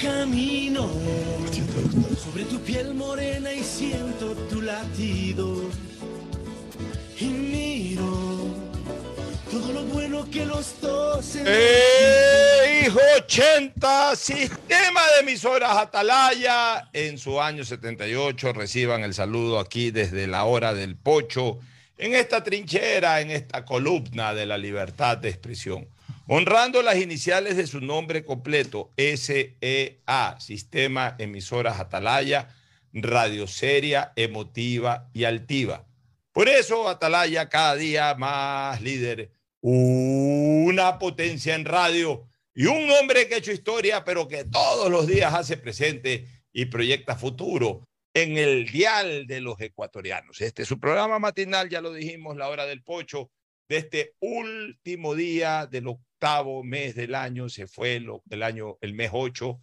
camino sobre tu piel morena y siento tu latido y miro todo lo bueno que los dos ¡Eh, hijo 80, sistema de emisoras Atalaya. En su año 78 reciban el saludo aquí desde la hora del pocho, en esta trinchera, en esta columna de la libertad de expresión. Honrando las iniciales de su nombre completo, SEA, Sistema Emisoras Atalaya, Radio Seria, Emotiva y Altiva. Por eso Atalaya cada día más líder, una potencia en radio y un hombre que ha hecho historia, pero que todos los días hace presente y proyecta futuro en el dial de los ecuatorianos. Este es su programa matinal, ya lo dijimos, la hora del pocho, de este último día del octavo mes del año, se fue el, el año, el mes 8,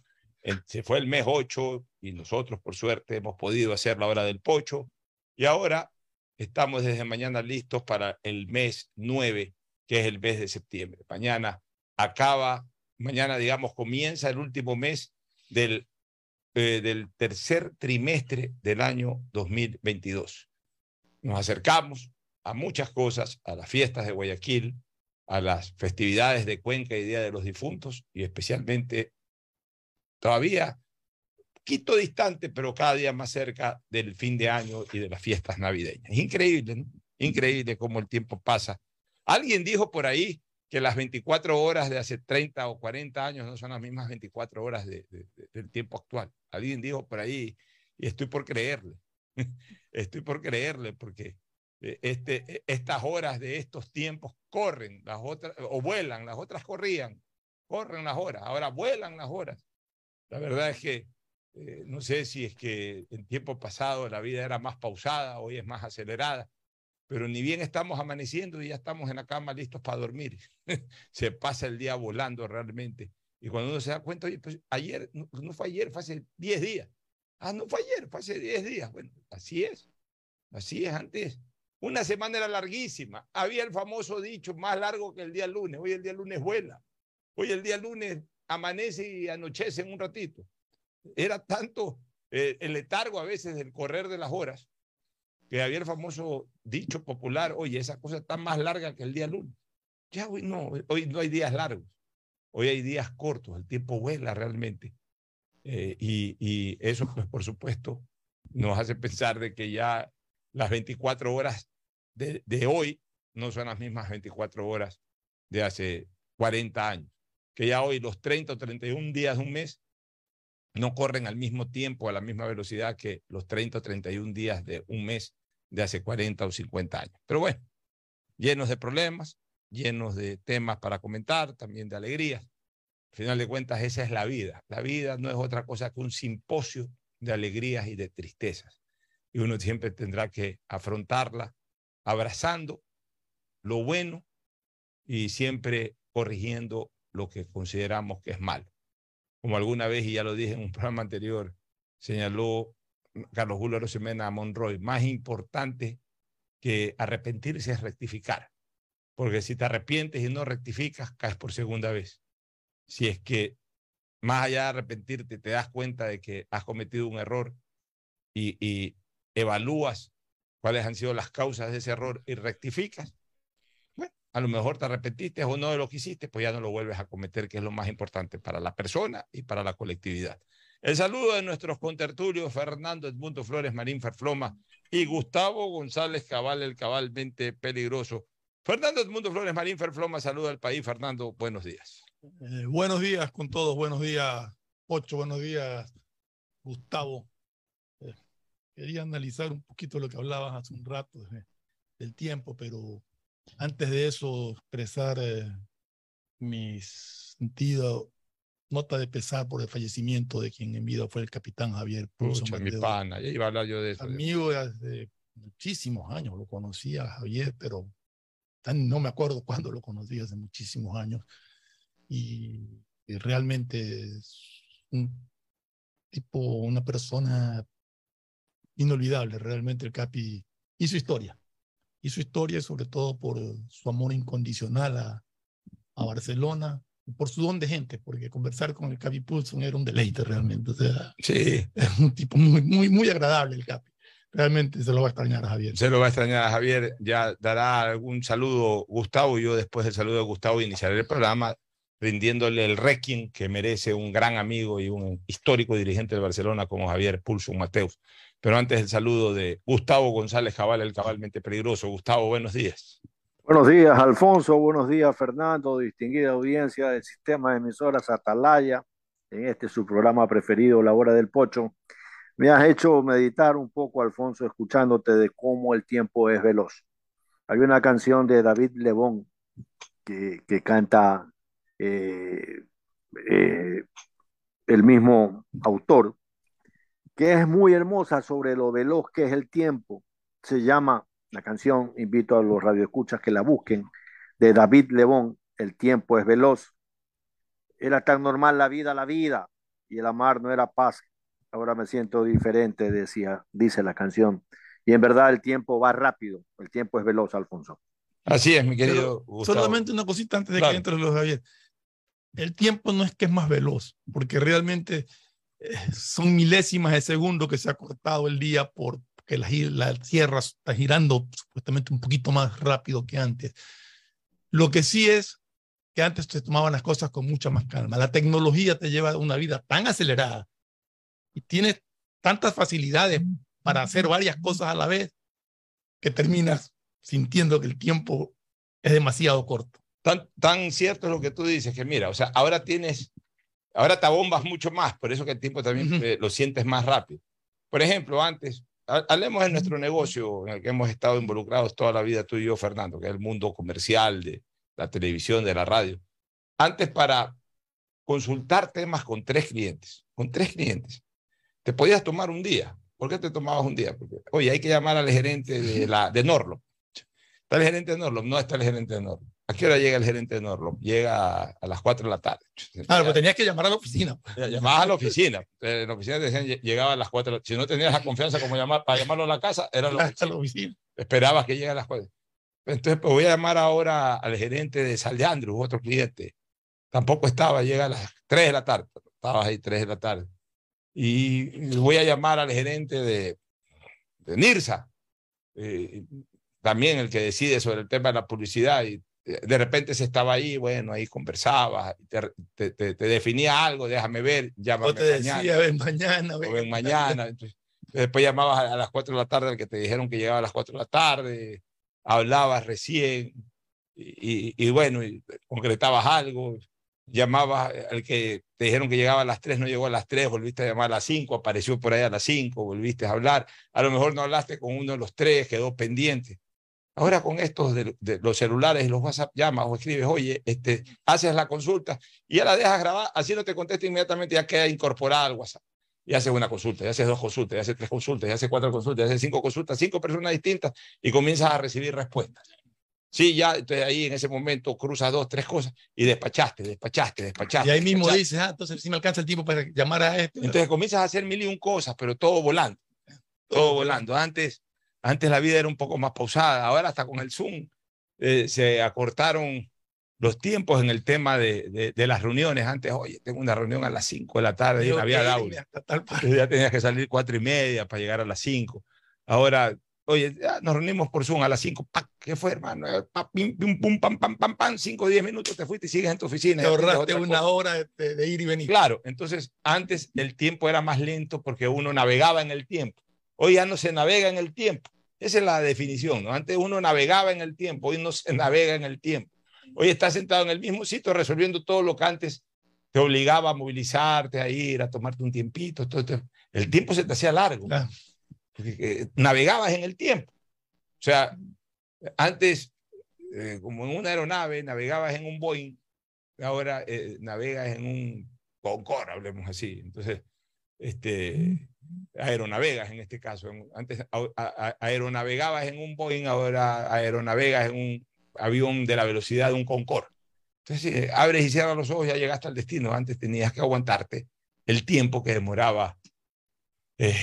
se fue el mes 8 y nosotros por suerte hemos podido hacer la hora del pocho y ahora estamos desde mañana listos para el mes 9, que es el mes de septiembre. Mañana acaba, mañana digamos comienza el último mes del, eh, del tercer trimestre del año 2022. Nos acercamos a muchas cosas, a las fiestas de Guayaquil, a las festividades de Cuenca y Día de los Difuntos, y especialmente todavía poquito distante, pero cada día más cerca del fin de año y de las fiestas navideñas. Increíble, ¿no? Increíble cómo el tiempo pasa. Alguien dijo por ahí que las 24 horas de hace 30 o 40 años no son las mismas 24 horas de, de, de, del tiempo actual. Alguien dijo por ahí, y estoy por creerle, estoy por creerle, porque este, e, estas horas de estos tiempos corren, las otras, o vuelan, las otras corrían, corren las horas, ahora vuelan las horas. La verdad es que eh, no sé si es que en tiempo pasado la vida era más pausada, hoy es más acelerada, pero ni bien estamos amaneciendo y ya estamos en la cama listos para dormir. se pasa el día volando realmente. Y cuando uno se da cuenta, oye, pues ayer, no, no fue ayer, fue hace 10 días. Ah, no fue ayer, fue hace 10 días. Bueno, así es. Así es antes. Una semana era larguísima. Había el famoso dicho, más largo que el día lunes. Hoy el día lunes vuela. Hoy el día lunes amanece y anochece en un ratito. Era tanto eh, el letargo a veces del correr de las horas que había el famoso dicho popular, oye, esa cosa está más larga que el día lunes. Ya hoy no, hoy no hay días largos. Hoy hay días cortos, el tiempo vuela realmente. Eh, y, y eso, pues, por supuesto, nos hace pensar de que ya las 24 horas de, hoy no son las mismas 24 horas de hace 40 años, que ya hoy los 30 o 31 días de un mes no corren al mismo tiempo, a la misma velocidad que los 30 o 31 días de un mes de hace 40 o 50 años. Pero bueno, llenos de problemas, llenos de temas para comentar, también de alegrías. Al final de cuentas, esa es la vida. La vida no es otra cosa que un simposio de alegrías y de tristezas y uno siempre tendrá que afrontarla abrazando lo bueno y siempre corrigiendo lo que consideramos que es malo. Como alguna vez, y ya lo dije en un programa anterior, señaló Carlos Julio Rosemena a Monroy, más importante que arrepentirse es rectificar. Porque si te arrepientes y no rectificas, caes por segunda vez. Si es que más allá de arrepentirte, te das cuenta de que has cometido un error y, y evalúas cuáles han sido las causas de ese error y rectificas, bueno, a lo mejor te arrepentiste o no de lo que hiciste, pues ya no lo vuelves a cometer, que es lo más importante para la persona y para la colectividad. El saludo de nuestros contertulios, Fernando Edmundo Flores Marín Ferfloma y Gustavo González Cabal, el cabalmente peligroso. Fernando Edmundo Flores Marín Ferfloma, saluda al país. Fernando, buenos días. Eh, buenos días con todos, buenos días, Ocho, buenos días, Gustavo quería analizar un poquito lo que hablabas hace un rato de, del tiempo, pero antes de eso expresar eh, mi sentido, nota de pesar por el fallecimiento de quien en vida fue el capitán Javier Pucho. mi pana, ya iba a hablar yo de eso. Amigo de hace muchísimos años, lo conocía Javier, pero tan, no me acuerdo cuándo lo conocí, hace muchísimos años. Y, y realmente es un tipo, una persona inolvidable. Realmente el Capi hizo historia. Hizo historia sobre todo por su amor incondicional a, a Barcelona, por su don de gente, porque conversar con el Capi Pulson era un deleite realmente. O sea, Sí, es un tipo muy, muy, muy agradable el Capi. Realmente se lo va a extrañar a Javier. se lo va a extrañar a Javier. Ya dará algún saludo Gustavo. Yo después del saludo de Gustavo iniciaré el programa rindiéndole el requiem que merece un gran amigo y un histórico dirigente de Barcelona como Javier Pulso Mateus. Pero antes el saludo de Gustavo González Cabal, el cabalmente peligroso. Gustavo, buenos días. Buenos días, Alfonso. Buenos días, Fernando. Distinguida audiencia del sistema de emisoras Atalaya, en este su programa preferido, La Hora del Pocho. Me has hecho meditar un poco, Alfonso, escuchándote de cómo el tiempo es veloz. Hay una canción de David Lebón que, canta eh, eh, el mismo autor, que es muy hermosa sobre lo veloz que es el tiempo. Se llama la canción, invito a los radioescuchas que la busquen, de David Lebón, El tiempo es veloz. Era tan normal la vida, la vida, y el amar no era paz. Ahora me siento diferente, decía, dice la canción. Y en verdad el tiempo va rápido, el tiempo es veloz, Alfonso. Así es, mi querido Gustavo. solamente una cosita antes de Claro. que entre los Javier. El tiempo no es que es más veloz, porque realmente son milésimas de segundo que se ha cortado el día porque la, la Tierra está girando supuestamente un poquito más rápido que antes. Lo que sí es que antes se tomaban las cosas con mucha más calma. La tecnología te lleva a una vida tan acelerada y tienes tantas facilidades para hacer varias cosas a la vez que terminas sintiendo que el tiempo es demasiado corto. Tan, tan cierto es lo que tú dices, que mira, o sea, ahora tienes, ahora te abombas mucho más, por eso que el tiempo también eh, lo sientes más rápido. Por ejemplo, antes, ha- hablemos de nuestro negocio en el que hemos estado involucrados toda la vida tú y yo, Fernando, que es el mundo comercial de la televisión, de la radio. Antes para consultar temas con tres clientes, con tres clientes, te podías tomar un día. ¿Por qué te tomabas un día? Porque, oye, hay que llamar al gerente de, la, de Norlo. ¿Está el gerente de Norlo? No está el gerente de Norlo. ¿A qué hora llega el gerente de Norlo? Llega a, a las 4 de la tarde. Claro, pues tenías que llamar a la oficina. Llamabas a la oficina. Eh, En la oficina te decían, lle- llegaba a las 4. Si no tenías la confianza como llamar, para llamarlo a la casa, era la oficina. la oficina. Esperabas que llegue a las 4. Entonces, pues voy a llamar ahora al gerente de Sal de Andrews, otro cliente. Tampoco estaba, llega a las 3 de la tarde. Estabas ahí 3 de la tarde. Y voy a llamar al gerente de, de NIRSA, eh, también el que decide sobre el tema de la publicidad. Y eh, de repente se estaba ahí, bueno, ahí conversabas, te, te, te, te definía algo, déjame ver, llámame O te mañana decía, ven mañana. o ven mañana. Entonces, después llamabas a, a las 4 de la tarde al que te dijeron que llegaba a las 4 de la tarde, hablabas recién y, y, y bueno, y concretabas algo, llamabas al que te dijeron que llegaba a las 3, no llegó a las 3, volviste a llamar a las 5, apareció por ahí a las 5, volviste a hablar, a lo mejor no hablaste con uno de los tres, quedó pendiente. Ahora con estos de, de los celulares y los WhatsApp llamas o escribes, oye, este, haces la consulta y ya la dejas grabar, así no te contesta inmediatamente, ya queda incorporada al WhatsApp y haces una consulta, y haces dos consultas, y haces tres consultas, y haces cuatro consultas, y haces cinco consultas, cinco personas distintas, y comienzas a recibir respuestas. Sí, ya, entonces ahí en ese momento cruzas dos, tres cosas, y despachaste, despachaste, despachaste. Y ahí mismo despachaste. dices, ah, entonces sí me alcanza el tiempo para llamar a este. Entonces comienzas a hacer mil y un cosas, pero todo volando, todo volando. Antes, antes la vida era un poco más pausada, ahora hasta con el Zoom eh, se acortaron los tiempos en el tema de, de, de, las reuniones. Antes, oye, tengo una reunión a las 5 de la tarde y no había Dauri. Ya tenías que salir cuatro y media para llegar a las 5. Ahora, oye, ya nos reunimos por Zoom a las 5. ¿Qué fue, hermano? Pa, pim, pim, pum, pam, pam, pam, pam, 5 o 10 minutos te fuiste y sigues en tu oficina. Te ahorraste una cosa. hora de, de, ir y venir. Claro, entonces antes el tiempo era más lento porque uno navegaba en el tiempo. Hoy ya no se navega en el tiempo. Esa es la definición, ¿no? Antes uno navegaba en el tiempo, hoy no se navega en el tiempo. Hoy estás sentado en el mismo sitio resolviendo todo lo que antes te obligaba a movilizarte, a ir, a tomarte un tiempito. Todo. El tiempo se te hacía largo. Claro. Porque, eh, navegabas en el tiempo. O sea, antes, eh, como en una aeronave, navegabas en un Boeing, ahora eh, navegas en un Concorde, hablemos así. Entonces, este, aeronavegas en este caso. Antes aeronavegabas en un Boeing, ahora aeronavegas en un avión de la velocidad de un Concorde. Entonces, eh, abres y cierras los ojos, ya llegaste al destino. Antes tenías que aguantarte el tiempo que demoraba eh,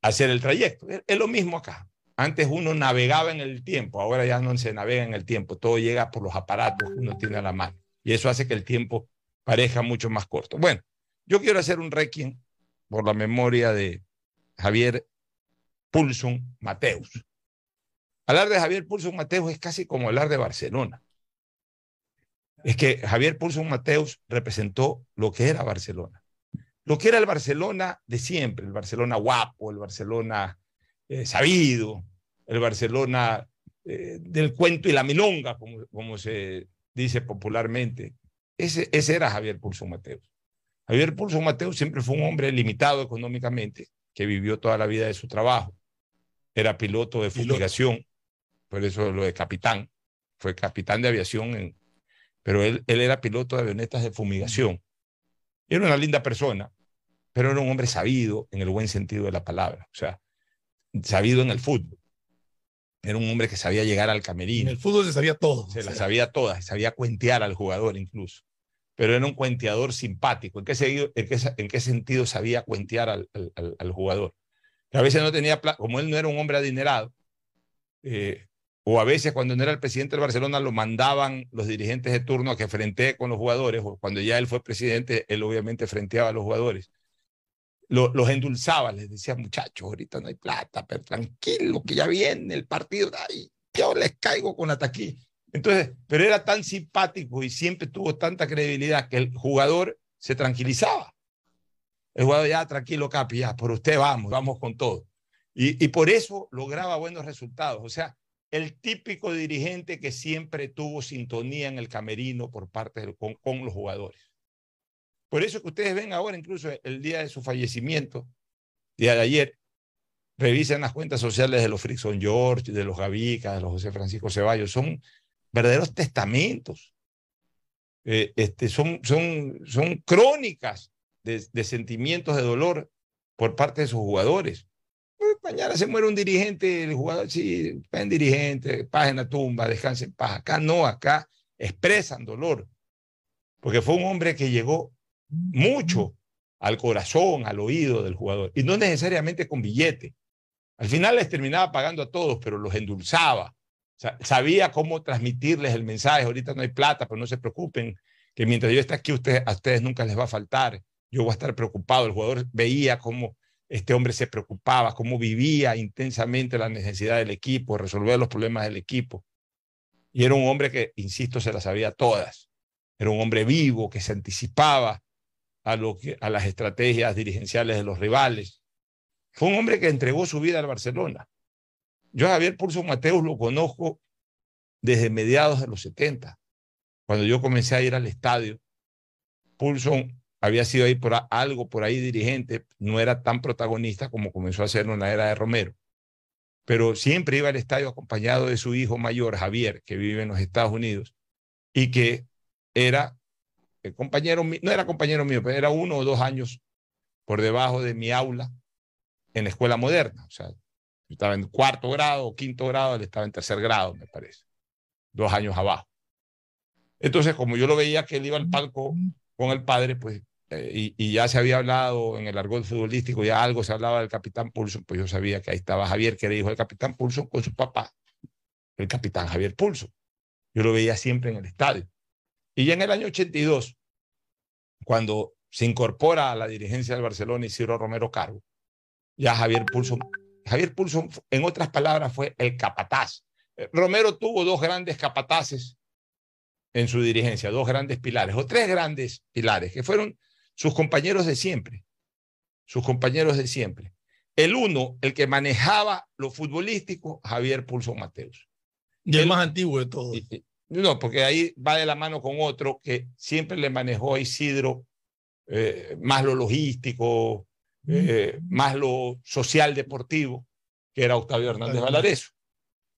hacer el trayecto. Es, es, lo mismo acá. Antes uno navegaba en el tiempo, ahora ya no se navega en el tiempo. Todo llega por los aparatos que uno tiene a la mano. Y eso hace que el tiempo parezca mucho más corto. Bueno, yo quiero hacer un requiem por la memoria de Javier Pulson Mateus. Hablar de Javier Pulson Mateus es casi como hablar de Barcelona. Es que Javier Pulson Mateus representó lo que era Barcelona. Lo que era el Barcelona de siempre, el Barcelona guapo, el Barcelona eh, sabido, el Barcelona eh, del cuento y la milonga, como, se dice popularmente. Ese, ese era Javier Pulso Mateus. Javier Pulso Mateus siempre fue un hombre limitado económicamente, que vivió toda la vida de su trabajo. Era piloto de fumigación, por eso lo de capitán. Fue capitán de aviación, en, pero él, él era piloto de avionetas de fumigación. Era una linda persona, pero era un hombre sabido en el buen sentido de la palabra. O sea, sabido en el fútbol. Era un hombre que sabía llegar al camerino. En el fútbol se sabía todo. Se las sabía todas, sabía cuentear al jugador incluso. Pero era un cuenteador simpático. ¿En qué, en qué, en qué sentido sabía cuentear al, jugador? A veces no tenía, como él no era un hombre adinerado, eh, o a veces cuando no era el presidente del Barcelona lo mandaban los dirigentes de turno a que frente con los jugadores, o cuando ya él fue presidente, él obviamente frenteaba a los jugadores los endulzaba, les decía, muchachos, ahorita no hay plata, pero tranquilo, que ya viene el partido, ay, yo les caigo con ataque. Entonces, pero era tan simpático y siempre tuvo tanta credibilidad que el jugador se tranquilizaba. El jugador ya, tranquilo, Capi, ya, por usted vamos, vamos con todo. Y, y por eso lograba buenos resultados. O sea, el típico dirigente que siempre tuvo sintonía en el camerino por parte del, con, con los jugadores. Por eso que ustedes ven ahora, incluso el día de su fallecimiento, día de ayer, revisen las cuentas sociales de los Frickson George, de los Gavica, de los José Francisco Ceballos, son verdaderos testamentos, eh, este, son, son, son crónicas de, sentimientos de dolor por parte de sus jugadores. Pues mañana se muere un dirigente, el jugador, sí, ven dirigente, paz en la tumba, descanse en paz. Acá no, acá expresan dolor, porque fue un hombre que llegó mucho al corazón, al oído del jugador, y no necesariamente con billete. Al final les terminaba pagando a todos, pero los endulzaba. Sabía cómo transmitirles el mensaje. Ahorita no hay plata, pero no se preocupen, que mientras yo esté aquí, a ustedes nunca les va a faltar. Yo voy a estar preocupado. El jugador veía cómo este hombre se preocupaba, cómo vivía intensamente la necesidad del equipo, resolver los problemas del equipo. Y era un hombre que, insisto, se las sabía todas. Era un hombre vivo, que se anticipaba a, a las estrategias dirigenciales de los rivales. Fue un hombre que entregó su vida al Barcelona. Yo a Javier Pulso Mateus lo conozco desde mediados de los 70, cuando yo comencé a ir al estadio. Pulson había sido ahí por algo por ahí dirigente, no era tan protagonista como comenzó a ser en la era de Romero, pero siempre iba al estadio acompañado de su hijo mayor, Javier, que vive en los Estados Unidos, y que era compañero, no era compañero mío, pero era uno o dos años por debajo de mi aula en la escuela moderna. O sea, estaba en cuarto grado o quinto grado, él estaba en tercer grado, me parece. Dos años abajo. Entonces, como yo lo veía que él iba al palco con el padre, pues, eh, y, y, ya se había hablado en el argot futbolístico, ya algo se hablaba del capitán Pulso, pues yo sabía que ahí estaba Javier, que era hijo del capitán Pulso, con su papá, el capitán Javier Pulso. Yo lo veía siempre en el estadio. Y ya en el año 82, cuando se incorpora a la dirigencia del Barcelona Isidro Romero Cargo, ya Javier Pulso, Javier Pulso, en otras palabras, fue el capataz. Eh, Romero tuvo dos grandes capataces en su dirigencia, dos grandes pilares, o tres grandes pilares, que fueron sus compañeros de siempre, sus compañeros de siempre. El uno, el que manejaba lo futbolístico, Javier Pulso Mateus. Y el, el más antiguo de todos. No, porque ahí va de la mano con otro que siempre le manejó a Isidro eh, más lo logístico, eh, más lo social deportivo, que era Octavio Hernández Valareso.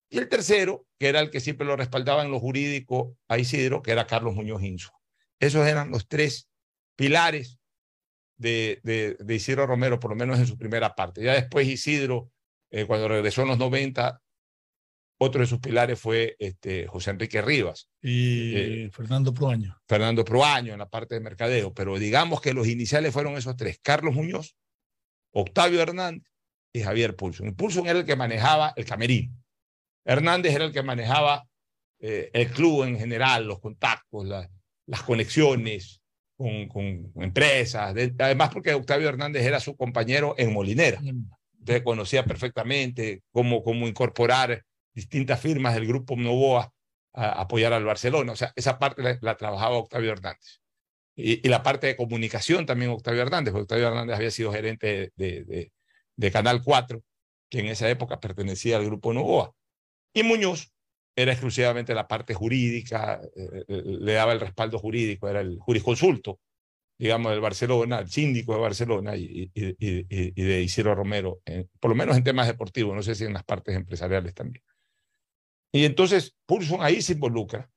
Y el tercero, que era el que siempre lo respaldaba en lo jurídico a Isidro, que era Carlos Muñoz Inso. Esos eran los tres pilares de, de, de, Isidro Romero, por lo menos en su primera parte. Ya después Isidro, eh, cuando regresó en los 90, otro de sus pilares fue este, José Enrique Rivas. Y eh, Fernando Proaño. Fernando Proaño en la parte de mercadeo. Pero digamos que los iniciales fueron esos tres: Carlos Muñoz, Octavio Hernández y Javier Pulson. Pulson era el que manejaba el camerino. Hernández era el que manejaba eh, el club en general, los contactos, la, las conexiones, con, con empresas, además porque Octavio Hernández era su compañero en Molinera. Entonces conocía perfectamente cómo, cómo incorporar distintas firmas del grupo Novoa a, apoyar al Barcelona. O sea, esa parte la, trabajaba Octavio Hernández. Y, la parte de comunicación también Octavio Hernández, porque Octavio Hernández había sido gerente de, de, de Canal 4, que en esa época pertenecía al grupo Novoa. Y Muñoz era exclusivamente la parte jurídica, eh, eh, le daba el respaldo jurídico, era el jurisconsulto, digamos, del Barcelona, el síndico de Barcelona y, y, de Isidro Romero, por lo menos en temas deportivos, no sé si en las partes empresariales también. Y entonces Pulson ahí se involucra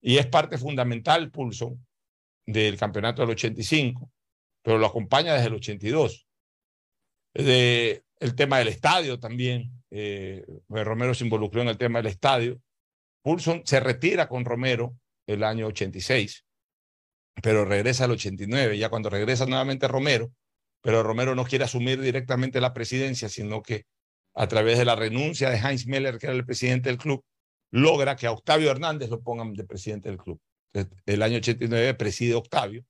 y es parte fundamental, Pulson, del campeonato del 85, pero lo acompaña desde el 82. De, el tema del estadio también, eh, Romero se involucró en el tema del estadio. Pulson se retira con Romero el año 86, pero regresa al 89, ya cuando regresa nuevamente Romero, pero Romero no quiere asumir directamente la presidencia, sino que a través de la renuncia de Heinz Meller, que era el presidente del club, logra que a Octavio Hernández lo pongan de presidente del club. El año 89 preside Octavio,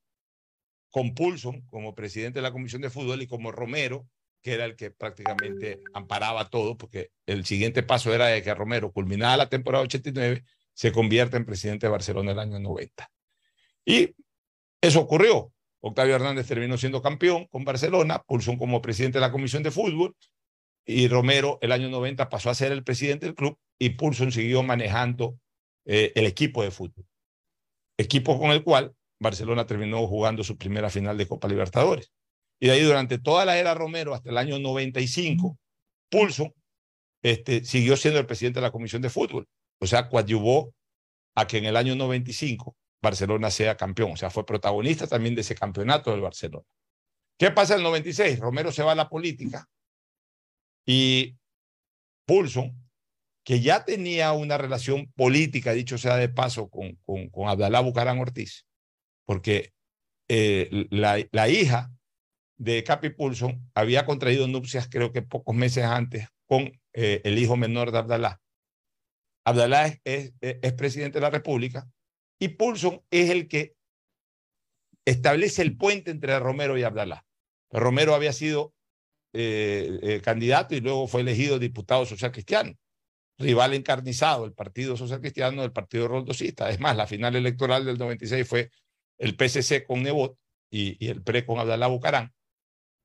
con Pulson como presidente de la Comisión de Fútbol y como Romero que era el que prácticamente amparaba todo, porque el siguiente paso era de que Romero, culminada la temporada 89, se convierta en presidente de Barcelona el año 90. Y eso ocurrió. Octavio Hernández terminó siendo campeón con Barcelona, Pulsón como presidente de la Comisión de Fútbol, y Romero el año 90 pasó a ser el presidente del club y Pulson siguió manejando eh, el equipo de fútbol. Equipo con el cual Barcelona terminó jugando su primera final de Copa Libertadores. Y de ahí durante toda la era Romero, hasta el año 95, Pulso este, siguió siendo el presidente de la Comisión de Fútbol. O sea, coadyuvó a que en el año 95 Barcelona sea campeón. O sea, fue protagonista también de ese campeonato del Barcelona. ¿Qué pasa en el 96? Romero se va a la política y Pulso, que ya tenía una relación política, dicho sea de paso, con, con, Abdalá Bucarán Ortiz, porque eh, la, la hija de Capi Pulson había contraído nupcias creo que pocos meses antes con eh, el hijo menor de Abdalá. Abdalá es, es, presidente de la República y Pulson es el que establece el puente entre Romero y Abdalá. Romero había sido eh, candidato y luego fue elegido diputado social cristiano, rival encarnizado del Partido Social Cristiano del Partido Roldosista. Es más, la final electoral del 96 fue el PCC con Nebot y, y el PRE con Abdalá Bucarán.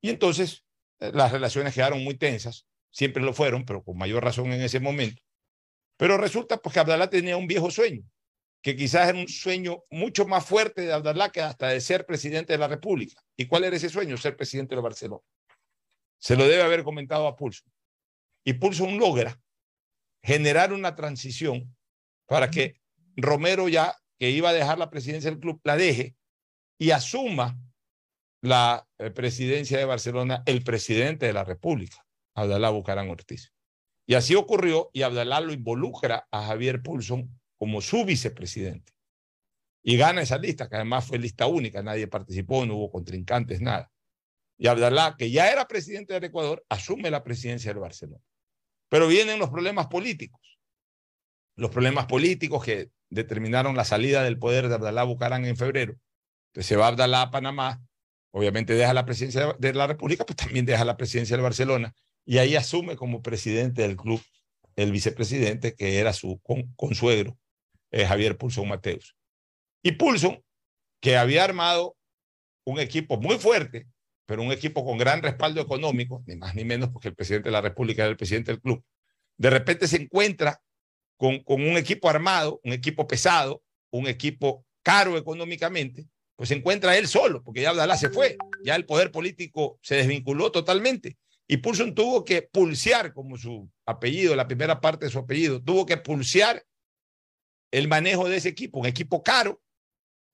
Y entonces eh, las relaciones quedaron muy tensas, siempre lo fueron, pero con mayor razón en ese momento. Pero resulta pues, que Abdalá tenía un viejo sueño, que quizás era un sueño mucho más fuerte de Abdalá que hasta de ser presidente de la República. ¿Y cuál era ese sueño? Ser presidente de Barcelona. Se lo debe haber comentado a Pulso. Y Pulso logra generar una transición para que Romero ya, que iba a dejar la presidencia del club, la deje y asuma la eh, presidencia de Barcelona el presidente de la República, Abdalá Bucarán Ortiz. Y así ocurrió y Abdalá lo involucra a Javier Pulson como su vicepresidente. Y gana esa lista, que además fue lista única, nadie participó, no hubo contrincantes, nada. Y Abdalá, que ya era presidente del Ecuador, asume la presidencia del Barcelona. Pero vienen los problemas políticos. Los problemas políticos que determinaron la salida del poder de Abdalá Bucarán en febrero. Entonces se va Abdalá a Panamá, obviamente deja la presidencia de la República, pues también deja la presidencia del Barcelona y ahí asume como presidente del club el vicepresidente que era su consuegro, eh, Javier Pulson Mateus. Y Pulson, que había armado un equipo muy fuerte, pero un equipo con gran respaldo económico, ni más ni menos porque el presidente de la República era el presidente del club, de repente se encuentra con, con un equipo armado, un equipo pesado, un equipo caro económicamente, pues se encuentra él solo, porque ya Abdalá se fue, ya el poder político se desvinculó totalmente. Y Pulson tuvo que pulsear, como su apellido, la primera parte de su apellido, tuvo que pulsear el manejo de ese equipo, un equipo caro,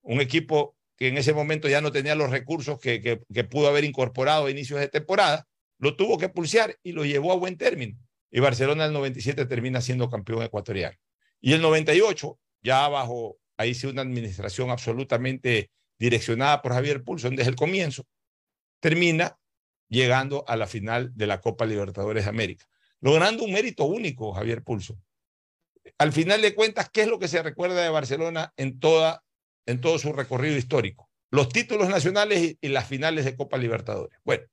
un equipo que en ese momento ya no tenía los recursos que, que, pudo haber incorporado a inicios de temporada, lo tuvo que pulsear y lo llevó a buen término. Y Barcelona el 97 termina siendo campeón ecuatoriano. Y el 98, ya bajo ahí sí una administración absolutamente direccionada por Javier Pulson desde el comienzo, termina llegando a la final de la Copa Libertadores de América, logrando un mérito único, Javier Pulson. Al final de cuentas, ¿qué es lo que se recuerda de Barcelona en, toda, en todo su recorrido histórico? los títulos nacionales y, las finales de Copa Libertadores. Bueno,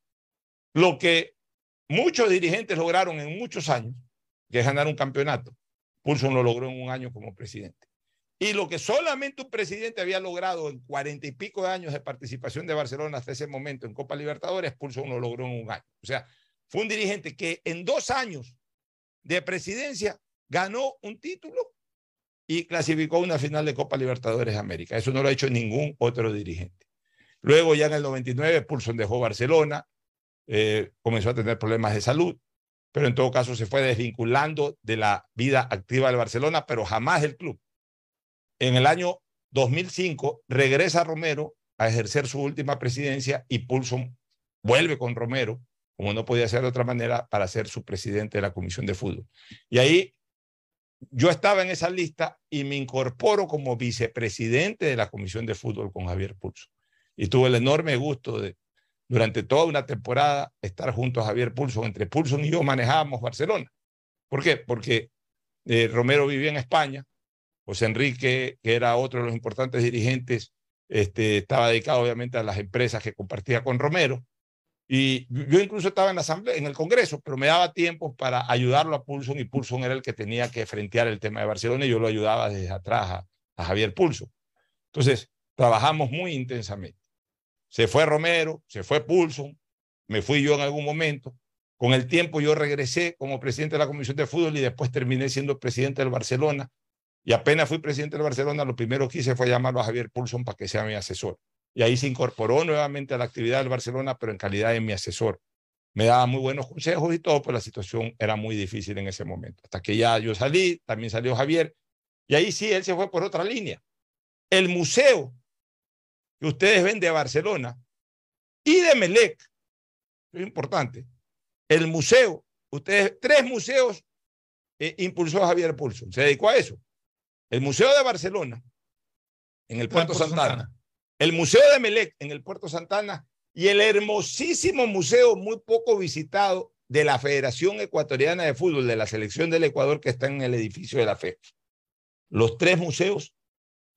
lo que muchos dirigentes lograron en muchos años, que es ganar un campeonato, Pulson lo logró en un año como presidente. Y lo que solamente un presidente había logrado en cuarenta y pico de años de participación de Barcelona hasta ese momento en Copa Libertadores, Pulson lo logró en un año. O sea, fue un dirigente que en dos años de presidencia ganó un título y clasificó una final de Copa Libertadores de América. Eso no lo ha hecho ningún otro dirigente. Luego ya en el 99 Pulson dejó Barcelona, eh, comenzó a tener problemas de salud, pero en todo caso se fue desvinculando de la vida activa del Barcelona, pero jamás del club. En el año 2005 regresa Romero a ejercer su última presidencia y Pulson vuelve con Romero, como no podía ser de otra manera, para ser su presidente de la Comisión de Fútbol. Y ahí yo estaba en esa lista y me incorporo como vicepresidente de la Comisión de Fútbol con Javier Pulso. Y tuve el enorme gusto de, durante toda una temporada, estar junto a Javier Pulso. Entre Pulso y yo manejábamos Barcelona. ¿Por qué? Porque eh, Romero vivía en España, José Enrique, que era otro de los importantes dirigentes, este, estaba dedicado obviamente a las empresas que compartía con Romero. Y yo incluso estaba en la asamblea, en el Congreso, pero me daba tiempo para ayudarlo a Pulson y Pulson era el que tenía que frentear el tema de Barcelona y yo lo ayudaba desde atrás a, a Javier Pulso. Entonces, trabajamos muy intensamente. Se fue Romero, se fue Pulson, me fui yo en algún momento. Con el tiempo yo regresé como presidente de la Comisión de Fútbol y después terminé siendo presidente del Barcelona y apenas fui presidente del Barcelona, lo primero que hice fue llamarlo a Javier Pulson para que sea mi asesor. Y ahí se incorporó nuevamente a la actividad del Barcelona, pero en calidad de mi asesor. Me daba muy buenos consejos y todo, pero la situación era muy difícil en ese momento. Hasta que ya yo salí, también salió Javier, y ahí sí, él se fue por otra línea. El museo que ustedes ven de Barcelona y de Melec, es importante, el museo, ustedes, tres museos eh, impulsó Javier Pulson, se dedicó a eso. El Museo de Barcelona, en el Puerto, Santana, el Museo de Melec, en el Puerto Santana, y el hermosísimo museo muy poco visitado de la Federación Ecuatoriana de Fútbol, de la Selección del Ecuador, que está en el edificio de la FE. Los tres museos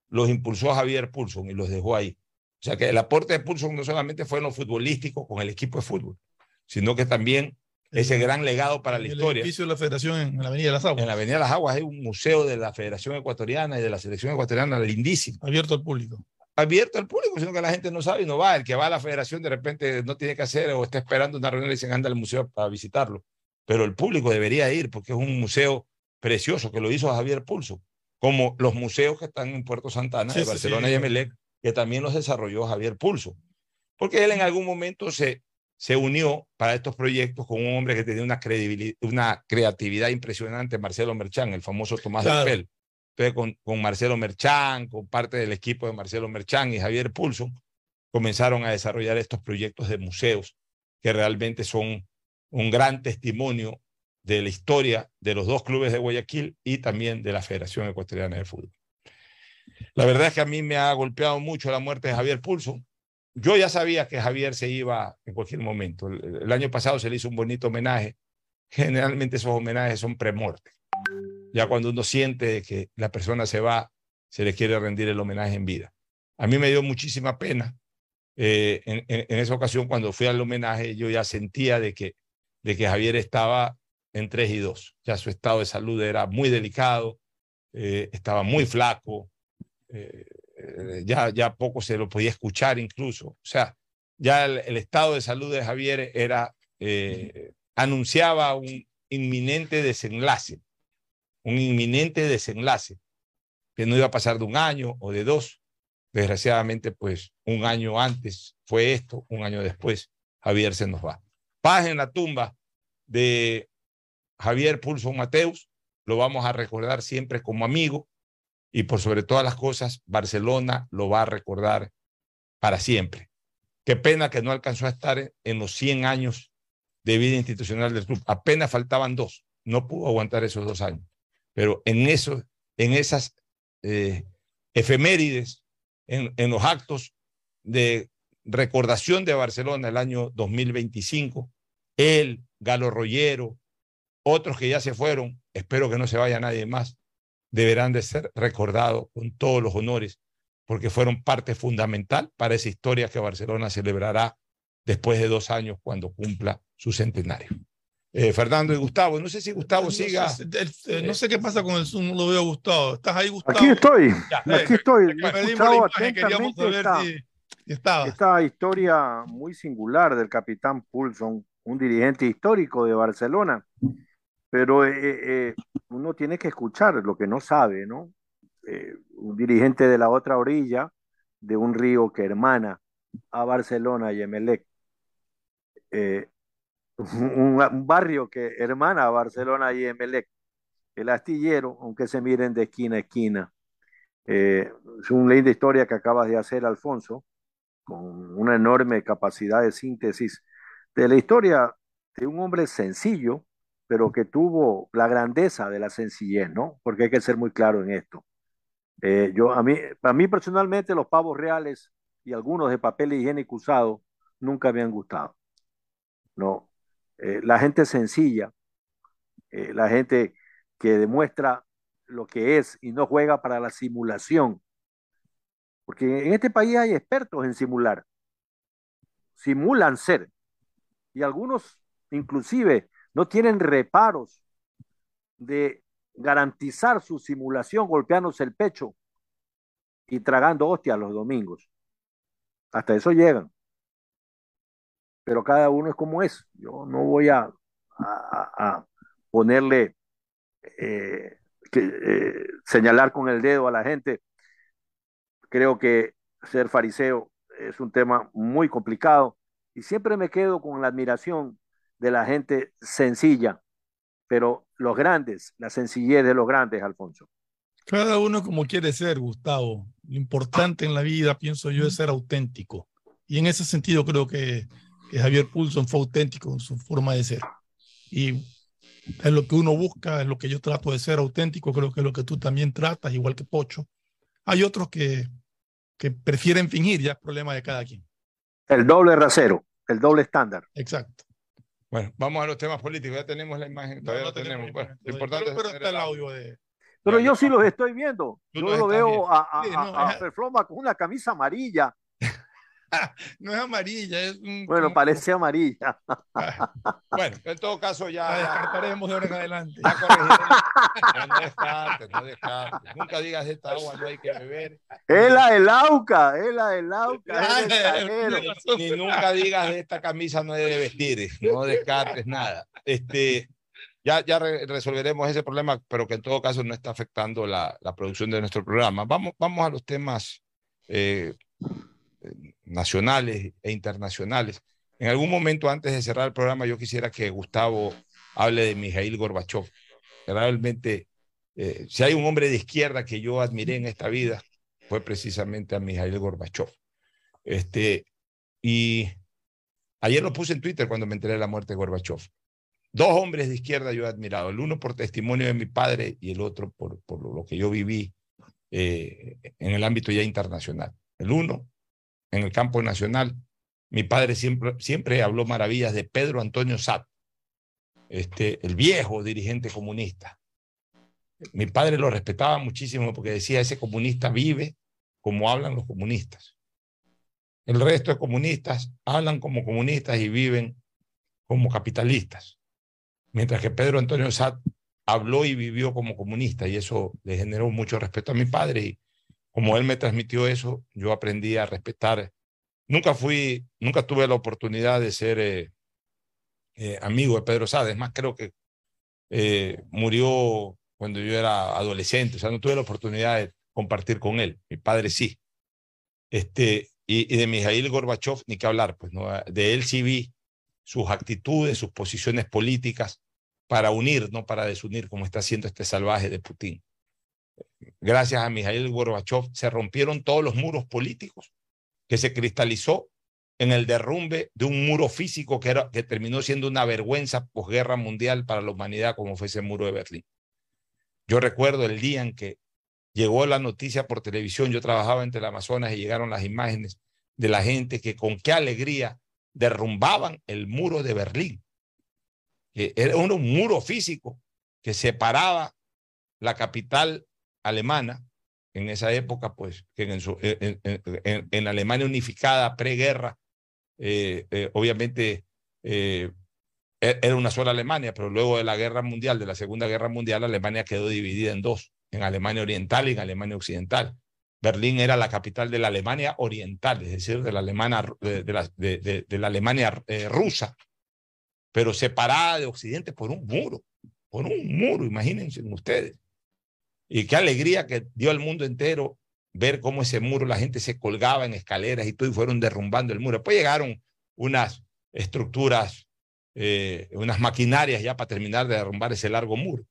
los impulsó Javier Pulson y los dejó ahí. O sea que el aporte de Pulson no solamente fue en lo futbolístico con el equipo de fútbol, sino que también ese gran legado para la historia. El edificio de la Federación en la Avenida de las Aguas. En la Avenida de las Aguas hay un museo de la Federación Ecuatoriana y de la Selección Ecuatoriana lindísimo. Abierto al público. Abierto al público, sino que la gente no sabe y no va. El que va a la Federación de repente no tiene que hacer o está esperando una reunión y dicen anda al museo para visitarlo. Pero el público debería ir porque es un museo precioso que lo hizo Javier Pulso, como los museos que están en Puerto Santana, de Barcelona y Emelec, que también los desarrolló Javier Pulso. Porque él en algún momento se se unió para estos proyectos con un hombre que tenía una, credibilidad, una creatividad impresionante, Marcelo Merchán, el famoso Tomás de Pel. Entonces, con, Marcelo Merchán, con parte del equipo de Marcelo Merchán y Javier Pulso, comenzaron a desarrollar estos proyectos de museos que realmente son un gran testimonio de la historia de los dos clubes de Guayaquil y también de la Federación Ecuatoriana de Fútbol. La verdad es que a mí me ha golpeado mucho la muerte de Javier Pulso yo ya sabía que Javier se iba en cualquier momento. El, año pasado se le hizo un bonito homenaje. Generalmente esos homenajes son premortes. Ya cuando uno siente que la persona se va, se le quiere rendir el homenaje en vida. A mí me dio muchísima pena. Eh, en, esa ocasión, cuando fui al homenaje, yo ya sentía de que, de que Javier estaba en 3 y 2. Ya su estado de salud era muy delicado, eh, estaba muy flaco. Eh, ya, ya poco se lo podía escuchar incluso. O sea, ya el, estado de salud de Javier era, anunciaba un inminente desenlace, un inminente desenlace, que no iba a pasar de un año o de dos. Desgraciadamente, pues un año antes fue esto, un año después Javier se nos va. Paz en la tumba de Javier Pulso Mateus, lo vamos a recordar siempre como amigo, y por sobre todas las cosas, Barcelona lo va a recordar para siempre. Qué pena que no alcanzó a estar en los 100 años de vida institucional del club. Apenas faltaban dos. No pudo aguantar esos dos años. Pero en, eso, en esas eh, efemérides, en, en los actos de recordación de Barcelona el año 2025, él, Galo Rollero, otros que ya se fueron, espero que no se vaya nadie más, deberán de ser recordados con todos los honores, porque fueron parte fundamental para esa historia que Barcelona celebrará después de dos años cuando cumpla su centenario. Eh, Fernando y Gustavo, no sé si Gustavo no siga. Sé, el, no sé qué pasa con el Zoom, no lo veo Gustavo. ¿Estás ahí, Gustavo? Aquí estoy, Ya, aquí eh, estoy. imagen, queríamos atentamente saber esta, si, si estaba. esta historia muy singular del capitán Pulson, un dirigente histórico de Barcelona. Pero eh, eh, uno tiene que escuchar lo que no sabe, ¿no? Eh, un dirigente de la otra orilla de un río que hermana a Barcelona y Emelec. Eh, un, barrio que hermana a Barcelona y Emelec. El astillero, aunque se miren de esquina a esquina. Eh, es una linda historia que acabas de hacer, Alfonso, con una enorme capacidad de síntesis de la historia de un hombre sencillo, pero que tuvo la grandeza de la sencillez, ¿no? Porque hay que ser muy claro en esto. Eh, yo, a mí, a mí personalmente los pavos reales y algunos de papel higiénico usado nunca me han gustado. No, eh, la gente sencilla, eh, la gente que demuestra lo que es y no juega para la simulación. Porque en este país hay expertos en simular. Simulan ser. Y algunos inclusive no tienen reparos de garantizar su simulación golpeándose el pecho y tragando hostias los domingos. Hasta eso llegan. Pero cada uno es como es. Yo no voy a, a, ponerle, eh, que, eh, señalar con el dedo a la gente. Creo que ser fariseo es un tema muy complicado y siempre me quedo con la admiración de la gente sencilla, pero los grandes, la sencillez de los grandes, Alfonso. Cada uno como quiere ser, Gustavo. Lo importante en la vida, pienso yo, es ser auténtico. Y en ese sentido creo que, que Javier Pulson fue auténtico en su forma de ser. Y es lo que uno busca, es lo que yo trato de ser auténtico, creo que es lo que tú también tratas, igual que Pocho. Hay otros que, que prefieren fingir, ya es problema de cada quien. El doble rasero, el doble estándar. Exacto. Bueno, vamos a los temas políticos. Ya tenemos la imagen. Todavía no, no tenemos. Bueno, lo importante pero, pero está el audio de. Pero yo sí los estoy viendo. Yo lo veo a, a, sí, no, a, a Perfloma con una camisa amarilla. no es amarilla, es un. Bueno, parece amarilla. bueno, en todo caso ya. La descartaremos de ahora en adelante. Ya corregiremos. no descartes, no descartes. Nunca digas esta agua no hay que beber. Es la del Auca, es la del Auca. Ni nunca digas de esta camisa no debe vestir. No descartes nada. Este. Ya, ya re resolveremos ese problema, pero que en todo caso no está afectando la, la producción de nuestro programa. Vamos, vamos a los temas eh, nacionales e internacionales. En algún momento antes de cerrar el programa, yo quisiera que Gustavo hable de Mijail Gorbachev. Realmente, eh, si hay un hombre de izquierda que yo admiré en esta vida, fue precisamente a Mijail Gorbachev. Este, y ayer lo puse en Twitter cuando me enteré de la muerte de Gorbachev. Dos hombres de izquierda yo he admirado, el uno por testimonio de mi padre y el otro por, por lo que yo viví eh, en el ámbito ya internacional. El uno, en el campo nacional, mi padre siempre, siempre habló maravillas de Pedro Antonio Sat, este, el viejo dirigente comunista. Mi padre lo respetaba muchísimo porque decía, ese comunista vive como hablan los comunistas. El resto de comunistas hablan como comunistas y viven como capitalistas. Mientras que Pedro Antonio Sat habló y vivió como comunista y eso le generó mucho respeto a mi padre como él me transmitió eso, yo aprendí a respetar. Nunca fui, nunca tuve la oportunidad de ser eh, eh, amigo de Pedro Sá. Es más, creo que eh, murió cuando yo era adolescente, o sea, no tuve la oportunidad de compartir con él. Mi padre sí. Este, y, de Mijail Gorbachev, ni que hablar, pues de él sí vi sus actitudes, sus posiciones políticas para unir, no para desunir, como está haciendo este salvaje de Putin gracias a Mijail Gorbachev, se rompieron todos los muros políticos que se cristalizó en el derrumbe de un muro físico que, era, que terminó siendo una vergüenza posguerra mundial para la humanidad como fue ese muro de Berlín. Yo recuerdo el día en que llegó la noticia por televisión, yo trabajaba entre el Amazonas y llegaron las imágenes de la gente que con qué alegría derrumbaban el muro de Berlín. Que era un muro físico que separaba la capital alemana, en esa época, pues, en, en, Alemania unificada, preguerra, eh, eh, obviamente eh, e, era una sola Alemania, pero luego de la guerra mundial, de la Segunda Guerra Mundial, Alemania quedó dividida en dos, en Alemania Oriental y en Alemania Occidental. Berlín era la capital de la Alemania Oriental, es decir, de la, Alemania, de, la, de, la Alemania rusa, pero separada de Occidente por un muro, por un muro, imagínense ustedes. Y qué alegría que dio al mundo entero ver cómo ese muro, la gente se colgaba en escaleras y todo, y fueron derrumbando el muro. Después llegaron unas estructuras, eh, unas maquinarias ya para terminar de derrumbar ese largo muro.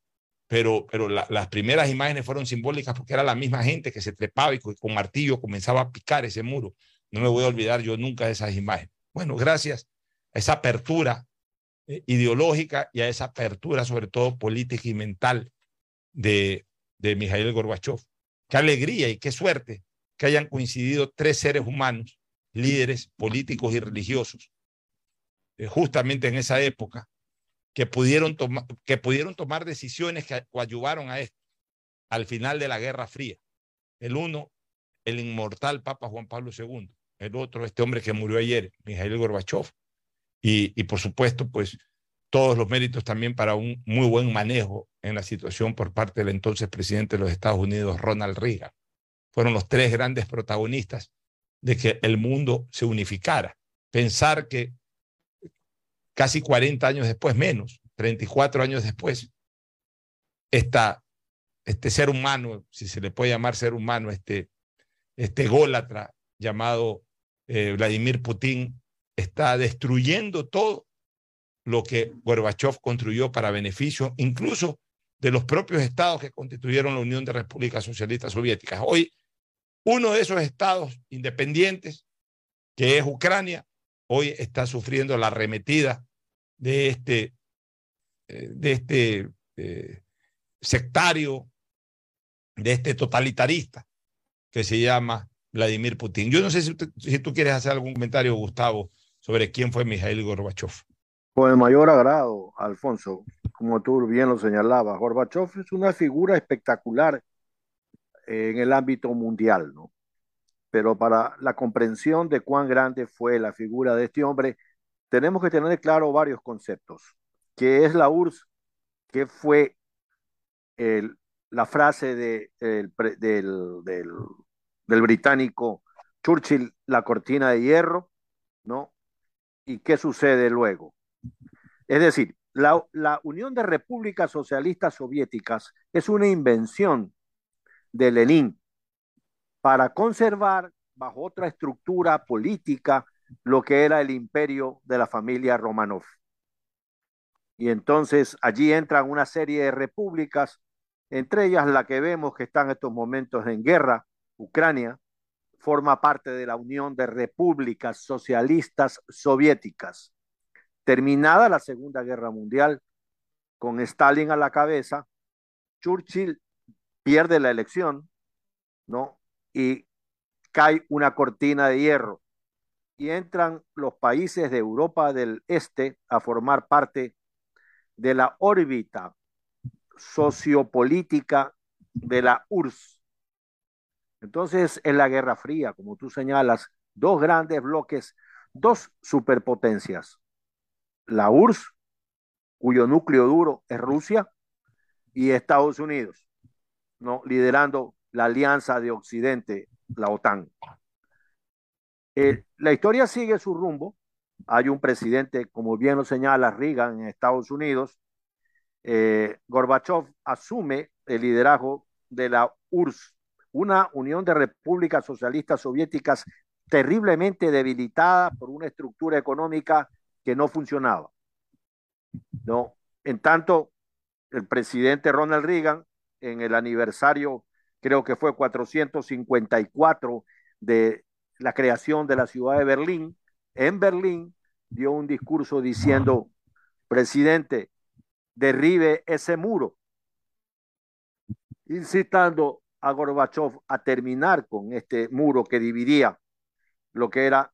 Pero, pero las primeras imágenes fueron simbólicas porque era la misma gente que se trepaba y con, martillo comenzaba a picar ese muro. No me voy a olvidar yo nunca de esas imágenes. Bueno, gracias a esa apertura eh, ideológica y a esa apertura, sobre todo política y mental, de, de Mijail Gorbachev. Qué alegría y qué suerte que hayan coincidido tres seres humanos, líderes políticos y religiosos, eh, justamente en esa época, que pudieron, que pudieron tomar decisiones que coadyuvaron a esto, al final de la Guerra Fría. El uno, el inmortal Papa Juan Pablo II. El otro, este hombre que murió ayer, Mijail Gorbachev. Y, y por supuesto, pues todos los méritos también para un muy buen manejo en la situación por parte del entonces presidente de los Estados Unidos, Ronald Reagan. Fueron los tres grandes protagonistas de que el mundo se unificara. Pensar que casi 40 años después, menos, 34 años después, este ser humano, si se le puede llamar ser humano, este, este gólatra llamado eh, Vladimir Putin, está destruyendo todo lo que Gorbachev construyó para beneficio incluso de los propios estados que constituyeron la Unión de Repúblicas Socialistas Soviéticas. Hoy, uno de esos estados independientes, que es Ucrania, hoy está sufriendo la arremetida de este, eh, de este eh, sectario, de este totalitarista que se llama Vladimir Putin. Yo no sé si, si tú quieres hacer algún comentario, Gustavo, sobre quién fue Mikhail Gorbachev. Con el mayor agrado, Alfonso, como tú bien lo señalabas, Gorbachev es una figura espectacular en el ámbito mundial, ¿no? Pero para la comprensión de cuán grande fue la figura de este hombre, tenemos que tener claro varios conceptos. ¿Qué es la URSS? ¿Qué fue el, la frase de, del, del, del británico Churchill, la cortina de hierro, ¿no? ¿Y qué sucede luego? Es decir, la, Unión de Repúblicas Socialistas Soviéticas es una invención de Lenin para conservar bajo otra estructura política lo que era el imperio de la familia Romanov. Y entonces allí entran una serie de repúblicas, entre ellas la que vemos que está en estos momentos en guerra, Ucrania, forma parte de la Unión de Repúblicas Socialistas Soviéticas. Terminada la Segunda Guerra Mundial, con Stalin a la cabeza, Churchill pierde la elección, ¿no? Y cae una cortina de hierro y entran los países de Europa del Este a formar parte de la órbita sociopolítica de la URSS. Entonces, en la Guerra Fría, como tú señalas, dos grandes bloques, dos superpotencias, la URSS, cuyo núcleo duro es Rusia, y Estados Unidos, ¿no? liderando la alianza de Occidente, la OTAN. Eh, la historia sigue su rumbo. Hay un presidente, como bien lo señala Reagan en Estados Unidos. Eh, Gorbachev asume el liderazgo de la URSS, una Unión de Repúblicas Socialistas Soviéticas terriblemente debilitada por una estructura económica que no funcionaba. ¿no? En tanto, el presidente Ronald Reagan, en el aniversario, creo que fue 454 de la creación de la ciudad de Berlín, en Berlín dio un discurso diciendo, presidente, derribe ese muro, incitando a Gorbachev a terminar con este muro que dividía lo que era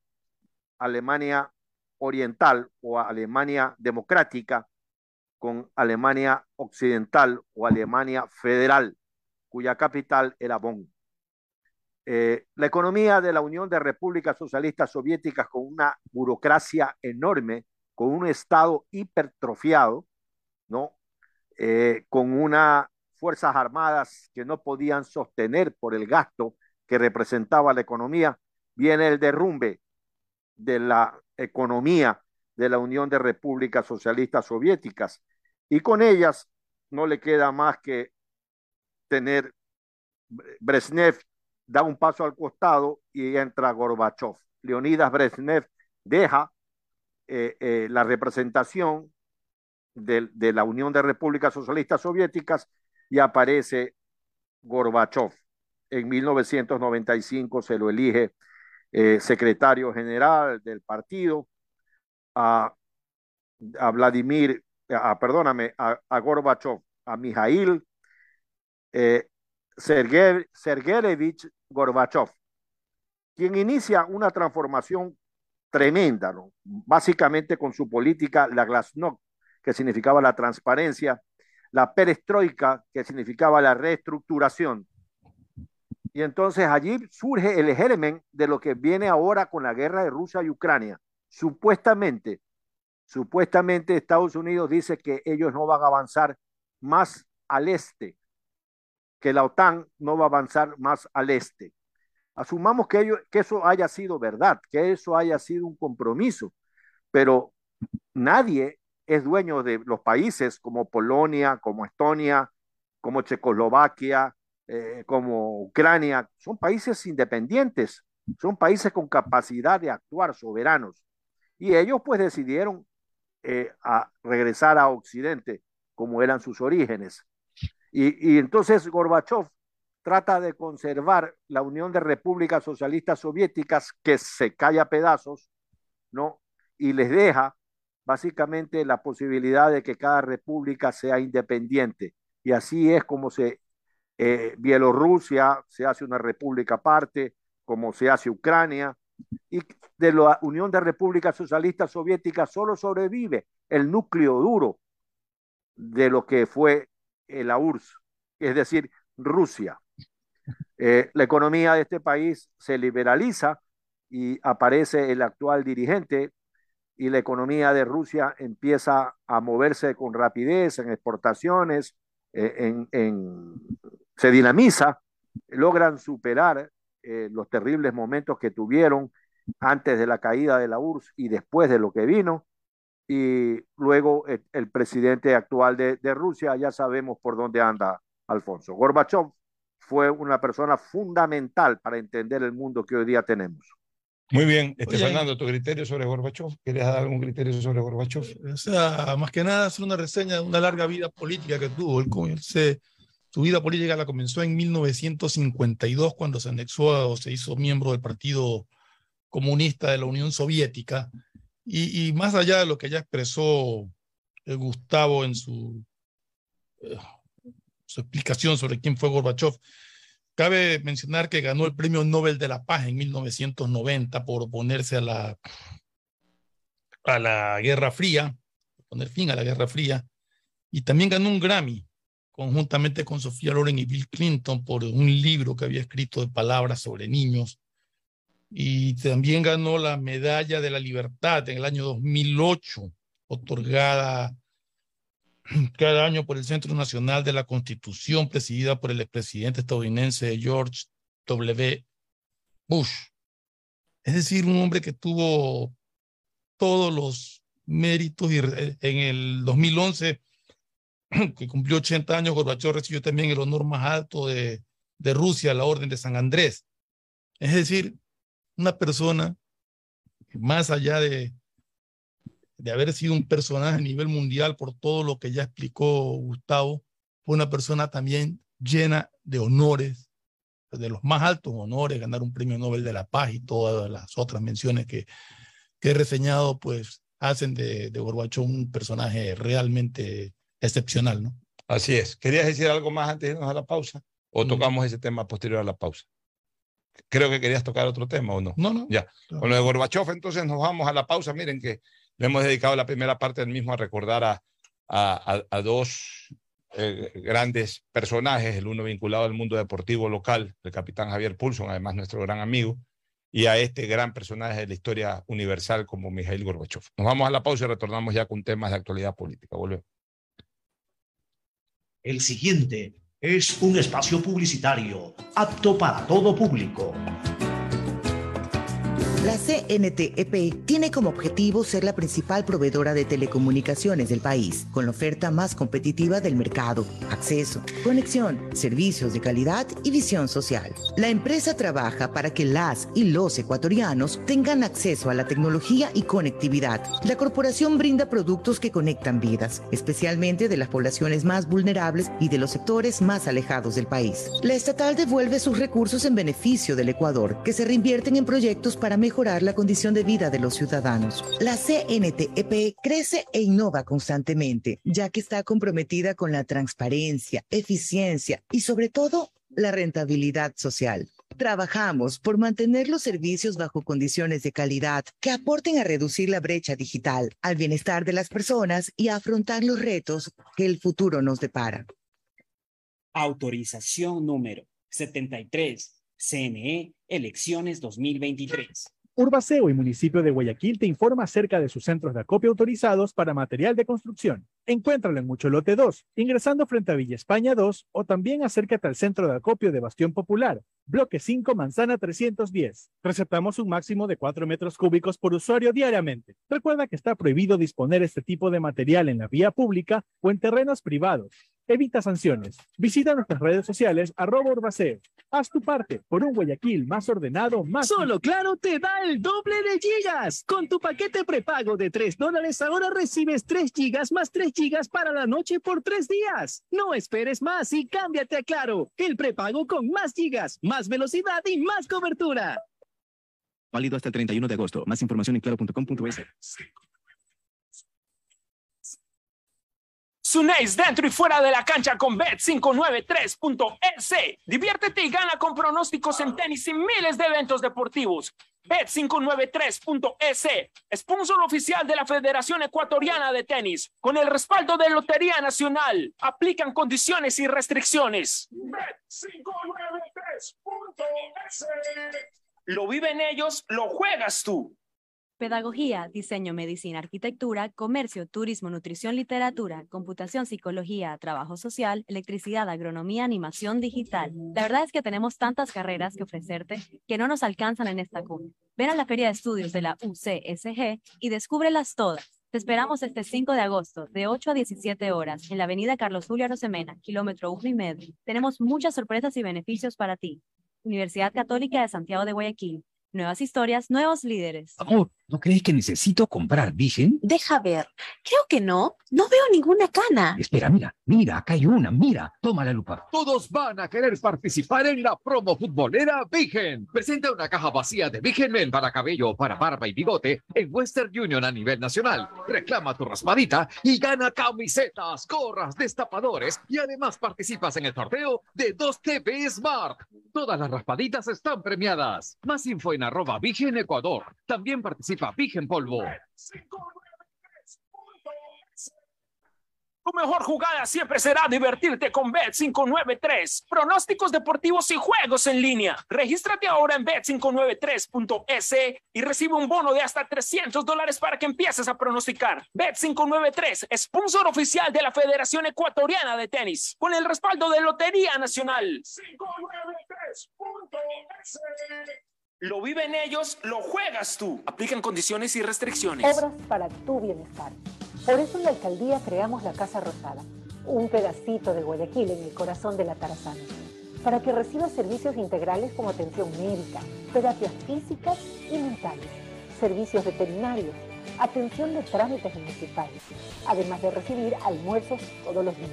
Alemania oriental o Alemania democrática con Alemania occidental o Alemania federal, cuya capital era Bonn. Eh, la economía de la Unión de Repúblicas Socialistas Soviéticas con una burocracia enorme, con un Estado hipertrofiado, ¿no? Eh, con unas fuerzas armadas que no podían sostener por el gasto que representaba la economía, viene el derrumbe de la economía de la Unión de Repúblicas Socialistas Soviéticas. Y con ellas no le queda más que tener Brezhnev da un paso al costado y entra Gorbachev. Leonidas Brezhnev deja eh, eh, la representación de, de, la Unión de Repúblicas Socialistas Soviéticas y aparece Gorbachev. En 1995 se lo elige eh, secretario general del partido a, Vladimir, perdóname, a, a Gorbachev, a Mijail eh, Sergeyevich Gorbachev, quien inicia una transformación tremenda, básicamente con su política, la glasnost, que significaba la transparencia, la perestroika, que significaba la reestructuración. Y entonces allí surge el germen de lo que viene ahora con la guerra de Rusia y Ucrania. Supuestamente, supuestamente Estados Unidos dice que ellos no van a avanzar más al este, que la OTAN no va a avanzar más al este. Asumamos que, que eso haya sido verdad, que eso haya sido un compromiso, pero nadie es dueño de los países como Polonia, como Estonia, como Checoslovaquia, eh, como Ucrania. Son países independientes, son países con capacidad de actuar soberanos. Y ellos pues decidieron eh, a regresar a Occidente como eran sus orígenes. Y, entonces Gorbachev trata de conservar la Unión de Repúblicas Socialistas Soviéticas que se cae a pedazos, ¿no? Y les deja básicamente la posibilidad de que cada república sea independiente. Y así es como se eh, Bielorrusia se hace una república aparte, como se hace Ucrania, y de la Unión de Repúblicas Socialistas Soviéticas solo sobrevive el núcleo duro de lo que fue la URSS, es decir, Rusia. Eh, la economía de este país se liberaliza y aparece el actual dirigente y la economía de Rusia empieza a moverse con rapidez en exportaciones, eh, en, se dinamiza, logran superar eh, los terribles momentos que tuvieron antes de la caída de la URSS y después de lo que vino, y luego el, presidente actual de, Rusia, ya sabemos por dónde anda Alfonso. Gorbachev fue una persona fundamental para entender el mundo que hoy día tenemos. Muy bien, este, Fernando, tu criterio sobre Gorbachev. ¿Quieres dar algún criterio sobre Gorbachev? O sea, más que nada hacer una reseña de una larga vida política que tuvo. Él, se, su vida política la comenzó en 1952 cuando se anexó o se hizo miembro del Partido Comunista de la Unión Soviética. Y, más allá de lo que ya expresó eh, Gustavo en su, eh, su explicación sobre quién fue Gorbachev, cabe mencionar que ganó el Premio Nobel de la Paz en 1990 por oponerse a la, a la Guerra Fría, poner fin a la Guerra Fría, y también ganó un Grammy conjuntamente con Sofía Loren y Bill Clinton por un libro que había escrito de palabras sobre niños y también ganó la Medalla de la Libertad en el año 2008, otorgada cada año por el Centro Nacional de la Constitución, presidida por el expresidente estadounidense George W. Bush. Es decir, un hombre que tuvo todos los méritos y en el 2011, que cumplió 80 años, Gorbachev recibió también el honor más alto de, de Rusia, la Orden de San Andrés. Es decir, una persona más allá de, de haber sido un personaje a nivel mundial por todo lo que ya explicó Gustavo, fue una persona también llena de honores, de los más altos honores, ganar un premio Nobel de la Paz y todas las otras menciones que, que he reseñado, pues hacen de, de Gorbachev un personaje realmente excepcional, ¿no? Así es. ¿Querías decir algo más antes de irnos a la pausa? ¿O mm. tocamos ese tema posterior a la pausa? Creo que querías tocar otro tema, ¿o no? No, no. Ya. Con lo de Gorbachev, entonces nos vamos a la pausa. Miren que le hemos dedicado la primera parte del mismo a recordar a, a, a, dos eh, grandes personajes, el uno vinculado al mundo deportivo local, el capitán Javier Pulson, además nuestro gran amigo, y a este gran personaje de la historia universal como Mijail Gorbachev. Nos vamos a la pausa y retornamos ya con temas de actualidad política. Volvemos. El siguiente es un espacio publicitario apto para todo público. La CNTEP tiene como objetivo ser la principal proveedora de telecomunicaciones del país, con la oferta más competitiva del mercado, acceso, conexión, servicios de calidad y visión social. La empresa trabaja para que las y los ecuatorianos tengan acceso a la tecnología y conectividad. La corporación brinda productos que conectan vidas, especialmente de las poblaciones más vulnerables y de los sectores más alejados del país. La estatal devuelve sus recursos en beneficio del Ecuador, que se reinvierten en proyectos para mejorar mejorar la condición de vida de los ciudadanos. La CNTEP crece e innova constantemente, ya que está comprometida con la transparencia, eficiencia y sobre todo la rentabilidad social. Trabajamos por mantener los servicios bajo condiciones de calidad que aporten a reducir la brecha digital, al bienestar de las personas y a afrontar los retos que el futuro nos depara. Autorización número 73, CNE, elecciones 2023. Urbaceo y municipio de Guayaquil te informa acerca de sus centros de acopio autorizados para material de construcción. Encuéntralo en Mucholote 2, ingresando frente a Villa España 2 o también acércate al centro de acopio de Bastión Popular, bloque 5, manzana 310. Receptamos un máximo de 4 metros cúbicos por usuario diariamente. Recuerda que está prohibido disponer este tipo de material en la vía pública o en terrenos privados. Evita sanciones. Visita nuestras redes sociales arroba urbaceo. Haz tu parte por un Guayaquil más ordenado, más... Solo Claro te da el doble de gigas. Con tu paquete prepago de 3 dólares ahora recibes 3 gigas más 3 gigas para la noche por 3 días. No esperes más y cámbiate a Claro. El prepago con más gigas, más velocidad y más cobertura. Válido hasta el 31 de agosto. Más información en claro.com.es. Sunéis dentro y fuera de la cancha con Bet593.es. Diviértete y gana con pronósticos en tenis y miles de eventos deportivos. Bet593.es, sponsor oficial de la Federación Ecuatoriana de Tenis, con el respaldo de Lotería Nacional. Aplican condiciones y restricciones. Bet593.es. Lo viven ellos, lo juegas tú. Pedagogía, diseño, medicina, arquitectura, comercio, turismo, nutrición, literatura, computación, psicología, trabajo social, electricidad, agronomía, animación digital. La verdad es que tenemos tantas carreras que ofrecerte que no nos alcanzan en esta cumbre. Ven a la Feria de Estudios de la UCSG y descúbrelas todas. Te esperamos este 5 de agosto, de 8 a 17 horas, en la avenida Carlos Julio Arosemena, kilómetro 1 y medio. Tenemos muchas sorpresas y beneficios para ti. Universidad Católica de Santiago de Guayaquil. Nuevas historias, nuevos líderes. ¿No crees que necesito comprar Vigen? Deja ver. Creo que no. No veo ninguna cana. Espera, mira, mira, acá hay una, mira. Toma la lupa. Todos van a querer participar en la promo futbolera Vigen. Presenta una caja vacía de Vigen Men para cabello, para barba y bigote en Western Union a nivel nacional. Reclama tu raspadita y gana camisetas, gorras, destapadores y además participas en el sorteo de 2 TV Smart. Todas las raspaditas están premiadas. Más info en arroba Vigen Ecuador. También participa Vigen Polvo. Tu mejor jugada siempre será divertirte con Bet593. Pronósticos deportivos y juegos en línea. Regístrate ahora en Bet593.es y recibe un bono de hasta 300 dólares para que empieces a pronosticar. Bet593, sponsor oficial de la Federación Ecuatoriana de Tenis, con el respaldo de Lotería Nacional. 593.es. Lo viven ellos, lo juegas tú. Aplican condiciones y restricciones. Obras para tu bienestar. Por eso en la alcaldía creamos la Casa Rosada, un pedacito de Guayaquil en el corazón de la Tarazana, para que reciba servicios integrales como atención médica, terapias físicas y mentales, servicios veterinarios, atención de trámites municipales, además de recibir almuerzos todos los días,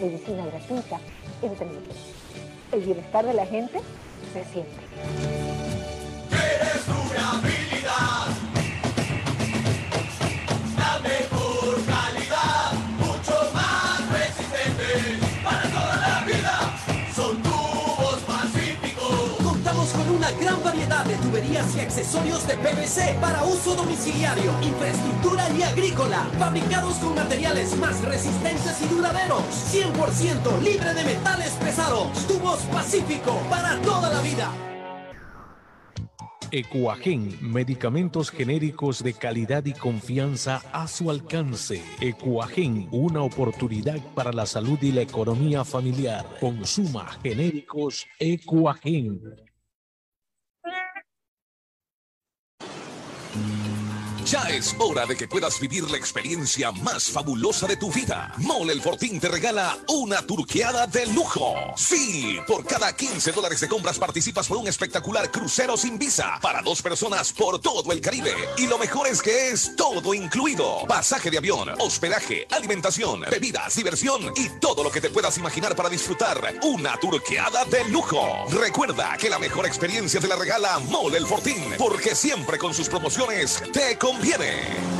medicina gratuita, entre otros. El bienestar de la gente se siente. Una gran variedad de tuberías y accesorios de PVC para uso domiciliario, infraestructura y agrícola, fabricados con materiales más resistentes y duraderos, 100% libre de metales pesados. Tubos Pacífico para toda la vida. Ecuagen, medicamentos genéricos de calidad y confianza a su alcance. Ecuagen, una oportunidad para la salud y la economía familiar. Consuma genéricos Ecuagen. Ya es hora de que puedas vivir la experiencia más fabulosa de tu vida. Mole el Fortín te regala una turqueada de lujo. Sí, por cada 15 dólares de compras participas por un espectacular crucero sin visa para dos personas por todo el Caribe. Y lo mejor es que es todo incluido. Pasaje de avión, hospedaje, alimentación, bebidas, diversión y todo lo que te puedas imaginar para disfrutar una turqueada de lujo. Recuerda que la mejor experiencia te la regala Mole el Fortín, porque siempre con sus promociones te conviene.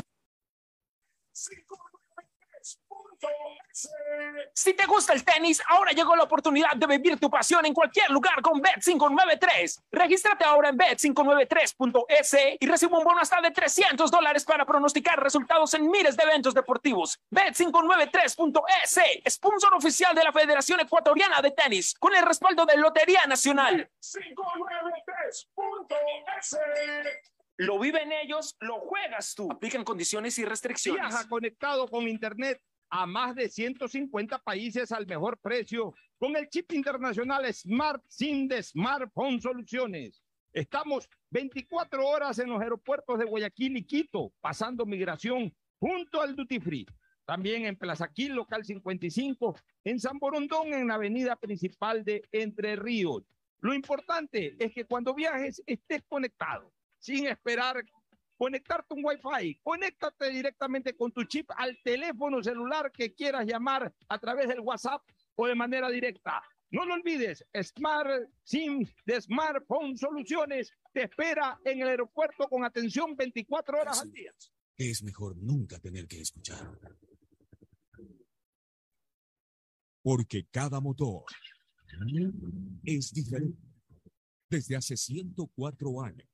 Si te gusta el tenis, ahora llegó la oportunidad de vivir tu pasión en cualquier lugar con Bet593. Regístrate ahora en bet593.es y recibe un bono hasta de 300 dólares para pronosticar resultados en miles de eventos deportivos. Bet593.es, sponsor oficial de la Federación Ecuatoriana de Tenis, con el respaldo de Lotería Nacional. 593.es. Lo viven ellos, lo juegas tú. Aplican condiciones y restricciones. Viaja conectado con Internet a más de 150 países al mejor precio con el chip internacional Smart SIM de Smartphone Soluciones. Estamos 24 horas en los aeropuertos de Guayaquil y Quito, pasando migración junto al Duty Free. También en Plaza Quil, local 55, en San Borondón, en la avenida principal de Entre Ríos. Lo importante es que cuando viajes estés conectado sin esperar conectarte un Wi-Fi. Conéctate directamente con tu chip al teléfono celular que quieras llamar a través del WhatsApp o de manera directa. No lo olvides, Smart SIM de Smartphone Soluciones te espera en el aeropuerto con atención 24 horas al día. Es mejor nunca tener que escuchar. Porque cada motor es diferente. Desde hace 104 años,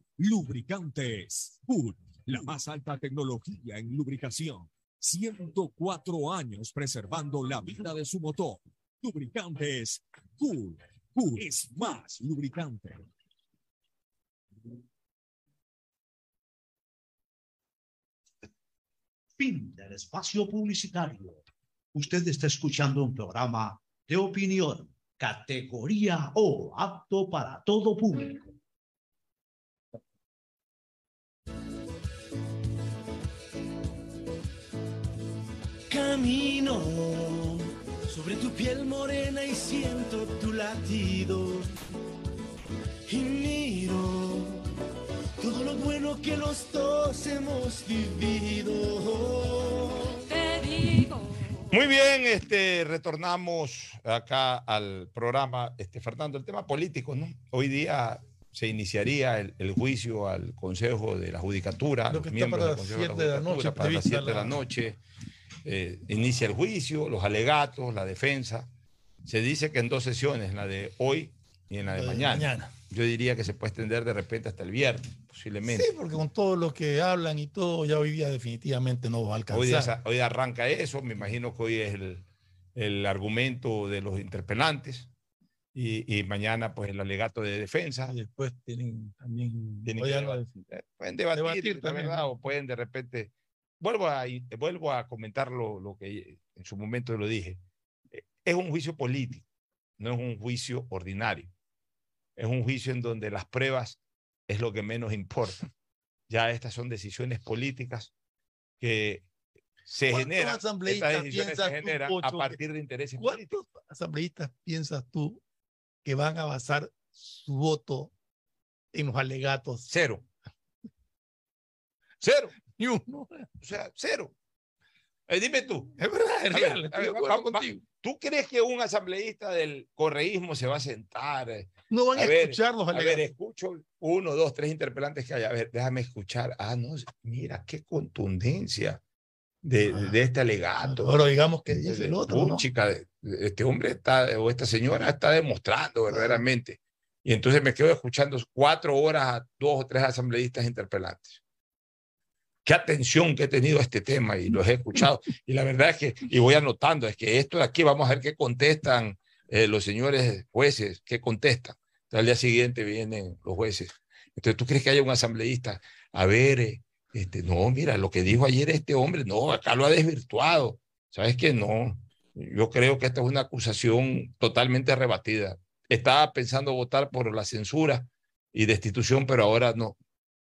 Lubricantes Cool, la más alta tecnología en lubricación. 104 años preservando la vida de su motor. Lubricantes Cool. Cool es más lubricante. Fin del espacio publicitario. Usted está escuchando un programa de opinión, categoría O, apto para todo público. Camino sobre tu piel morena y siento tu latido. Y miro todo lo bueno que los dos hemos vivido. Te digo. Muy bien, este, retornamos acá al programa, este, Fernando, el tema político, ¿no? Hoy día se iniciaría el, el juicio al Consejo de la Judicatura, Lo que los miembros para del las Consejo de la 7 de la Judicatura, noche, para las prevista 7 de la la- noche. Eh, inicia el juicio, los alegatos, la defensa. Se dice que en dos sesiones, en la de hoy y en la de, La de mañana. mañana. Yo diría que se puede extender de repente hasta el viernes, posiblemente. Sí, porque con todo lo que hablan y todo, ya hoy día definitivamente no va a alcanzar. Hoy, día- hoy arranca eso, me imagino que hoy es el, el argumento de los interpelantes y, y mañana pues el alegato de defensa. Y después tienen también... Tienen que eh, pueden debatir, debatir también, o pueden de repente... Vuelvo a, vuelvo a comentar lo, lo que en su momento lo dije. Eh, Es un juicio político, no es un juicio ordinario. Es un juicio en donde las pruebas es lo que menos importa. Ya estas son decisiones políticas que se ¿Cuántos generan, estas decisiones se tú, generan a Pocho, que- partir de intereses políticos. ¿Cuántos asambleístas piensas tú que van a basar su voto en los alegatos. Cero. Cero. Ni uno. O sea, cero. Eh, dime tú. Es verdad, es A ver, real. a ver, de va- va- contigo. ¿Tú crees que un asambleísta del correísmo se va a sentar? eh, No van a, ver, escuchar los A ver, escucho uno, dos, tres interpelantes que hay. A ver, déjame escuchar. Ah, no, mira, qué contundencia de, de- de este alegato. Ahora digamos que dice el otro, ¿no? chica, este hombre está, o esta señora está demostrando verdaderamente. Y entonces me quedo escuchando cuatro horas a dos o tres asambleístas interpelantes. Qué atención que he tenido a este tema y los he escuchado. Y la verdad es que, y voy anotando, es que esto de aquí vamos a ver qué contestan eh, los señores jueces, qué contestan. Entonces, al día siguiente vienen los jueces. Entonces, ¿tú crees que haya un asambleísta? A ver, eh, este, no, mira, lo que dijo ayer este hombre, no, acá lo ha desvirtuado. ¿Sabes qué? No, yo creo que esta es una acusación totalmente rebatida. Estaba pensando votar por la censura y destitución, pero ahora no.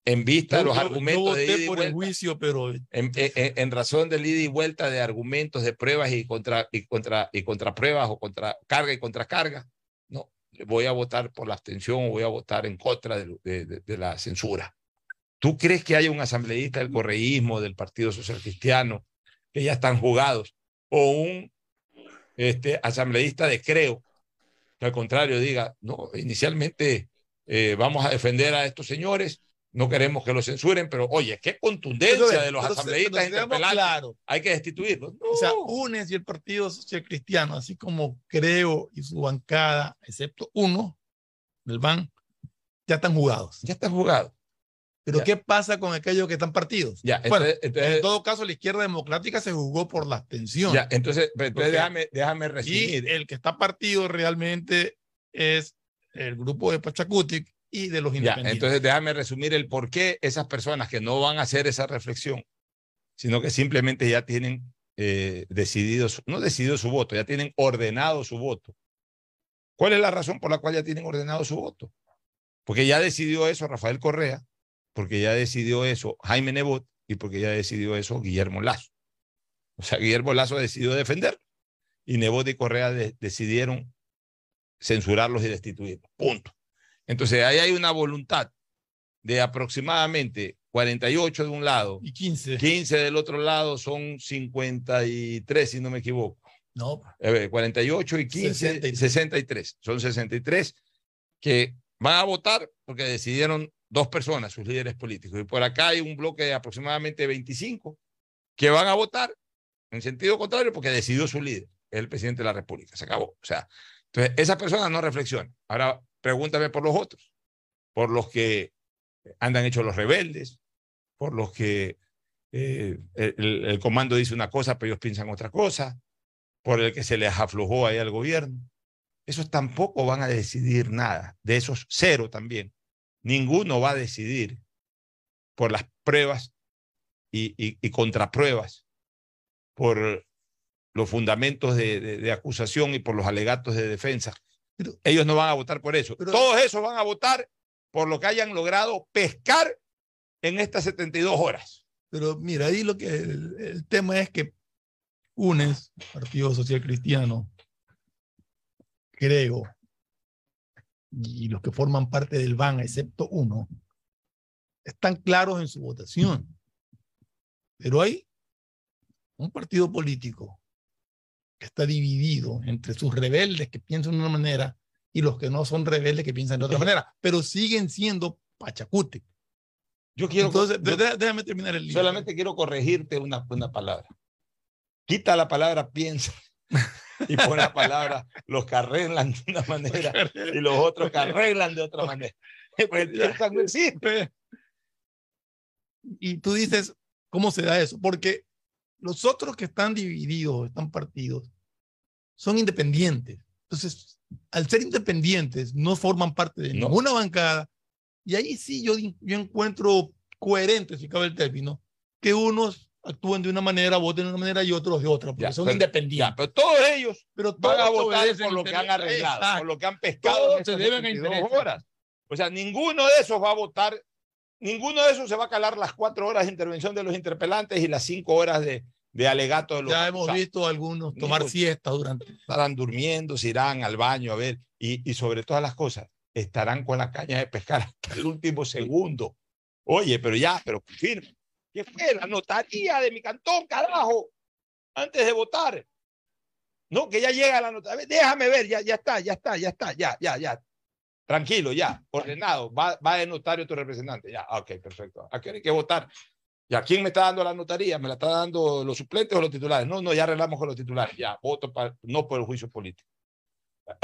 En vista de los yo- yo argumentos de voté ida y por el vuelta, juicio, pero en, en- en razón del ida y vuelta de argumentos, de pruebas y contra y contra y contrapruebas o contra carga y contracarga, no, voy a votar por la abstención o voy a votar en contra de, de- de- de la censura. ¿Tú crees que haya un asambleísta del correísmo, del Partido Social Cristiano, que ya están jugados, o un este, asambleísta de Creo, que al contrario diga, no, inicialmente eh, vamos a defender a estos señores, no queremos que los censuren, pero oye, qué contundencia Pero, de los pero asambleístas pero interpelantes, claros. hay que destituirlos. O sea, UNES y el Partido Social Cristiano, así como Creo y su bancada, excepto uno del BAN, ya están jugados. Ya están jugados. Pero Ya. ¿qué pasa con aquellos que están partidos? Ya, bueno, entonces- entonces- en todo caso, la izquierda democrática se jugó por la abstención. Ya, entonces, entonces déjame, déjame y resumir. el que está partido realmente es el grupo de Pachacutic y de los Ya, independientes. entonces déjame resumir el por qué esas personas que no van a hacer esa reflexión, sino que simplemente ya tienen eh, decidido, su- no decidido su voto, ya tienen ordenado su voto. ¿Cuál es la razón por la cual ya tienen ordenado su voto? Porque ya decidió eso Rafael Correa, porque ya decidió eso Jaime Nebot y porque ya decidió eso Guillermo Lazo. O sea, Guillermo Lazo decidió defender y Nebot y Correa de- decidieron censurarlos y destituirlos. Punto. Entonces, ahí hay una voluntad de aproximadamente 48 de un lado y 15. 15 del otro lado, son 53, si no me equivoco. No, ver, 48 y 15, 63. 63. Son 63 que van a votar porque decidieron dos personas, sus líderes políticos. Y por acá hay un bloque de aproximadamente 25 que van a votar en sentido contrario porque decidió su líder, el presidente de la República. Se acabó. O sea, entonces esas personas no reflexionan. Ahora pregúntame por los otros, por los que andan hechos los rebeldes, por los que eh, el, comando dice una cosa, pero ellos piensan otra cosa, por el que se les aflojó ahí al gobierno. Esos tampoco van a decidir nada. De esos cero también. Ninguno va a decidir por las pruebas y, contrapruebas, por los fundamentos de, acusación y por los alegatos de defensa. Ellos no van a votar por eso. Pero, Todos esos van a votar por lo que hayan logrado pescar en estas 72 horas. Pero mira, ahí lo que el, el tema es que UNES, Partido Social Cristiano, creo, y los que forman parte del BAN, excepto uno, están claros en su votación. Pero hay un partido político que está dividido entre sus rebeldes que piensan de una manera y los que no son rebeldes que piensan de otra manera, pero siguen siendo pachacute. Yo quiero. Entonces, yo, déjame terminar el libro. Solamente quiero corregirte una, una palabra. Quita la palabra piensa y pon la palabra los que arreglan de una manera y los otros que arreglan de otra manera. Pues no existe. Y tú dices, ¿cómo se da eso? Porque los otros que están divididos, están partidos, son independientes. Entonces, al ser independientes, no forman parte de no. ninguna bancada. Y ahí sí yo, yo encuentro coherente, si cabe el término, que unos actúen de una manera, voten de una manera y otros de otra, porque ya, son pero, independientes. Ya, pero todos ellos pero van a votar por lo que han arreglado, por lo que han pescado Todos se deben 72 horas. O sea, ninguno de esos va a votar, ninguno de esos se va a calar las cuatro horas de intervención de los interpelantes y las cinco horas de, de alegato de los Ya hemos visto algunos tomar siestas durante. Estarán durmiendo, se irán al baño a ver, y, y sobre todas las cosas, estarán con la caña de pescar hasta el último segundo. Oye, pero ya, pero firme. ¿Qué fue? La notaría de mi cantón, carajo, antes de votar. No, que ya llega la notaría. Déjame ver, ya, ya está, ya está, ya está, ya, ya, ya. Tranquilo, ya, ordenado. Va, va de notario tu representante. Ya, ok, perfecto. ¿A quién hay que votar? ¿Y quién me está dando la notaría? ¿Me la está dando los suplentes o los titulares? No, no, ya arreglamos con los titulares. Ya, voto para, no por el juicio político.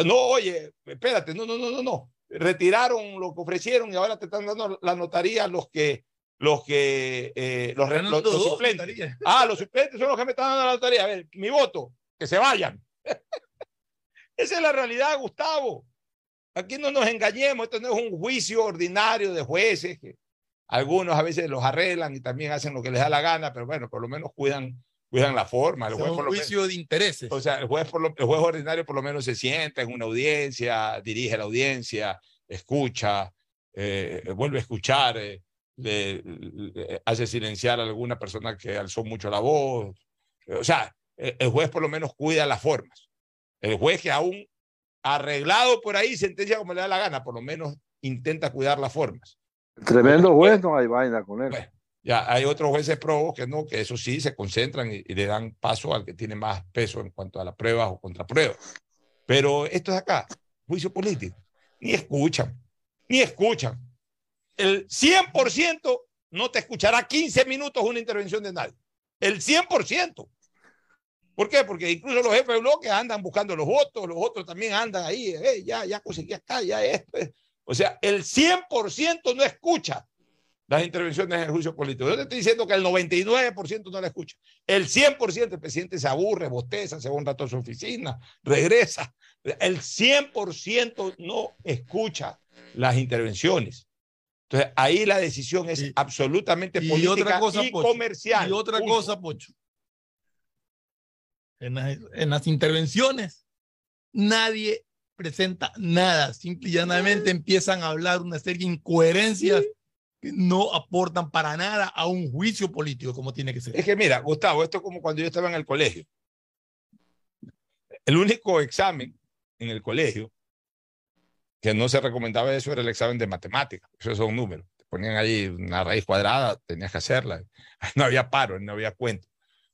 No, oye, espérate, no, no, no, no, no. Retiraron lo que ofrecieron y ahora te están dando la notaría los que, los que, eh, los, los, los suplentes. Ah, los suplentes son los que me están dando la notaría. A ver, mi voto, que se vayan. Esa es la realidad, Gustavo. Aquí no nos engañemos, esto no es un juicio ordinario de jueces, que algunos a veces los arreglan y también hacen lo que les da la gana, pero bueno, por lo menos cuidan, cuidan la forma. El juez, por un juicio menos, de intereses. O sea, el juez, por lo, el juez ordinario por lo menos se sienta en una audiencia, dirige la audiencia, escucha, eh, vuelve a escuchar, eh, le, le, hace silenciar a alguna persona que alzó mucho la voz. O sea, el juez por lo menos cuida las formas. El juez que aún arreglado por ahí sentencia como le da la gana, por lo menos intenta cuidar las formas. Tremendo juez, no hay vaina con él. Bueno, ya hay otros jueces probos que no, que eso sí se concentran y, y, le dan paso al que tiene más peso en cuanto a las pruebas o contrapruebas. Pero esto es acá, juicio político. Ni escuchan, ni escuchan. El 100% no te escuchará 15 minutos una intervención de nadie. El 100%. ¿Por qué? Porque incluso los jefes de bloque andan buscando los votos, los otros también andan ahí, hey, ya, ya conseguí acá, ya esto. O sea, el 100% no escucha las intervenciones en el juicio político. Yo te estoy diciendo que el 99% no la escucha. El 100% el presidente se aburre, bosteza, se va un rato a su oficina, regresa. El 100% no escucha las intervenciones. Entonces, ahí la decisión es y, absolutamente política y, otra cosa, y Pocho, comercial. Y otra punto. cosa, Pocho. En las, en las intervenciones, nadie presenta nada, simple y llanamente empiezan a hablar una serie de incoherencias que no aportan para nada a un juicio político como tiene que ser. Es que mira, Gustavo, esto es como cuando yo estaba en el colegio. El único examen en el colegio que no se recomendaba eso era el examen de matemáticas. Eso son números. Te ponían ahí una raíz cuadrada, tenías que hacerla. No había paro, no había cuento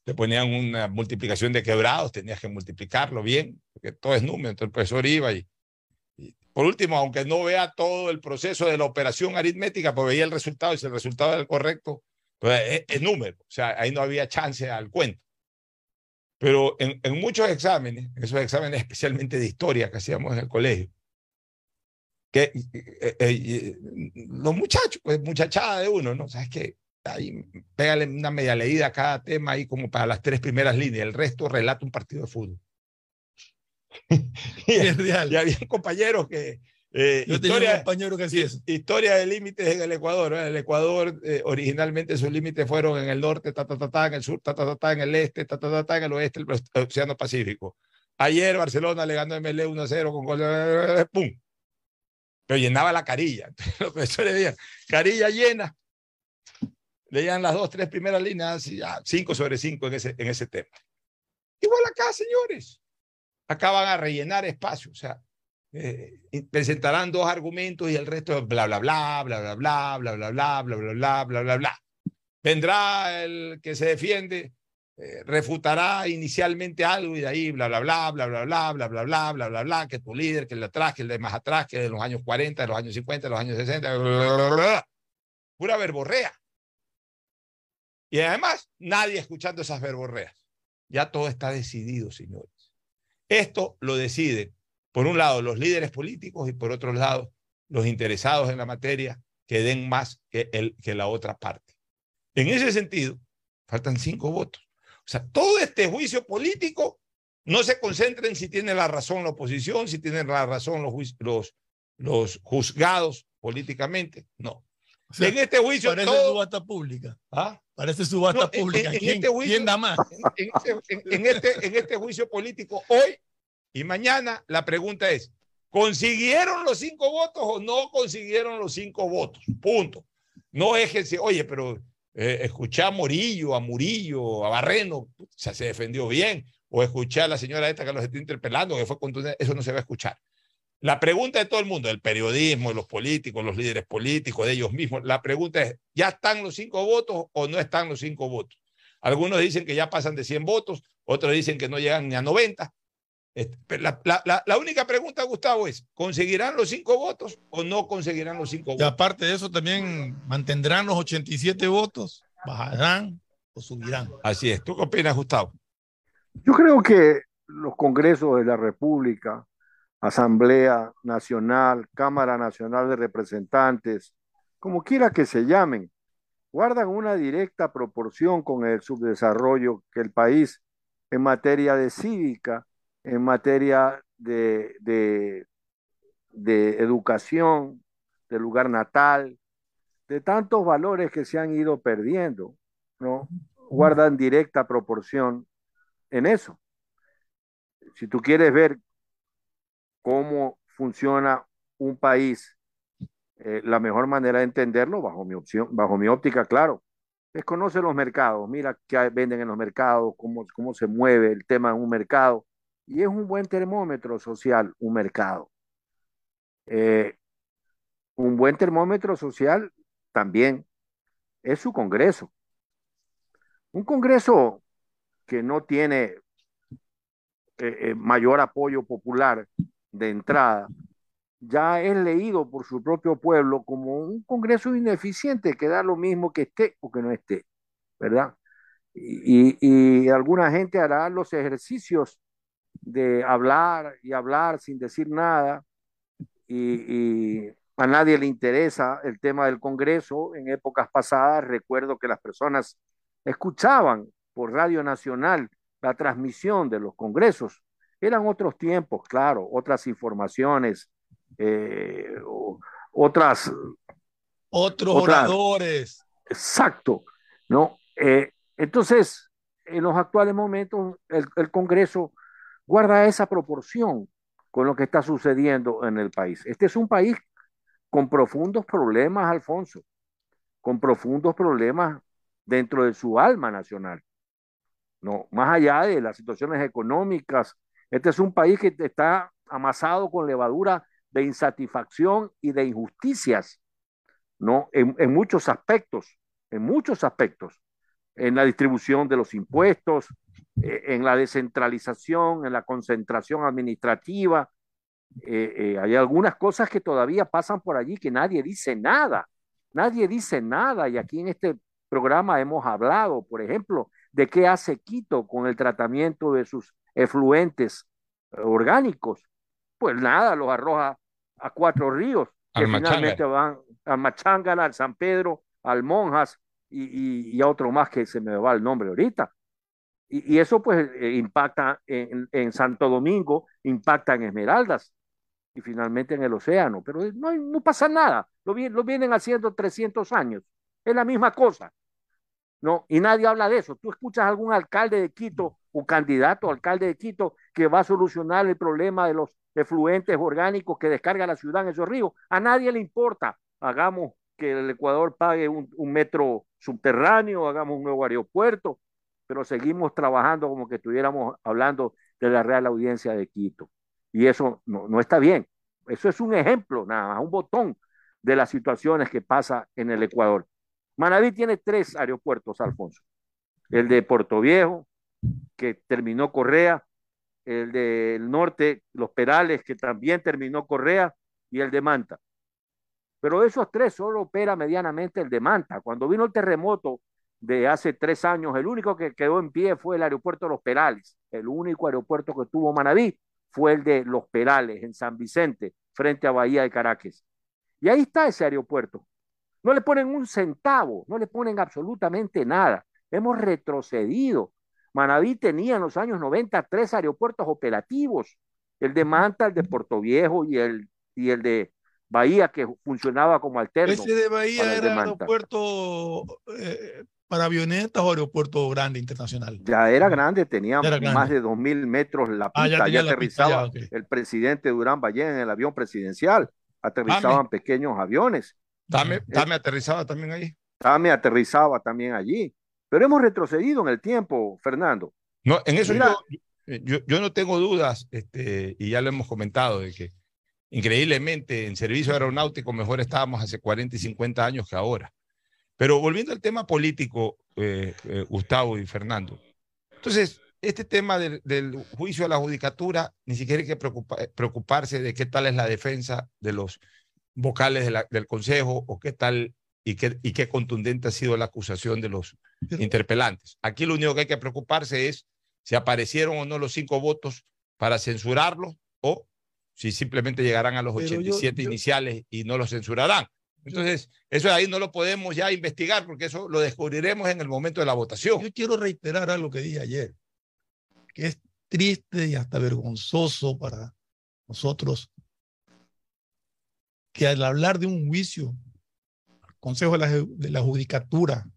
te ponían una multiplicación de quebrados, tenías que multiplicarlo bien, porque todo es número, entonces el profesor iba y, y, por último, aunque no vea todo el proceso de la operación aritmética, pues veía el resultado y si el resultado era el correcto, pues es, es número, o sea, ahí no había chance al cuento. Pero en, en muchos exámenes, esos exámenes especialmente de historia que hacíamos en el colegio, que eh, eh, los muchachos, pues muchachada de uno, ¿no? ¿Sabes qué? Ahí pégale una media leída a cada tema ahí como para las tres primeras líneas, el resto relata un partido de fútbol. y, y, había compañeros que... Eh, Yo historia, tenía un compañero que hacía eso. Historia de límites en el Ecuador. En el Ecuador, eh, originalmente sus límites fueron en el norte, ta, ta, ta, ta, en el sur, ta, ta, ta, ta, en el este, ta, ta, ta, ta, en el oeste, el Océano Pacífico. Ayer Barcelona le ganó MLE 1-0 con gol. ¡Pum! Pero llenaba la carilla. Entonces, los profesores decían, carilla llena, leían las dos, tres primeras líneas y ya, cinco sobre cinco en ese, en ese tema. Igual acá, señores. Acá van a rellenar espacio, o sea, eh, presentarán dos argumentos y el resto es bla, bla, bla, bla, bla, bla, bla, bla, bla, bla, bla, bla, bla, bla, bla. Vendrá el que se defiende, eh, refutará inicialmente algo y de ahí bla, bla, bla, bla, bla, bla, bla, bla, bla, bla, bla, bla, que tu líder, que el de atrás, que el de más atrás, que de los años 40, de los años 50, de los años 60, bla, bla, bla, bla. pura verborrea. Y además, nadie escuchando esas verborreas. Ya todo está decidido, señores. Esto lo deciden, por un lado, los líderes políticos y por otro lado, los interesados en la materia que den más que, el, que la otra parte. En ese sentido, faltan cinco votos. O sea, todo este juicio político no se concentra en si tiene la razón la oposición, si tienen la razón los, los, los juzgados políticamente. No. O sea, en este juicio parece todo... subasta pública. ¿Ah? Parece subasta No, pública. en- en ¿Quién, este juicio- quién da más? En, en- en- este, en este juicio político hoy y mañana, la pregunta es, ¿consiguieron los cinco votos o no consiguieron los cinco votos? Punto. No es que oye, pero eh, escuché a Morillo, a Murillo, a Barreno, o sea, se defendió bien, o escuché a la señora esta que los está interpelando, que fue contundente, eso no se va a escuchar. La pregunta de todo el mundo, del periodismo, de los políticos, los líderes políticos, de ellos mismos, la pregunta es, ¿ya están los cinco votos o no están los cinco votos? Algunos dicen que ya pasan de 100 votos, otros dicen que no llegan ni a 90. Este, La, la- la- la única pregunta, Gustavo, es, ¿conseguirán los cinco votos o no conseguirán los cinco Y votos? aparte de eso, también mantendrán los 87 votos, bajarán o subirán. Así es. ¿Tú qué opinas, Gustavo? Yo creo que los congresos de la República, Asamblea Nacional, Cámara Nacional de Representantes, como quiera que se llamen, guardan una directa proporción con el subdesarrollo que el país en materia de cívica, en materia de, de, educación, de lugar natal, de tantos valores que se han ido perdiendo, ¿no? Guardan directa proporción en eso. Si tú quieres ver cómo funciona un país, eh, la mejor manera de entenderlo, bajo mi opción, bajo mi óptica, claro, es conocer los mercados, mira qué venden en los mercados, cómo, cómo se mueve el tema en un mercado, y es un buen termómetro social, un mercado. Eh, un buen termómetro social también es su Congreso. Un Congreso que no tiene eh, mayor apoyo popular de entrada, ya es leído por su propio pueblo como un Congreso ineficiente que da lo mismo que esté o que no esté, ¿verdad? Y, y alguna gente hará los ejercicios de hablar y hablar sin decir nada y, y a nadie le interesa el tema del Congreso. En épocas pasadas recuerdo que las personas escuchaban por Radio Nacional la transmisión de los congresos. Eran otros tiempos, claro, otras informaciones, eh, otras... Otros otras- oradores. Exacto, ¿no? Eh, entonces, en los actuales momentos, el, el Congreso guarda esa proporción con lo que está sucediendo en el país. Este es un país con profundos problemas, Alfonso, con profundos problemas dentro de su alma nacional. No, más allá de las situaciones económicas, este es un país que está amasado con levadura de insatisfacción y de injusticias, ¿no? En, muchos aspectos, en muchos aspectos, en la distribución de los impuestos, eh, en la descentralización, en la concentración administrativa. Eh, eh, hay algunas cosas que todavía pasan por allí que nadie dice nada, nadie dice nada y aquí en este programa hemos hablado, por ejemplo, de qué hace Quito con el tratamiento de sus efluentes eh, orgánicos. Pues nada, los arroja a Cuatro Ríos, que finalmente van a Machangana, al San Pedro, al Monjas y, y- y a otro más que se me va el nombre ahorita. Y, y eso pues eh, impacta en, en Santo Domingo, impacta en Esmeraldas y finalmente en el océano. Pero no, no pasa nada, lo, lo vienen haciendo 300 años, es la misma cosa. ¿No? Y nadie habla de eso. Tú escuchas a algún alcalde de Quito o candidato a alcalde de Quito que va a solucionar el problema de los efluentes orgánicos que descarga la ciudad en esos ríos. A nadie le importa. Hagamos que el Ecuador pague un, un metro subterráneo, hagamos un nuevo aeropuerto, pero seguimos trabajando como que estuviéramos hablando de la Real Audiencia de Quito. Y eso no, no está bien. Eso es un ejemplo, nada más, un botón de las situaciones que pasa en el Ecuador. Manaví tiene tres aeropuertos, Alfonso. El de Puerto Viejo, que terminó Correa, el del norte, Los Perales, que también terminó Correa, y el de Manta. Pero esos tres solo opera medianamente el de Manta. Cuando vino el terremoto de hace tres años, el único que quedó en pie fue el aeropuerto de Los Perales. El único aeropuerto que tuvo Manaví fue el de Los Perales, en San Vicente, frente a Bahía de Caracas. Y ahí está ese aeropuerto. No le ponen un centavo, no le ponen absolutamente nada. Hemos retrocedido. Manaví tenía en los años 90 tres aeropuertos operativos, el de Manta, el de Puerto Viejo y el, y el de Bahía, que funcionaba como alterno. Ese de Bahía de era aeropuerto eh, para avionetas o aeropuerto grande internacional. Ya era grande, tenía Ya era grande. más de 2.000 metros la Ah, ya pista, tenía ya la pista, aterrizaba ya, el presidente Durán Ballén en el avión presidencial, aterrizaban pequeños aviones. Dame, dame aterrizaba también ahí. Tame aterrizaba también allí. Pero hemos retrocedido en el tiempo, Fernando. No, en eso Mira, yo, yo, yo no tengo dudas, este, y ya lo hemos comentado, de que Increíblemente, en servicio aeronáutico mejor estábamos hace 40 y 50 años que ahora. Pero volviendo al tema político, eh, eh, Gustavo y Fernando. Entonces, este tema del, del, juicio a la judicatura, ni siquiera hay que preocupa, preocuparse de qué tal es la defensa de los vocales de la, del Consejo o qué tal y qué, y qué contundente ha sido la acusación de los Pero, interpelantes. Aquí lo único que hay que preocuparse es si aparecieron o no los cinco votos para censurarlo o si simplemente llegarán a los 87 yo, yo, iniciales y no los censurarán. Entonces, eso de ahí no lo podemos ya investigar porque eso lo descubriremos en el momento de la votación. Yo quiero reiterar algo que dije ayer, que es triste y hasta vergonzoso para nosotros que al hablar de un juicio, el Consejo de la, de la Judicatura,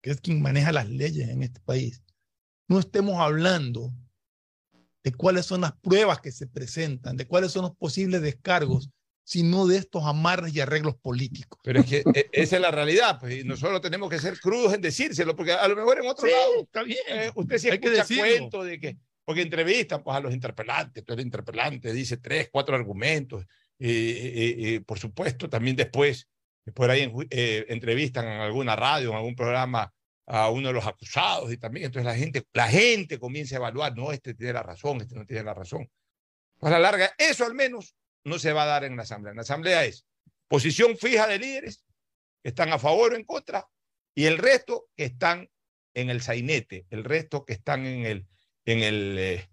que es quien maneja las leyes en este país, no estemos hablando de cuáles son las pruebas que se presentan, de cuáles son los posibles descargos, sino de estos amarres y arreglos políticos. Pero es que e, esa es la realidad, pues, y nosotros tenemos que ser crudos en decírselo, porque a lo mejor en otro sí, lado, está bien. Eh, usted sí escucha cuento de que, porque entrevistan pues, a los interpelantes, todo el interpelante dice tres, cuatro argumentos, por supuesto también después, por ahí eh, entrevistan en alguna radio, en algún programa a uno de los acusados y también entonces la gente, la gente comienza a evaluar, no, este tiene la razón, este no tiene la razón. A la larga, eso al menos no se va a dar en la asamblea. En la asamblea es posición fija de líderes que están a favor o en contra y el resto que están en el sainete, el resto que están en el, en el, eh,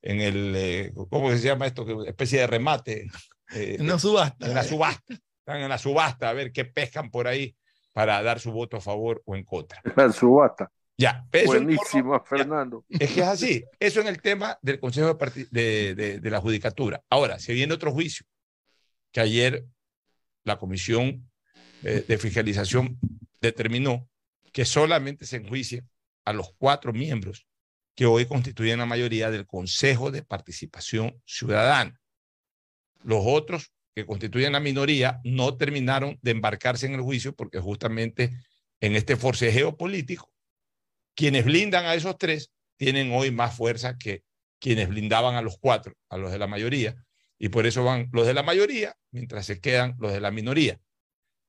en el, eh, ¿cómo se llama esto? Especie de remate. Eh, en la subasta. En la subasta. Están en la subasta a ver qué pescan por ahí para dar su voto a favor o en contra. La subasta. Ya. Buenísimo, Fernando. Ya. Es que es así. Eso en el tema del Consejo de, de, de, de, la Judicatura. Ahora, se viene otro juicio, que ayer la Comisión eh, de Fiscalización determinó que solamente se enjuicie a los cuatro miembros que hoy constituyen la mayoría del Consejo de Participación Ciudadana. Los otros que constituyen la minoría no terminaron de embarcarse en el juicio porque justamente en este forcejeo político, quienes blindan a esos tres tienen hoy más fuerza que quienes blindaban a los cuatro, a los de la mayoría, y por eso van los de la mayoría mientras se quedan los de la minoría.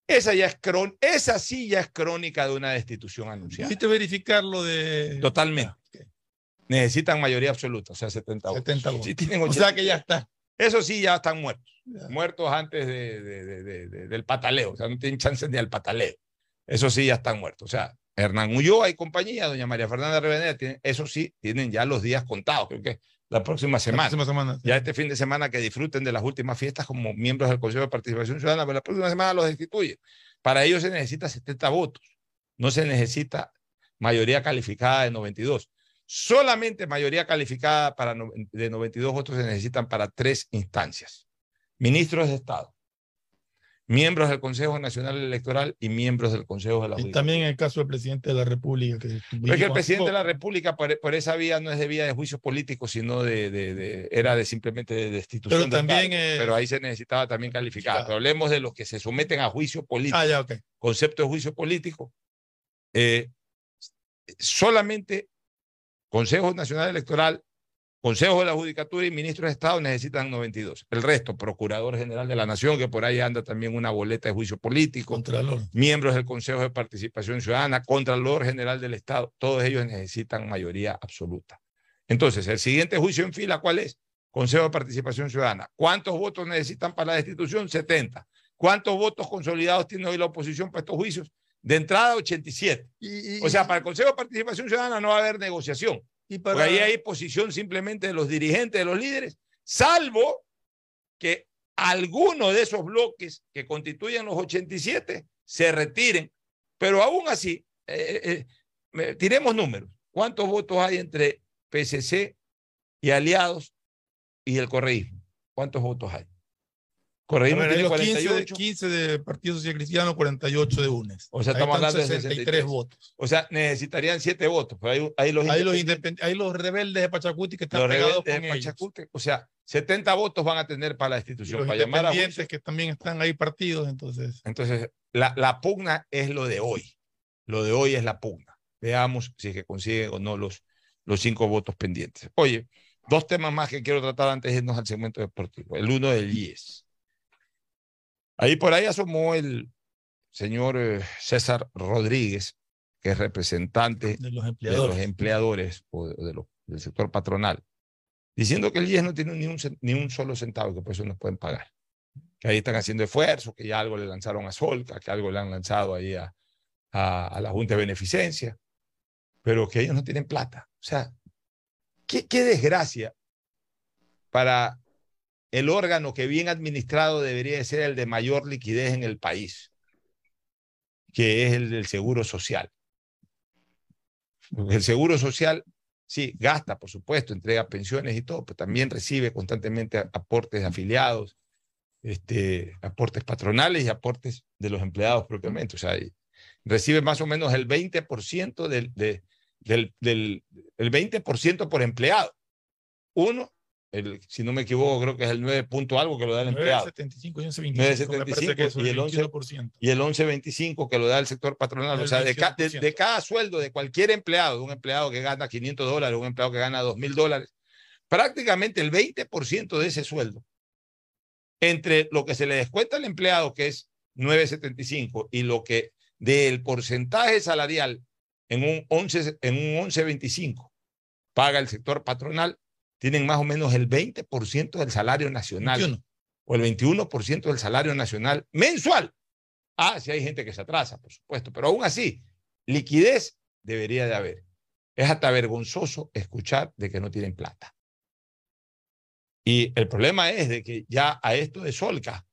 Esa, ya es cron esa sí ya es crónica de una destitución anunciada. ¿Viste verificar lo de...? Totalmente. Ah, okay. Necesitan mayoría absoluta, o sea, 70 votos. 70 votos. Sí, tienen o sea que ya está. Eso sí, ya están muertos. Ya. Muertos antes de, de, de, del pataleo. O sea, no tienen chance ni al pataleo. Eso sí, ya están muertos. O sea, Hernán Ulloa y compañía, doña María Fernanda Revenera, tienen, eso sí, tienen ya los días contados. Creo que la próxima semana. La próxima semana sí. Ya este fin de semana que disfruten de las últimas fiestas como miembros del Consejo de Participación Ciudadana, pero la próxima semana los destituyen. Para ello se necesita 70 votos. No se necesita mayoría calificada de 92. Solamente mayoría calificada para no, de 92 votos se necesitan para tres instancias. Ministros de Estado, miembros del Consejo Nacional Electoral y miembros del Consejo de la Judicatura. Y también en el caso del presidente de la República. Que Pero es que el presidente de la República por, por, esa vía no es de vía de juicio político, sino de, de, de era de simplemente de destitución. Pero también. De Pero ahí se necesitaba también calificar. Pero hablemos de los que se someten a juicio político. Ah, ya, okay. Concepto de juicio político. Eh, solamente Consejo Nacional Electoral, Consejo de la Judicatura y Ministros de Estado necesitan 92. El resto, Procurador General de la Nación, que por ahí anda también una boleta de juicio político, Contralor. miembros del Consejo de Participación Ciudadana, Contralor General del Estado, todos ellos necesitan mayoría absoluta. Entonces, el siguiente juicio en fila, ¿cuál es? Consejo de Participación Ciudadana. ¿Cuántos votos necesitan para la destitución? 70. ¿Cuántos votos consolidados tiene hoy la oposición para estos juicios? De entrada, 87. Y, y, o sea, para el Consejo de Participación Ciudadana no va a haber negociación. Y para... Porque ahí hay posición simplemente de los dirigentes, de los líderes, salvo que alguno de esos bloques que constituyen los 87 se retiren. Pero aún así, eh, eh, tiremos números. ¿Cuántos votos hay entre PSC y aliados y el correísmo? ¿Cuántos votos hay? Correísmo tiene 48. 15 de, 15 de Partido Social Cristiano, 48 de UNES. O sea, estamos hablando de 63, 63 votos. O sea, necesitarían 7 votos. Pero hay, hay, los hay, los hay los rebeldes de Pachacuti que están los pegados con Pachacuti, O sea, 70 votos van a tener para la institución. los para llamar a que también están ahí partidos, entonces. Entonces, la, la pugna es lo de hoy. Lo de hoy es la pugna. Veamos si es que consigue o no los, los cinco votos pendientes. Oye, dos temas más que quiero tratar antes de irnos al segmento deportivo. El uno del IES. Ahí por ahí asomó el señor eh, César Rodríguez, que es representante De los de empleadores. los empleadores o de, de los- del sector patronal, diciendo que el IES no tiene ni un, cen- ni un solo centavo, que por eso no pueden pagar. Que ahí están haciendo esfuerzos, que ya algo le lanzaron a Solca, que algo le han lanzado ahí a, a, a la Junta de Beneficencia, pero que ellos no tienen plata. O sea, qué, qué desgracia para el órgano que bien administrado debería de ser el de mayor liquidez en el país, que es el del Seguro Social. El Seguro Social, sí, gasta, por supuesto, entrega pensiones y todo, pero también recibe constantemente aportes de afiliados, este, aportes patronales y aportes de los empleados propiamente. O sea, recibe más o menos el 20% del, de- del, del el 20% por empleado. Uno, el, si no me equivoco, creo que es el 9 punto algo que lo da el empleado. 9.75 y 11.25. me parece que 9.75 eso y es el 11 21%. y el 11.25 que lo da el sector patronal. El o sea, de, ca- de- 21%. de cada sueldo de cualquier empleado, de un empleado que gana 500 dólares, un empleado que gana 2.000 dólares, prácticamente el 20% de ese sueldo, entre lo que se le descuenta al empleado, que es 9.75, y lo que del porcentaje salarial en un 11, en un 11.25 paga el sector patronal, tienen más o menos el 20% del salario nacional 21. o el 21% del salario nacional mensual. Ah, sí hay gente que se atrasa, por supuesto, pero aún así, liquidez debería de haber. Es hasta vergonzoso escuchar de que no tienen plata. Y el problema es de que ya a esto de Solca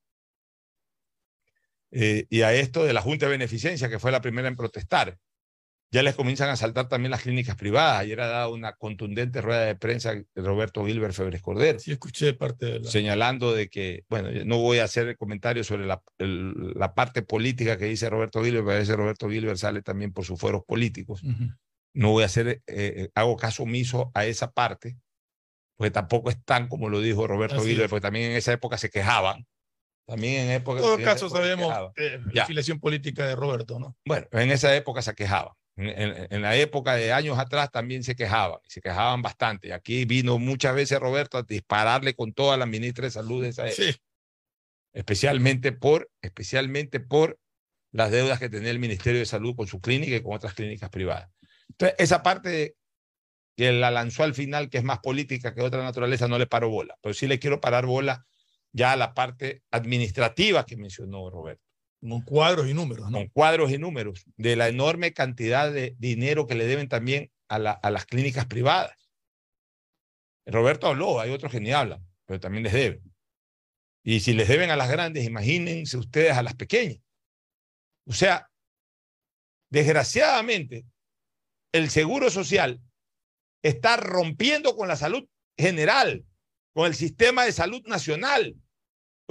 eh, y a esto de la Junta de Beneficencia, que fue la primera en protestar, ya les comienzan a saltar también las clínicas privadas. Ayer ha dado una contundente rueda de prensa de Roberto Gilbert Febres Cordero Sí, escuché parte de la... señalando de que, bueno, no voy a hacer comentarios sobre la, el- la parte política que dice Roberto Gilbert, pero a veces Roberto Gilbert sale también por sus fueros políticos. Ujú. No voy a hacer, eh, eh, hago caso omiso a esa parte, porque tampoco es tan como lo dijo Roberto Así Gilbert, es. porque también en esa época se quejaban. También en época. En todo caso sabemos eh, la afiliación política de Roberto, ¿no? Bueno, en esa época se quejaban. En, la época de años atrás también se quejaban, y se quejaban bastante. Y aquí vino muchas veces Roberto a dispararle con toda la ministra de Salud de esa época. Sí. Especialmente por, especialmente por las deudas que tenía el Ministerio de Salud con su clínica y con otras clínicas privadas. Entonces, esa parte de- que la lanzó al final, que es más política que otra naturaleza, no le paro bola. Pero sí le quiero parar bola ya a la parte administrativa que mencionó Roberto Con cuadros y números, ¿no? con cuadros y números de la enorme cantidad de dinero que le deben también a, la- a las clínicas privadas. Roberto habló, hay otros que ni hablan, pero también les deben. Y si les deben a las grandes, imagínense ustedes a las pequeñas. O sea, desgraciadamente, el seguro social está rompiendo con la salud general, con el sistema de salud nacional.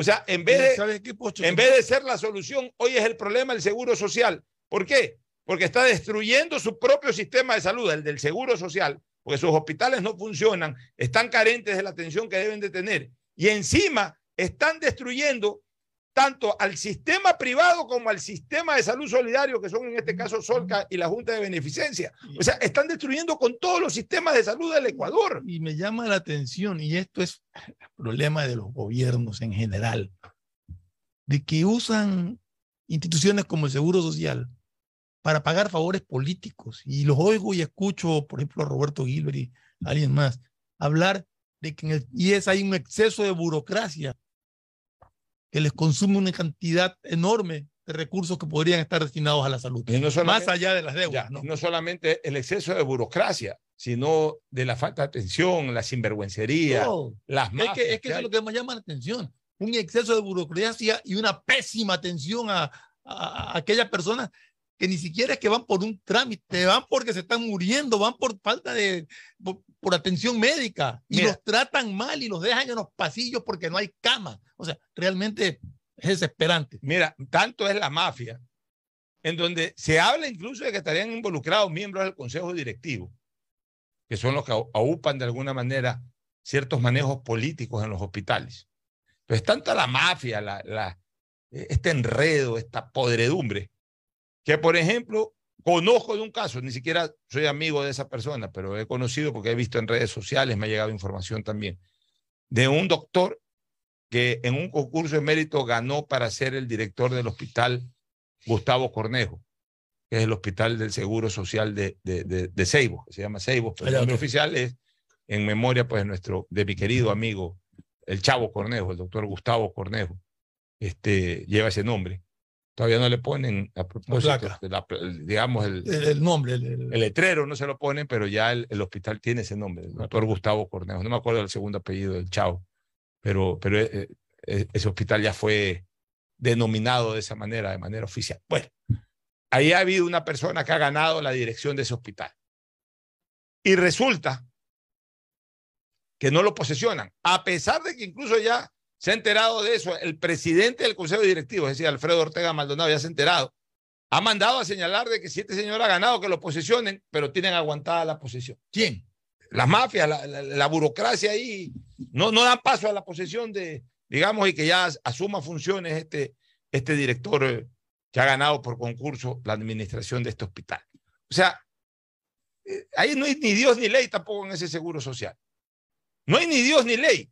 O sea, en vez de, ¿Sabes qué, Pocho? en vez de ser la solución, hoy es el problema el seguro social. ¿Por qué? Porque está destruyendo su propio sistema de salud, el del seguro social, porque sus hospitales no funcionan, están carentes de la atención que deben de tener. Y encima están destruyendo tanto al sistema privado como al sistema de salud solidario, que son en este caso Solca y la Junta de Beneficencia. O sea, están destruyendo con todos los sistemas de salud del Ecuador. Y me llama la atención, y esto es el problema de los gobiernos en general, de que usan instituciones como el Seguro Social para pagar favores políticos. Y los oigo y escucho, por ejemplo, a Roberto Gilbert y a alguien más, hablar de que en el IES hay un exceso de burocracia que les consume una cantidad enorme de recursos que podrían estar destinados a la salud, Y no más allá de las deudas. Ya, ¿no? no solamente el exceso de burocracia, sino de la falta de atención, la sinvergüencería, las Es mafias que, es que eso hay. es lo que me llama la atención. Un exceso de burocracia y una pésima atención a, a- a aquellas personas que ni siquiera es que van por un trámite, van porque se están muriendo, van por falta de, por, por atención médica y Mira. los tratan mal y los dejan en los pasillos porque no hay cama. O sea, realmente es desesperante. Mira, tanto es la mafia, en donde se habla incluso de que estarían involucrados miembros del consejo directivo, que son los que au- aupan de alguna manera ciertos manejos políticos en los hospitales. Pero es tanta la mafia, la, la- este enredo, esta podredumbre, que por ejemplo, conozco de un caso, ni siquiera soy amigo de esa persona, pero he conocido porque he visto en redes sociales, me ha llegado información también, de un doctor que en un concurso de mérito ganó para ser el director del hospital Gustavo Cornejo, que es el hospital del Seguro Social de, de, de, de Seibo, que se llama Seibo, pero el nombre oficial es en memoria pues, nuestro, de mi querido amigo, el Chavo Cornejo, el doctor Gustavo Cornejo, este, lleva ese nombre. Todavía no le ponen, a propósito, placa. la- el- digamos, el, El, el nombre. el- letrero no se lo ponen, pero ya el, hospital tiene ese nombre, el doctor Gustavo Cornejo. No me acuerdo del segundo apellido del Chavo, pero, pero eh, eh, ese hospital ya fue denominado de esa manera, de manera oficial. Bueno, ahí ha habido una persona que ha ganado la dirección de ese hospital. Y resulta que no lo posesionan, a pesar de que incluso ya se ha enterado de eso, el presidente del Consejo Directivo, es decir, Alfredo Ortega Maldonado, ya se ha enterado, ha mandado a señalar de que si este señor ha ganado, que lo posesionen, pero tienen aguantada la posesión. ¿Quién? Las mafias, la, la- la burocracia ahí, no, no dan paso a la posesión de, digamos, y que ya as- asuma funciones este, este director eh, que ha ganado por concurso la administración de este hospital. O sea, eh, ahí no hay ni Dios ni ley tampoco en ese seguro social. No hay ni Dios ni ley.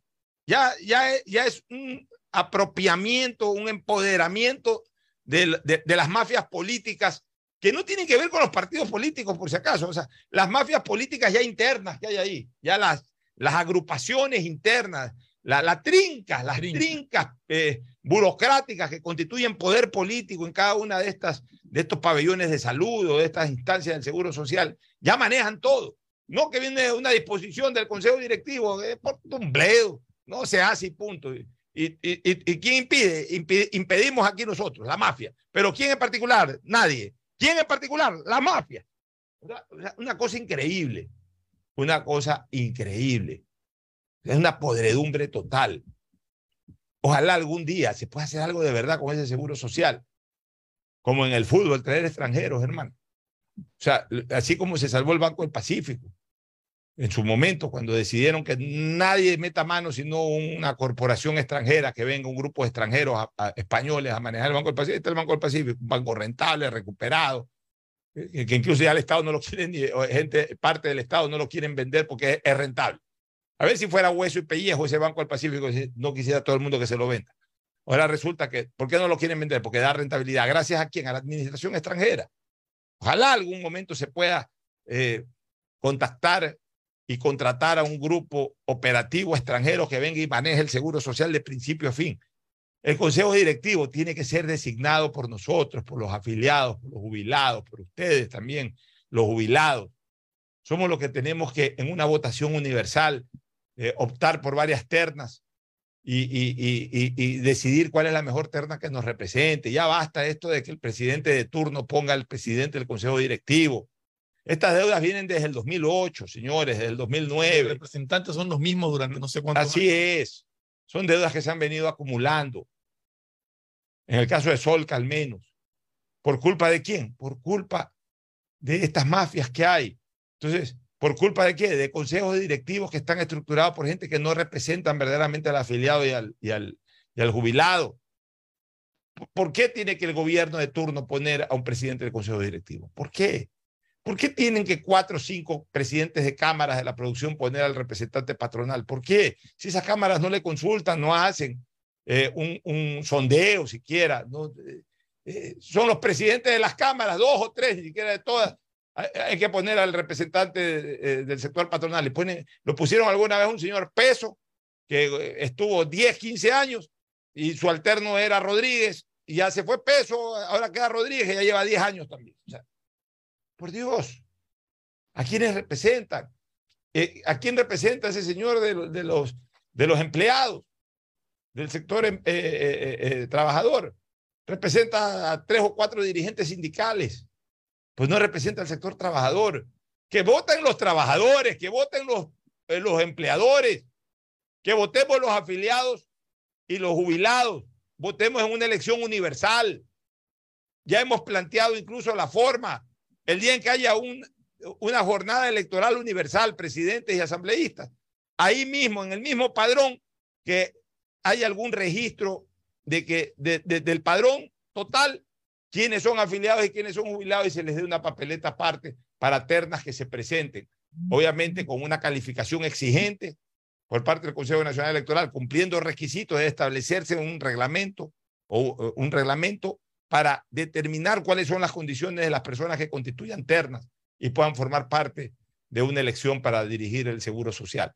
Ya, ya, es- ya es un apropiamiento, un empoderamiento de, de las mafias políticas que no tienen que ver con los partidos políticos, por si acaso. O sea, las mafias políticas ya internas que hay ahí, ya las, las agrupaciones internas, la, la trincas, las trincas eh, burocráticas que constituyen poder político en cada una de estas de estos pabellones de salud o de estas instancias del seguro social, ya manejan todo. No que viene una disposición del consejo directivo, es por un bledo, no se hace y punto. Y, quién impide? Impi- Impedimos aquí nosotros, la mafia. Pero ¿quién en particular? Nadie. ¿Quién en particular? La mafia. Una cosa increíble. Una cosa increíble. Es una podredumbre total. Ojalá algún día se pueda hacer algo de verdad con ese seguro social. Como en el fútbol, traer extranjeros, hermano. O sea, así como se salvó el Banco del Pacífico en su momento, cuando decidieron que nadie meta mano sino una corporación extranjera, que venga un grupo de extranjeros españoles a manejar el Banco del Pacífico. Este es el Banco del Pacífico, un banco rentable, recuperado, eh, que incluso ya el Estado no lo quiere, ni gente, parte del Estado no lo quieren vender porque es, rentable. A ver si fuera hueso y pellejo ese Banco del Pacífico, no quisiera todo el mundo que se lo venda. Ahora resulta que, ¿por qué no lo quieren vender? Porque da rentabilidad. ¿Gracias a quién? A la administración extranjera. Ojalá algún momento se pueda eh, contactar y contratar a un grupo operativo extranjero que venga y maneje el seguro social de principio a fin. El consejo directivo tiene que ser designado por nosotros, por los afiliados, por los jubilados, por ustedes también, los jubilados. Somos los que tenemos que, en una votación universal, eh, optar por varias ternas y, y- decidir cuál es la mejor terna que nos represente. Ya basta esto de que el presidente de turno ponga al presidente del consejo directivo. Estas deudas vienen desde el 2008, señores, desde el 2009. Los representantes son los mismos durante no sé cuánto Así es. Son deudas que se han venido acumulando. En el caso de Solca, al menos. ¿Por culpa de quién? Por culpa de estas mafias que hay. Entonces, ¿por culpa de qué? De consejos directivos que están estructurados por gente que no representan verdaderamente al afiliado y al, y al, y al jubilado. ¿Por qué tiene que el gobierno de turno poner a un presidente del consejo directivo? ¿Por qué? ¿Por qué tienen que cuatro o cinco presidentes de cámaras de la producción poner al representante patronal? ¿Por qué? Si esas cámaras no le consultan, no hacen eh, un, sondeo siquiera, eh, eh, son los presidentes de las cámaras, dos o tres, ni siquiera de todas. Hay, que poner al representante del sector patronal. Le ponen, lo pusieron alguna vez un señor Peso, que estuvo 10, 15 años, y su alterno era Rodríguez, y ya se fue Peso, ahora queda Rodríguez, y ya lleva 10 años también. O sea, por Dios, ¿a quiénes representan? Eh, ¿A quién representa ese señor de, de los, de los empleados, del sector em- eh, eh, trabajador? Representa a tres o cuatro dirigentes sindicales, pues no representa al sector trabajador. Que voten los trabajadores, que voten los, los empleadores, que votemos los afiliados y los jubilados, votemos en una elección universal. Ya hemos planteado incluso la forma, el día en que haya un, una jornada electoral universal, presidentes y asambleístas, ahí mismo, en el mismo padrón, que hay algún registro de que de- de- del padrón total, quiénes son afiliados y quiénes son jubilados y se les dé una papeleta aparte para ternas que se presenten, obviamente con una calificación exigente por parte del Consejo Nacional Electoral, cumpliendo requisitos de establecerse un reglamento o un reglamento para determinar cuáles son las condiciones de las personas que constituyan ternas y puedan formar parte de una elección para dirigir el Seguro Social.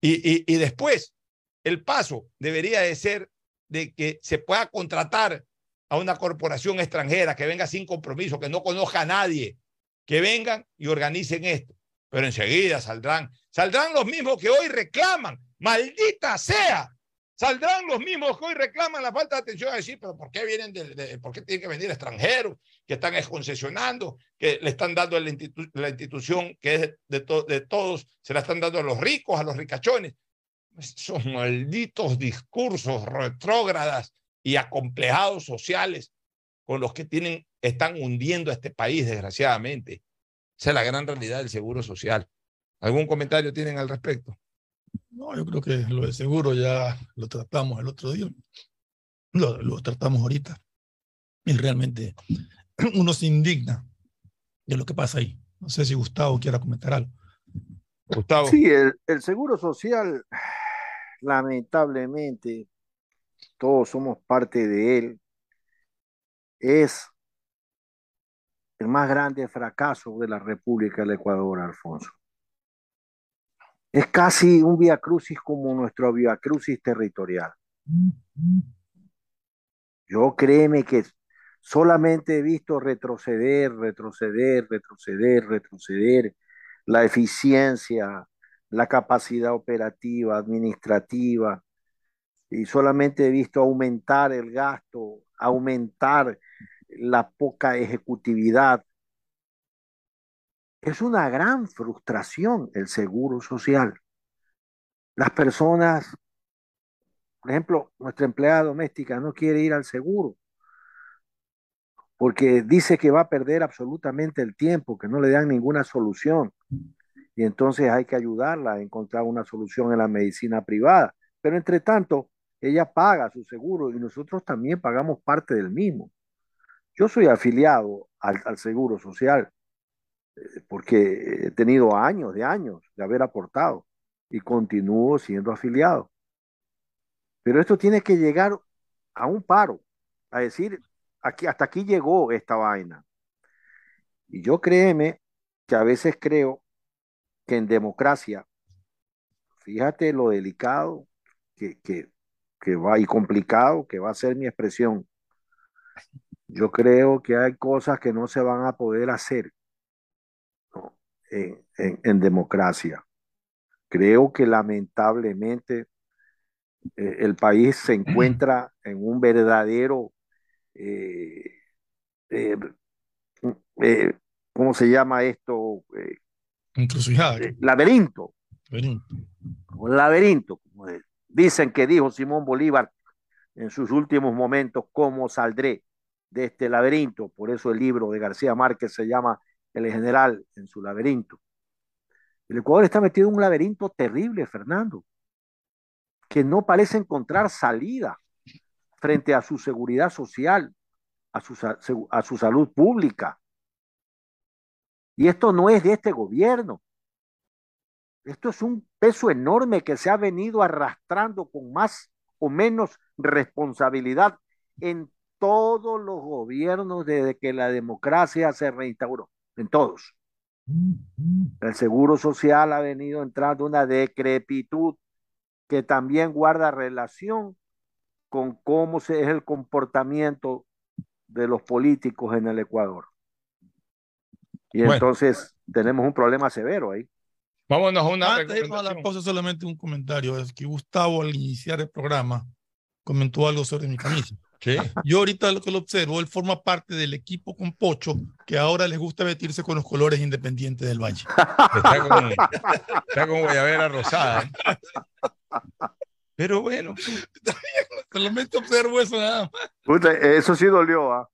Y, y, después, el paso debería de ser de que se pueda contratar a una corporación extranjera que venga sin compromiso, que no conozca a nadie, que vengan y organicen esto. Pero enseguida saldrán, saldrán los mismos que hoy reclaman, maldita sea, Saldrán los mismos que hoy reclaman la falta de atención a decir, pero ¿por qué vienen de, por qué tienen que venir extranjeros que están concesionando, que le están dando la, la institución que es de, de todos, se la están dando a los ricos, a los ricachones? Esos malditos discursos retrógradas y acomplejados sociales con los que tienen, están hundiendo a este país, desgraciadamente. Esa es la gran realidad del seguro social. ¿Algún comentario tienen al respecto? No, yo creo que lo de seguro ya lo tratamos el otro día, lo, lo tratamos ahorita. Y realmente uno se indigna de lo que pasa ahí. No sé si Gustavo quiera comentar algo. Gustavo. Sí, el, el seguro social, lamentablemente, todos somos parte de él, es el más grande fracaso de la República del Ecuador, Alfonso. Es casi un via crucis como nuestro via crucis territorial. Yo créeme que solamente he visto retroceder, retroceder, retroceder, retroceder la eficiencia, la capacidad operativa, administrativa, y solamente he visto aumentar el gasto, aumentar la poca ejecutividad, es una gran frustración el seguro social. Las personas, por ejemplo, nuestra empleada doméstica no quiere ir al seguro porque dice que va a perder absolutamente el tiempo, que no le dan ninguna solución. Y entonces hay que ayudarla a encontrar una solución en la medicina privada. Pero entre tanto, ella paga su seguro y nosotros también pagamos parte del mismo. Yo soy afiliado al, al Seguro Social porque he tenido años de años de haber aportado y continúo siendo afiliado. Pero esto tiene que llegar a un paro, a decir, aquí, hasta aquí llegó esta vaina. Y yo créeme que a veces creo que en democracia, fíjate lo delicado que, que va y complicado que va a ser mi expresión. Yo creo que hay cosas que no se van a poder hacer en, democracia. Creo que lamentablemente eh, el país se encuentra en un verdadero, eh, eh, ¿cómo se llama esto? laberinto. Un laberinto. Dicen que dijo Simón Bolívar en sus últimos momentos, ¿cómo saldré de este laberinto? Por eso el libro de García Márquez se llama el general en su laberinto. El Ecuador está metido en un laberinto terrible, Fernando, que no parece encontrar salida frente a su seguridad social, a su, salud pública. Y esto no es de este gobierno. Esto es un peso enorme que se ha venido arrastrando con más o menos responsabilidad en todos los gobiernos desde que la democracia se reinstauró en todos. El seguro social ha venido entrando una decrepitud que también guarda relación con cómo se es el comportamiento de los políticos en el Ecuador. Y entonces tenemos un problema severo ahí. Vámonos a una. Antes de la pausa, solamente un comentario. Es que Gustavo, al iniciar el programa, comentó algo sobre mi camisa. Yo ahorita lo que lo observo, él forma parte del equipo con Pocho, que ahora les gusta vestirse con los colores independientes del Valle. Está con, está con guayabera rosada. ¿eh? Pero bueno. Solamente observo eso nada más. eso sí dolió, ¿ah?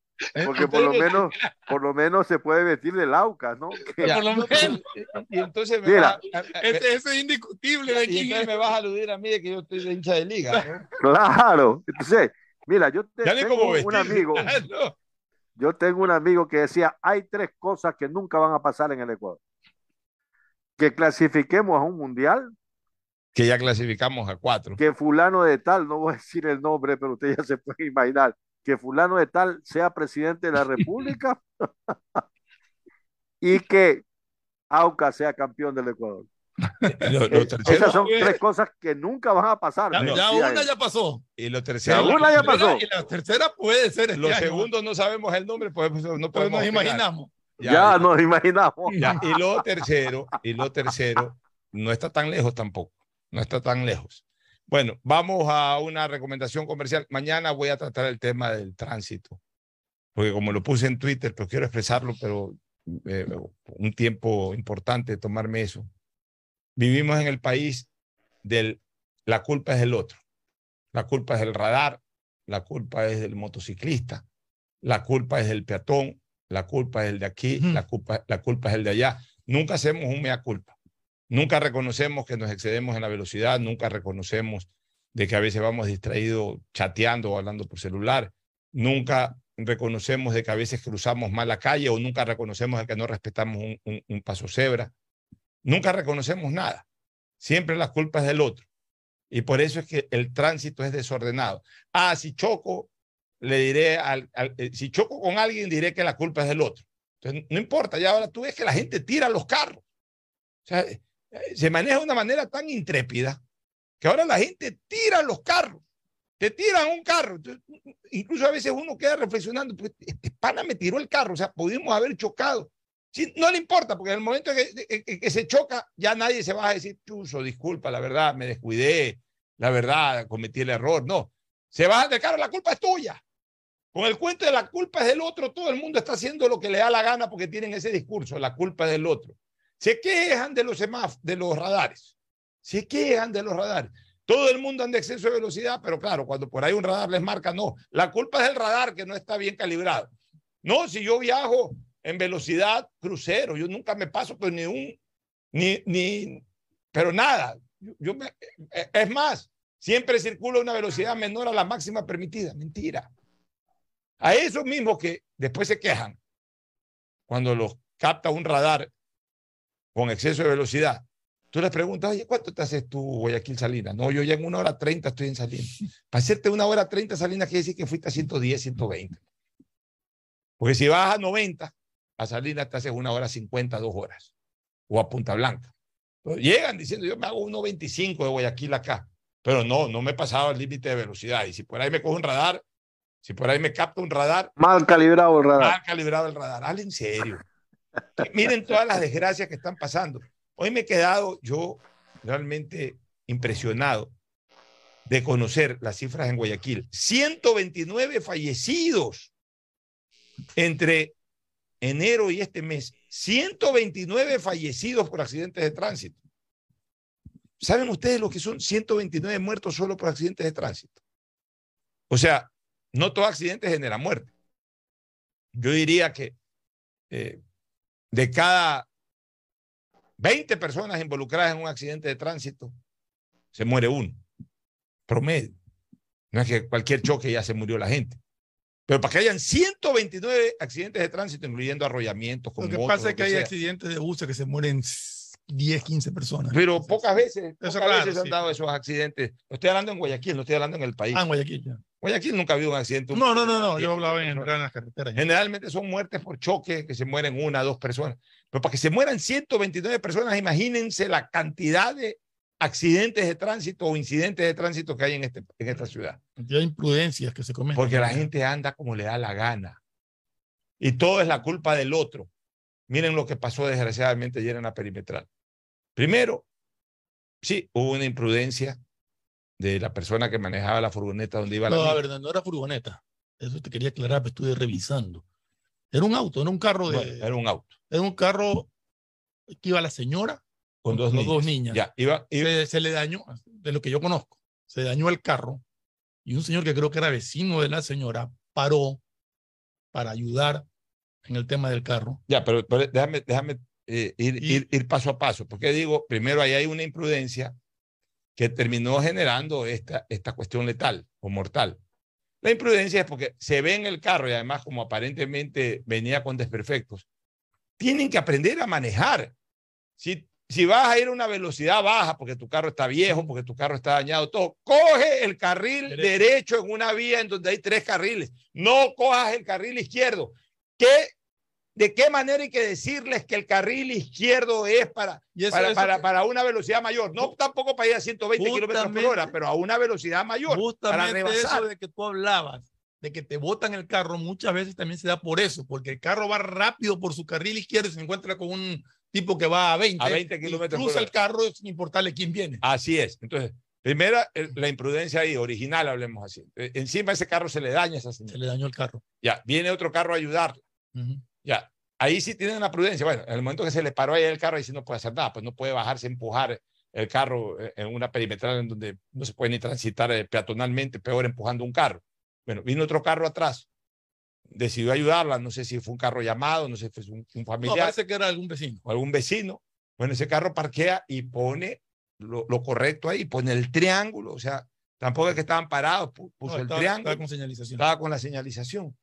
Porque por lo menos, por lo menos se puede vestir de lauca, ¿no? por lo menos. Y entonces me Mira, ese, es indiscutible. Y entonces me vas a aludir a mí de que yo estoy de hincha de liga. Claro. Entonces, Mira, yo tengo un amigo. Yo tengo un amigo que decía, hay tres cosas que nunca van a pasar en el Ecuador. Que clasifiquemos a un mundial, que ya clasificamos a cuatro. Que fulano de tal, no voy a decir el nombre, pero usted ya se puede imaginar, que fulano de tal sea presidente de la República y que Auca sea campeón del Ecuador. Lo- lo Eh, tercero- Esas son tres cosas que nunca van a pasar. Ya, ya decía una ya pasó. Y lo tercero. La una ya pasó. Y la tercera puede ser este Los segundos no sabemos el nombre, pues no Pero podemos nos imaginamos. Ya, nos imaginamos. Ya, Y lo tercero, y lo tercero, no está tan lejos tampoco. No está tan lejos. Bueno, vamos a una recomendación comercial. Mañana voy a tratar el tema del tránsito, porque como lo puse en Twitter, pues quiero expresarlo, pero eh, un tiempo importante tomarme eso. Vivimos en el país del la culpa es del otro. La culpa es del radar, la culpa es del motociclista, la culpa es del peatón, la culpa es el de aquí, la, culpa, la culpa es el de allá. Nunca hacemos un mea culpa. Nunca reconocemos que nos excedemos en la velocidad, nunca reconocemos de que a veces vamos distraídos chateando o hablando por celular, nunca reconocemos de que a veces cruzamos mal la calle o nunca reconocemos de que no respetamos un, un- un paso cebra. Nunca reconocemos nada. Siempre la culpa es del otro. Y por eso es que el tránsito es desordenado. Ah, si choco, le diré al, eh, si choco con alguien, diré que la culpa es del otro. No importa, ya ahora tú ves que la gente tira los carros. Eh, se maneja de una manera tan intrépida que ahora la gente tira los carros. Te tiran un carro. Incluso a veces uno queda reflexionando, pues, me tiró el carro, o sea, pudimos haber chocado. Sí, no le importa, porque en el momento que, que- se choca, ya nadie se va a decir, chuzo, disculpa, la verdad, me descuidé, la verdad, cometí el error. No, se baja del carro, la culpa es tuya. Con el cuento de la culpa es del otro, todo el mundo está haciendo lo que le da la gana porque tienen ese discurso, la culpa es del otro. Se quejan de los semáforos, de los radares. Se quejan de los radares. Todo el mundo anda a exceso de velocidad, pero claro, cuando por ahí un radar les marca, no. La culpa es del radar que no está bien calibrado. No, si yo viajo en velocidad crucero, yo nunca me paso pues ni un, ni, ni, pero nada. Yo, me- eh, es más, siempre circulo a una velocidad menor a la máxima permitida. Mentira. A esos mismos que después se quejan cuando los capta un radar con exceso de velocidad, tú les preguntas, oye, ¿cuánto te haces tú, Guayaquil Salinas? No, yo ya en una hora treinta estoy en Salinas. Para hacerte una hora treinta Salinas quiere decir que fuiste a 110, 120. Porque si vas a 90, a Salinas te haces una hora 50, dos horas. O a Punta Blanca. Llegan diciendo, yo me hago 1.25 de Guayaquil acá. Pero no, no me he pasado el límite de velocidad. Y si por ahí me coge un radar, si por ahí me capta un radar, Mal calibrado el radar. mal calibrado el radar. Hable en serio. Miren todas las desgracias que están pasando. Hoy me he quedado yo realmente impresionado de conocer las cifras en Guayaquil. 129 fallecidos entre enero y este mes. 129 fallecidos por accidentes de tránsito. ¿Saben ustedes lo que son 129 muertos solo por accidentes de tránsito? O sea, no todo accidente genera muerte. Yo diría que eh, de cada 20 personas involucradas en un accidente de tránsito, se muere uno. Promedio. No es que cualquier choque ya se murió la gente. Pero para que hayan 129 accidentes de tránsito, incluyendo arrollamientos con Lo que motos, pasa es que hay sea. accidentes de buses que se mueren 10, 15 personas. Pero pocas veces, pocas claro, veces se han sí. dado esos accidentes. No estoy hablando en Guayaquil, no estoy hablando en el país. Ah, en Guayaquil, ya. Guayaquil nunca ha habido un accidente. No, no, no, no. Yo hablaba en, en las carreteras. Generalmente son muertes por choque, que se mueren una, dos personas. Pero para que se mueran 129 personas, imagínense la cantidad de accidentes de tránsito o incidentes de tránsito que hay en, este, en esta ciudad. Cantidad de imprudencias que se cometen. Porque la gente anda como le da la gana. Y todo es la culpa del otro. Miren lo que pasó desgraciadamente ayer en la perimetral. Primero, sí, hubo una imprudencia de la persona que manejaba la furgoneta donde iba la No, la niña. verdad, no era furgoneta. Eso te quería aclarar, pero estuve revisando. Era un auto, era un carro de. Bueno, era un auto. Era un carro que iba la señora Con dos niñas. dos niñas. Ya, iba, iba- Se, se le dañó, de lo que yo conozco, se dañó el carro y un señor que creo que era vecino de la señora paró para ayudar en el tema del carro. Ya, pero, pero déjame, déjame eh, ir, ir, ir paso a paso, porque digo, primero ahí hay una imprudencia que terminó generando esta, esta cuestión letal o mortal. La imprudencia es porque se ve en el carro y además como aparentemente venía con desperfectos, tienen que aprender a manejar. Si, si vas a ir a una velocidad baja porque tu carro está viejo, porque tu carro está dañado, todo, coge el carril derecho, derecho en una vía en donde hay tres carriles. No cojas el carril izquierdo. ¿Qué ¿De qué manera hay que decirles que el carril izquierdo es para, eso- para, eso para- para una velocidad mayor? No tampoco para ir a 120 kilómetros por hora, pero a una velocidad mayor. para Justamente rebasar. eso de que tú hablabas, de que te botan el carro, muchas veces también se da por eso, porque el carro va rápido por su carril izquierdo y se encuentra con un tipo que va a 20. A 20 y kilómetros Cruza el carro sin importarle quién viene. Así es. Entonces, primera, el- la imprudencia ahí, original, hablemos así. Eh, Encima ese carro se le daña a esa señora. Se le dañó el carro. Ya, viene otro carro a ayudarla. Ya, ahí sí tienen la prudencia. Bueno, en el momento que se le paró ahí el carro, ahí sí no puede hacer nada, pues no puede bajarse, empujar el carro eh, en una perimetral en donde no se puede ni transitar eh, peatonalmente, peor empujando un carro. Bueno, vino otro carro atrás, decidió ayudarla, no sé si fue un carro llamado, no sé si fue un, un No, familiar parece que era algún vecino. o algún vecino. Bueno, ese carro parquea y pone lo, lo correcto ahí, pone el triángulo, o sea, tampoco es que estaban parados, pu- puso No, el triángulo. estaba con señalización. Estaba con la señalización.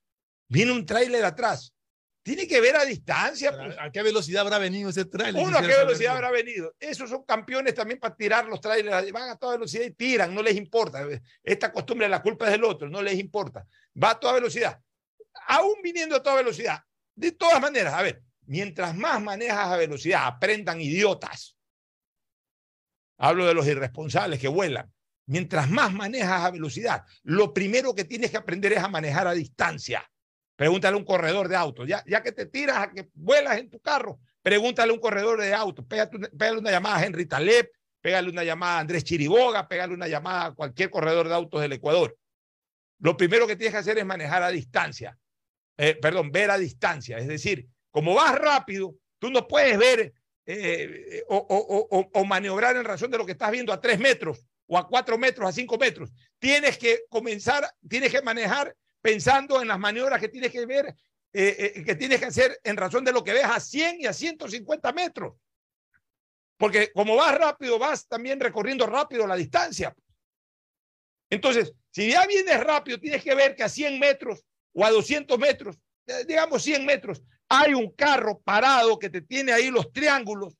Viene un tráiler atrás. Tiene que ver a distancia. pues. ¿A qué velocidad habrá venido ese tráiler? Uno a qué velocidad habrá venido. Esos son campeones también para tirar los trailers. Van a toda velocidad y tiran, no les importa. Esta costumbre, la culpa es del otro, no les importa. Va a toda velocidad. Aún viniendo a toda velocidad. De todas maneras, a ver, mientras más manejas a velocidad, aprendan idiotas. Hablo de los irresponsables que vuelan. Mientras más manejas a velocidad, lo primero que tienes que aprender es a manejar a distancia. Pregúntale a un corredor de autos. Ya, ya que te tiras a que vuelas en tu carro, pregúntale a un corredor de autos. Pégate Pégale una llamada a Henry Taleb, pégale una llamada a Andrés Chiriboga, pégale una llamada a cualquier corredor de autos del Ecuador. Lo primero que tienes que hacer es manejar a distancia. Eh, perdón, ver a distancia. Es decir, como vas rápido, tú no puedes ver eh, o, maniobrar en razón de lo que estás viendo a tres metros o a cuatro metros, a cinco metros. Tienes que comenzar, tienes que manejar pensando en las maniobras que tienes que ver, eh, que tienes que hacer en razón de lo que ves a 100 y a 150 metros. Porque como vas rápido, vas también recorriendo rápido la distancia. Entonces, si ya vienes rápido, tienes que ver que a 100 metros o a 200 metros, eh, digamos 100 metros, hay un carro parado que te tiene ahí los triángulos,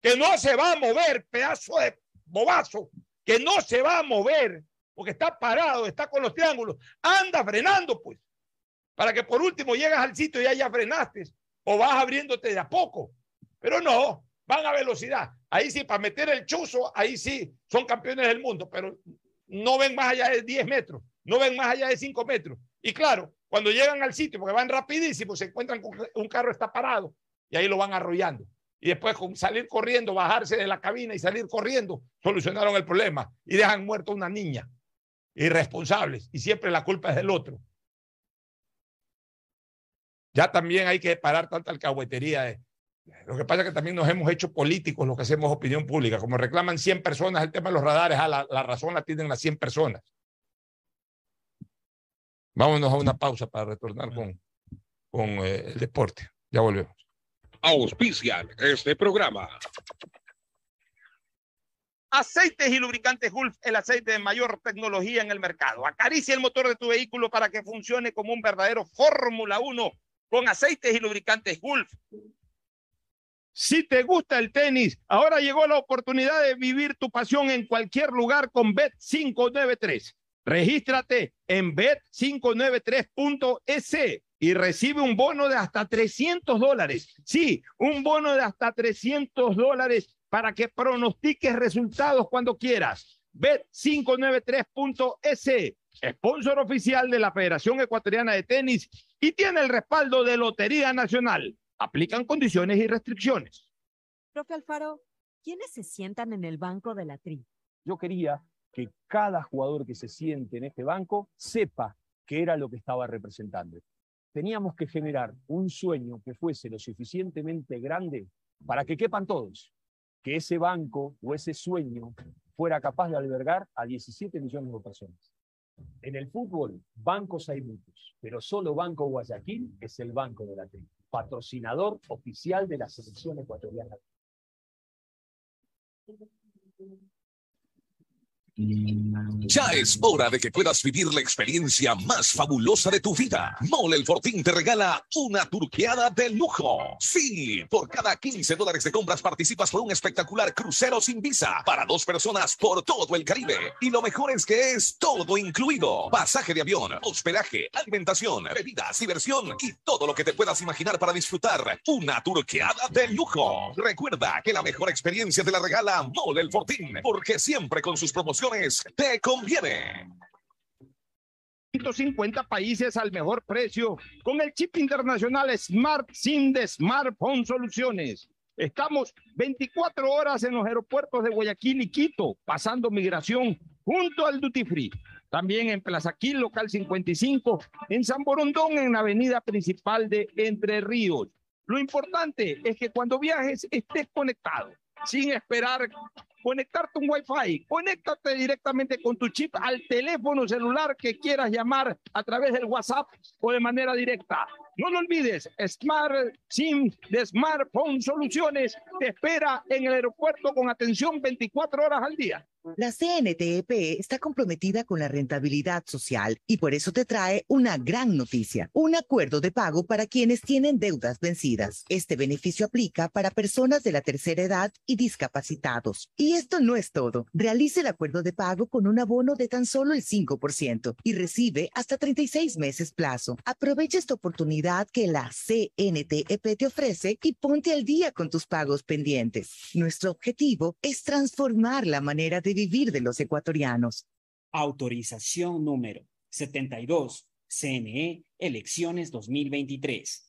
que no se va a mover, pedazo de bobazo, que no se va a mover, porque está parado, está con los triángulos. Anda frenando, pues, para que por último llegas al sitio y ya frenaste, o vas abriéndote de a poco. Pero no, van a velocidad. Ahí sí, para meter el chuzo, ahí sí, son campeones del mundo, pero no ven más allá de 10 metros, no ven más allá de 5 metros. Y claro, cuando llegan al sitio, porque van rapidísimo, se encuentran con un carro está parado y ahí lo van arrollando. Y después con salir corriendo, bajarse de la cabina y salir corriendo, solucionaron el problema y dejan muerto a una niña. Irresponsables. Y siempre la culpa es del otro. Ya también hay que parar tanta alcahuetería. de- Lo que pasa es que también nos hemos hecho políticos los que hacemos opinión pública. Como reclaman 100 personas el tema de los radares, a la, la razón la tienen las 100 personas. Vámonos a una pausa para retornar con, con eh, el deporte. Ya volvemos. Auspician este programa. Aceites y lubricantes Gulf, el aceite de mayor tecnología en el mercado. Acaricia el motor de tu vehículo para que funcione como un verdadero Fórmula 1 con aceites y lubricantes Gulf. Si te gusta el tenis, ahora llegó la oportunidad de vivir tu pasión en cualquier lugar con Bet593. Regístrate en bet593.es y recibe un bono de hasta 300 dólares. Sí, un bono de hasta 300 dólares para que pronostiques resultados cuando quieras. Bet593.es, sponsor oficial de la Federación Ecuatoriana de Tenis y tiene el respaldo de Lotería Nacional. Aplican condiciones y restricciones. Profe Alfaro, ¿quiénes se sientan en el banco de la tri? Yo quería que cada jugador que se siente en este banco sepa qué era lo que estaba representando. Teníamos que generar un sueño que fuese lo suficientemente grande para que quepan todos, que ese banco o ese sueño fuera capaz de albergar a 17 millones de personas. En el fútbol, bancos hay muchos, pero solo Banco Guayaquil es el banco de la tri, patrocinador oficial de la selección ecuatoriana. Ya es hora de que puedas vivir la experiencia más fabulosa de tu vida. Mole el Fortín te regala una turqueada de lujo. Sí, por cada 15 dólares de compras participas por un espectacular crucero sin visa para dos personas por todo el Caribe. Y lo mejor es que es todo incluido. Pasaje de avión, hospedaje, alimentación, bebidas, diversión y todo lo que te puedas imaginar para disfrutar una turqueada de lujo. Recuerda que la mejor experiencia te la regala Mole el Fortín, porque siempre con sus promociones te conviene. 150 países al mejor precio con el chip internacional Smart SIM de Smartphone Soluciones. Estamos 24 horas en los aeropuertos de Guayaquil y Quito, pasando migración junto al Duty Free. También en Plaza Quil, local 55, en San Borondón, en la avenida principal de Entre Ríos. Lo importante es que cuando viajes estés conectado, sin esperar conectarte un Wi-Fi, conéctate directamente con tu chip al teléfono celular que quieras llamar a través del WhatsApp o de manera directa. No lo olvides, Smart SIM de Smartphone Soluciones te espera en el aeropuerto con atención 24 horas al día. La CNTEP está comprometida con la rentabilidad social y por eso te trae una gran noticia, un acuerdo de pago para quienes tienen deudas vencidas. Este beneficio aplica para personas de la tercera edad y discapacitados. Y esto no es todo. Realice el acuerdo de pago con un abono de tan solo el 5% y recibe hasta 36 meses plazo. Aprovecha esta oportunidad que la CNTEP te ofrece y ponte al día con tus pagos pendientes. Nuestro objetivo es transformar la manera de vivir de los ecuatorianos. Autorización número 72, CNE, elecciones 2023.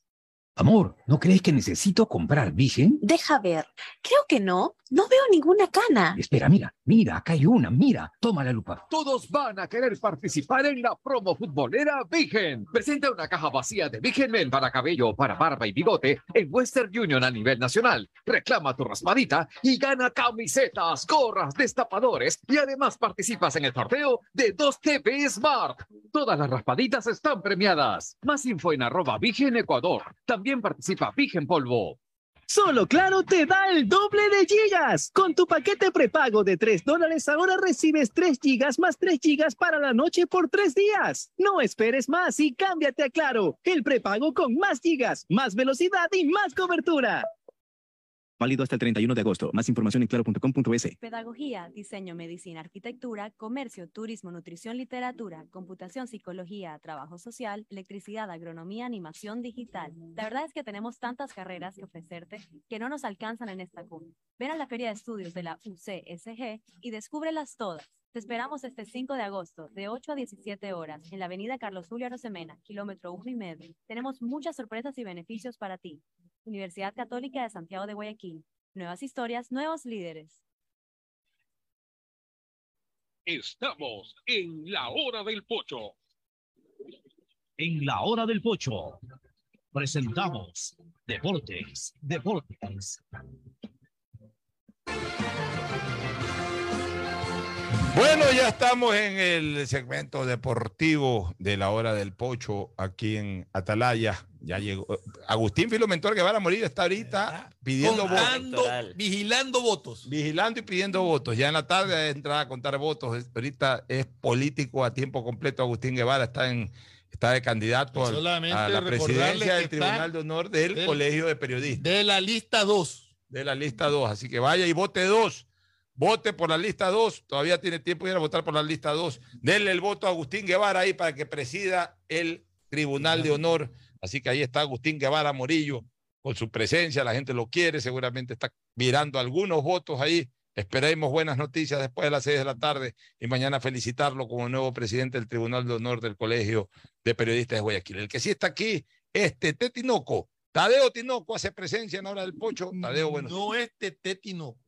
Amor, ¿no crees que necesito comprar Vigen? Deja ver. Creo que no. No veo ninguna cana. Espera, mira, mira, acá hay una, mira, toma la lupa. Todos van a querer participar en la promo futbolera Vigen. Presenta una caja vacía de Vigen Men para cabello, para barba y bigote en Western Union a nivel nacional. Reclama tu raspadita y gana camisetas, gorras, destapadores y además participas en el sorteo de 2 TV Smart. Todas las raspaditas están premiadas. Más info en arroba Vigen Ecuador. También participa Vigen Polvo. Solo Claro te da el doble de gigas. Con tu paquete prepago de 3 dólares ahora recibes 3 gigas más 3 gigas para la noche por 3 días. No esperes más y cámbiate a Claro, el prepago con más gigas, más velocidad y más cobertura. Válido hasta el 31 de agosto. Más información en claro.com.es. Pedagogía, diseño, medicina, arquitectura, comercio, turismo, nutrición, literatura, computación, psicología, trabajo social, electricidad, agronomía, animación digital. La verdad es que tenemos tantas carreras que ofrecerte que no nos alcanzan en esta cumbre. Ven a la Feria de Estudios de la UCSG y descúbrelas todas. Te esperamos este 5 de agosto, de 8 a 17 horas, en la avenida Carlos Julio Arosemena, kilómetro 1 y medio. Tenemos muchas sorpresas y beneficios para ti. Universidad Católica de Santiago de Guayaquil. Nuevas historias, nuevos líderes. Estamos en la hora del pocho. En la hora del pocho presentamos Deportes, Deportes. Bueno, ya estamos en el segmento deportivo de la hora del pocho aquí en Atalaya. Ya llegó. Agustín Filomentor Guevara Morir está ahorita pidiendo Contando, votos. vigilando votos. Vigilando y pidiendo votos. Ya en la tarde entrada a contar votos. Ahorita es político a tiempo completo. Agustín Guevara está en está de candidato a la presidencia del Tribunal de Honor del, del- Colegio de Periodistas. De la lista 2. De la lista 2. Así que vaya y vote 2. Vote por la lista 2. Todavía tiene tiempo de ir a votar por la lista 2. Denle el voto a Agustín Guevara ahí para que presida el Tribunal de Honor. Así que ahí está Agustín Guevara Morillo con su presencia. La gente lo quiere. Seguramente está mirando algunos votos ahí. Esperemos buenas noticias después de las 6 de la tarde y mañana felicitarlo como nuevo presidente del Tribunal de Honor del Colegio de Periodistas de Guayaquil. El que sí está aquí es Tete Tinoco. Tadeo Tinoco hace presencia en hora del pocho. Tadeo, bueno. No es Tete Tinoco.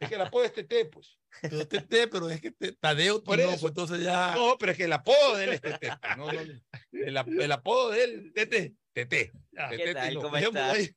Es que el apodo es Tete, pues. Pero Tete, pero es que te- Tadeo Por Tinoco, eso. entonces ya. No, pero es que el apodo de él es Tete. pues. No, no, no. El, el apodo de él, Tete. Tete. ¿Qué Tete tal? ¿Cómo Dejémoslo está? ahí.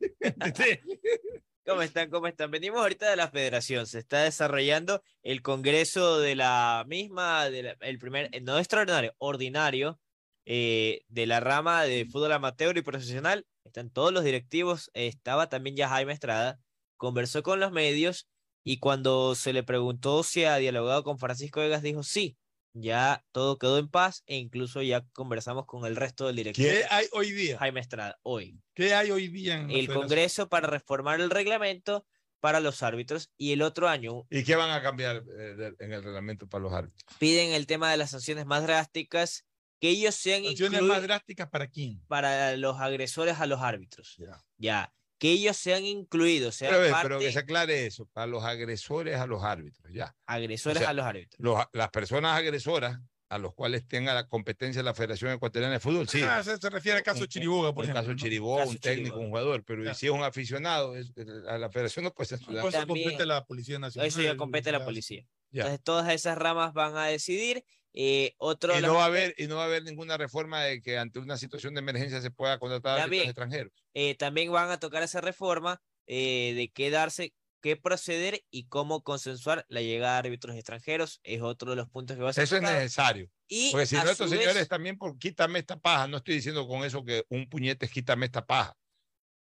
Tete. ¿Cómo están? ¿Cómo están? Venimos ahorita de la federación. Se está desarrollando el congreso de la misma, de la- el primer, eh, no extraordinario, ordinario, eh, de la rama de fútbol amateur y profesional. Están todos los directivos. Estaba también ya Jaime Estrada. Conversó con los medios Y cuando se le preguntó si ha dialogado con Francisco Vegas, dijo sí, ya todo quedó en paz e incluso ya conversamos con el resto del director. ¿Qué hay hoy día? Jaime Estrada, hoy. ¿Qué hay hoy día en El? Congreso para reformar el reglamento para los árbitros y el otro año ¿Y qué van a cambiar eh, en el reglamento para los árbitros? piden el tema de las sanciones más drásticas, que ellos sean ¿Sanciones más drásticas para quién? para los agresores a los árbitros. Ya. Que ellos sean incluidos, sean Pero, a parte pero que se aclare eso, para los agresores a los árbitros, ya. agresores O sea, a los árbitros. Los- las personas agresoras a los cuales tenga la competencia de la Federación Ecuatoriana de Fútbol, sí. Ah, se, se refiere al caso Chiriboga, por el ejemplo. caso ¿no? Chiriboga, Caso un técnico, Chiriboga. un jugador, pero Ya. si es un aficionado, es- a la federación no puede. Pues eso compete la Policía Nacional. Eso ya compete a la policía. Ya. Entonces todas esas ramas van a decidir. Eh, otro Y no, va a haber, y no va a haber ninguna reforma de que ante una situación de emergencia se pueda contratar a También. árbitros extranjeros. eh, también van a tocar esa reforma eh, de qué darse, qué proceder y cómo consensuar la llegada de árbitros extranjeros. Es otro de los puntos que va a ser Eso es necesario. Y Porque si a no, estos vez- señores también por quítame esta paja, no estoy diciendo con eso que un puñete es quítame esta paja,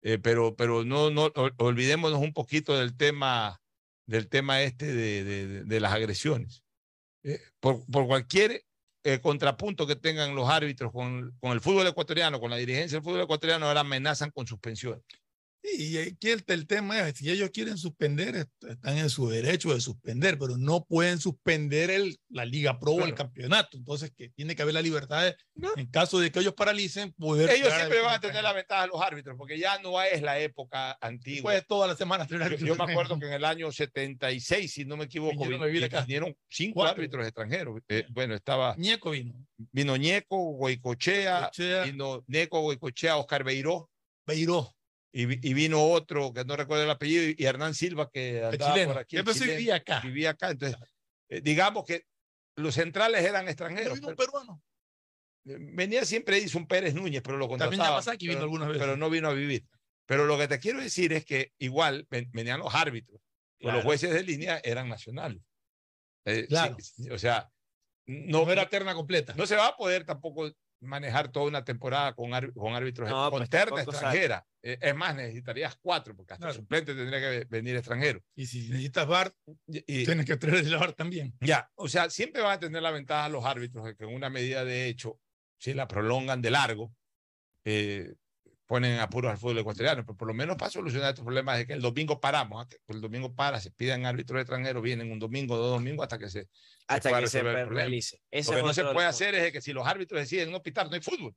Eh, pero, pero no, no ol- olvidémonos un poquito del tema, del tema este de, de- de- de las agresiones. Eh, por, por cualquier eh, contrapunto que tengan los árbitros con, con el fútbol ecuatoriano, con la dirigencia del fútbol ecuatoriano, ahora amenazan con suspensión. Y aquí el, el tema es, si ellos quieren suspender, est- están en su derecho de suspender, pero no pueden suspender el, la Liga Pro o el campeonato. Entonces, que tiene que haber la libertad de, en caso de que ellos paralicen, poder... Ellos siempre van a tener la ventaja de los árbitros, porque ya no es la época antigua. Puedes todas las semanas Yo, me acuerdo que en el año 76, si no me equivoco, Vinieron a acá. cinco Cuatro. árbitros extranjeros. Eh, bueno, estaba Ñeco vino. vino Ñeco, Goicochea, Goicoechea. vino Ñeco, Goicochea, Oscar Beiró, Beiró, y, y vino otro que no recuerdo el apellido, y, y Hernán Silva, que andaba chileno. por aquí. Yo chileno, vivía acá. Vivía acá. Entonces, eh, digamos que los centrales eran extranjeros. vino un peruano. eh, venía siempre Edison Pérez Núñez, pero lo También contrataba. Yamazaki vino pero- algunas veces. Pero no vino a vivir. Pero lo que te quiero decir es que igual ven- venían los árbitros, pero los Claro. jueces de línea eran nacionales. Eh, Claro. sí, o sea, no, No era terna completa. no se va a poder tampoco manejar toda una temporada con, con árbitros No, con pues terna sale. Eh, es más, necesitarías cuatro, porque hasta Claro. el suplente tendría que ve- venir extranjero. Y si necesitas VAR, tienes que traer el VAR también. ya, o sea, siempre van a tener la ventaja los árbitros de que en una medida de hecho, si la prolongan de largo, eh, ponen en apuros al fútbol ecuatoriano, pero por lo menos para solucionar estos problemas de que el domingo paramos, que el domingo para, se piden árbitros extranjeros, vienen un domingo, dos domingos hasta que se, hasta que se realice. Lo que es no se puede hacer es que si los árbitros deciden no pitar, no hay fútbol.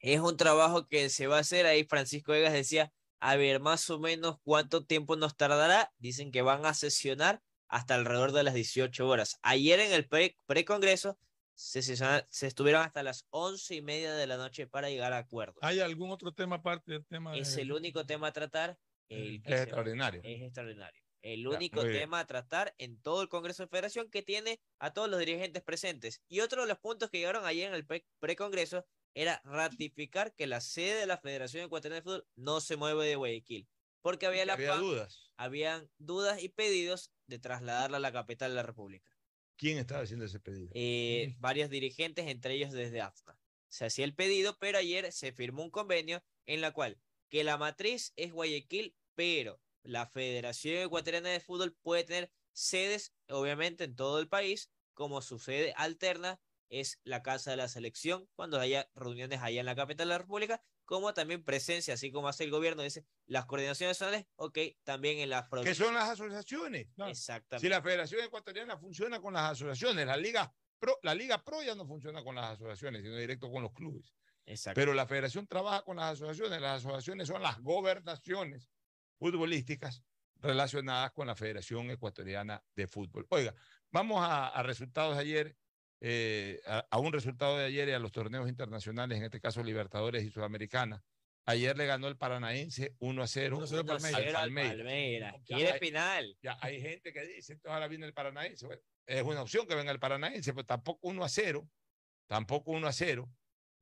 Es un trabajo que se va a hacer. Ahí Francisco Vegas decía, a ver, más o menos cuánto tiempo nos tardará. Dicen que van a sesionar hasta alrededor de las 18 horas. Ayer en el pre- precongreso se, sesiona- se estuvieron hasta las once y media de la noche para llegar a acuerdos. ¿Hay algún otro tema aparte del tema? Es el único tema a tratar. El que Es se- extraordinario. es extraordinario. El único tema a tratar en todo el Congreso de Federación que tiene a todos los dirigentes presentes. Y otro de los puntos que llegaron ayer en el pre- precongreso era ratificar que la sede de la Federación Ecuatoriana de Fútbol no se mueve de Guayaquil. Porque había, la Había dudas. habían dudas y pedidos de trasladarla a la capital de la República. ¿Quién estaba haciendo ese pedido? Eh, varios dirigentes, entre ellos desde AFNA. Se hacía el pedido, pero ayer se firmó un convenio en la cual que la matriz es Guayaquil, pero la Federación Ecuatoriana de Fútbol puede tener sedes, obviamente, en todo el país, como su sede alterna es la Casa de la Selección, cuando haya reuniones allá en la capital de la República, como también presencia, así como hace el gobierno, dice, las coordinaciones nacionales, ok, también en las ¿Qué provincias. son las asociaciones? Exactamente. Si la Federación Ecuatoriana funciona con las asociaciones, la Liga Pro, la Liga Pro ya no funciona con las asociaciones, sino directo con los clubes. Exacto. Pero la Federación trabaja con las asociaciones. Las asociaciones son las gobernaciones futbolísticas relacionadas con la Federación Ecuatoriana de Fútbol. Oiga, vamos a, a resultados de ayer, eh, a, a un resultado de ayer y a los torneos internacionales, en este caso Libertadores y Sudamericana. Ayer le ganó el Paranaense 1 a 0. 1 a 0 Uno a Palmeiras. Quiere final. Ya hay gente que dice, entonces ahora viene el Paranaense. Bueno, es una opción que venga el Paranaense, pero tampoco 1 a 0, tampoco 1 a 0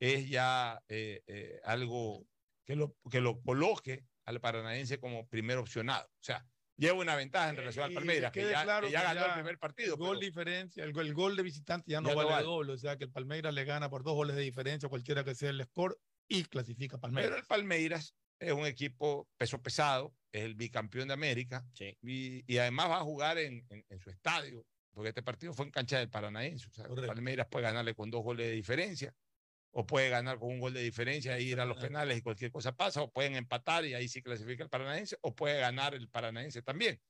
es ya eh, eh, algo que lo, que lo coloque al Paranaense como primer opcionado. O sea, lleva una ventaja en relación al Palmeiras, que ya, claro que ya que ganó ya el primer partido. El gol pero- diferencia, el, gol- el gol de visitante ya no Ya no vale vale. doble, o sea que el Palmeiras le gana por dos goles de diferencia, cualquiera que sea el score, y clasifica Palmeiras. Pero el Palmeiras es un equipo peso pesado, es el bicampeón de América y, y además va a jugar en, en- en su estadio, porque este partido fue en cancha del Paranaense. O sea, Palmeiras puede ganarle con dos goles de diferencia, o puede ganar con un gol de diferencia e ir a los penales y cualquier cosa pasa, o pueden empatar y ahí sí clasifica el Paranaense, o puede ganar el Paranaense también.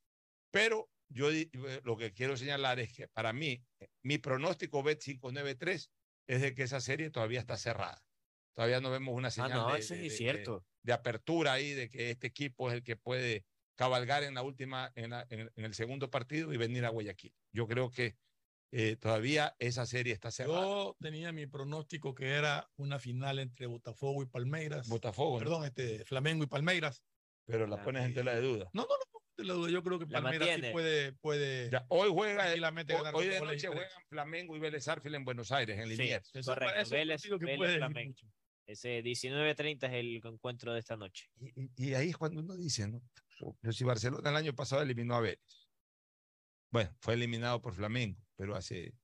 Pero yo eh, lo que quiero señalar es que para mí, eh, mi pronóstico Bet 593 es de que esa serie todavía está cerrada. Todavía no vemos una señal no, de, apertura ahí, de que este equipo es el que puede cabalgar en la última, en, la- en el- en el segundo partido y venir a Guayaquil. Yo creo que eh, todavía esa serie está cerrada. Yo tenía mi pronóstico que era una final entre Botafogo y Palmeiras. Botafogo, ¿no? Perdón, este, Flamengo y Palmeiras. Pero la pones en tela de duda. No, no, no, te la duda. Yo creo que Palmeiras sí puede, puede Ya, hoy juega, tranquilamente hoy, ganar hoy de noche juegan Flamengo y Vélez Arfield en Buenos Aires, en Sí, Liniers. correcto. Vélez, que Vélez Flamengo. Ese 19.30 es el encuentro de esta noche. Y, y ahí es cuando uno dice, ¿no? Pero si Barcelona el año pasado eliminó a Vélez. Bueno, fue eliminado por Flamengo, pero hace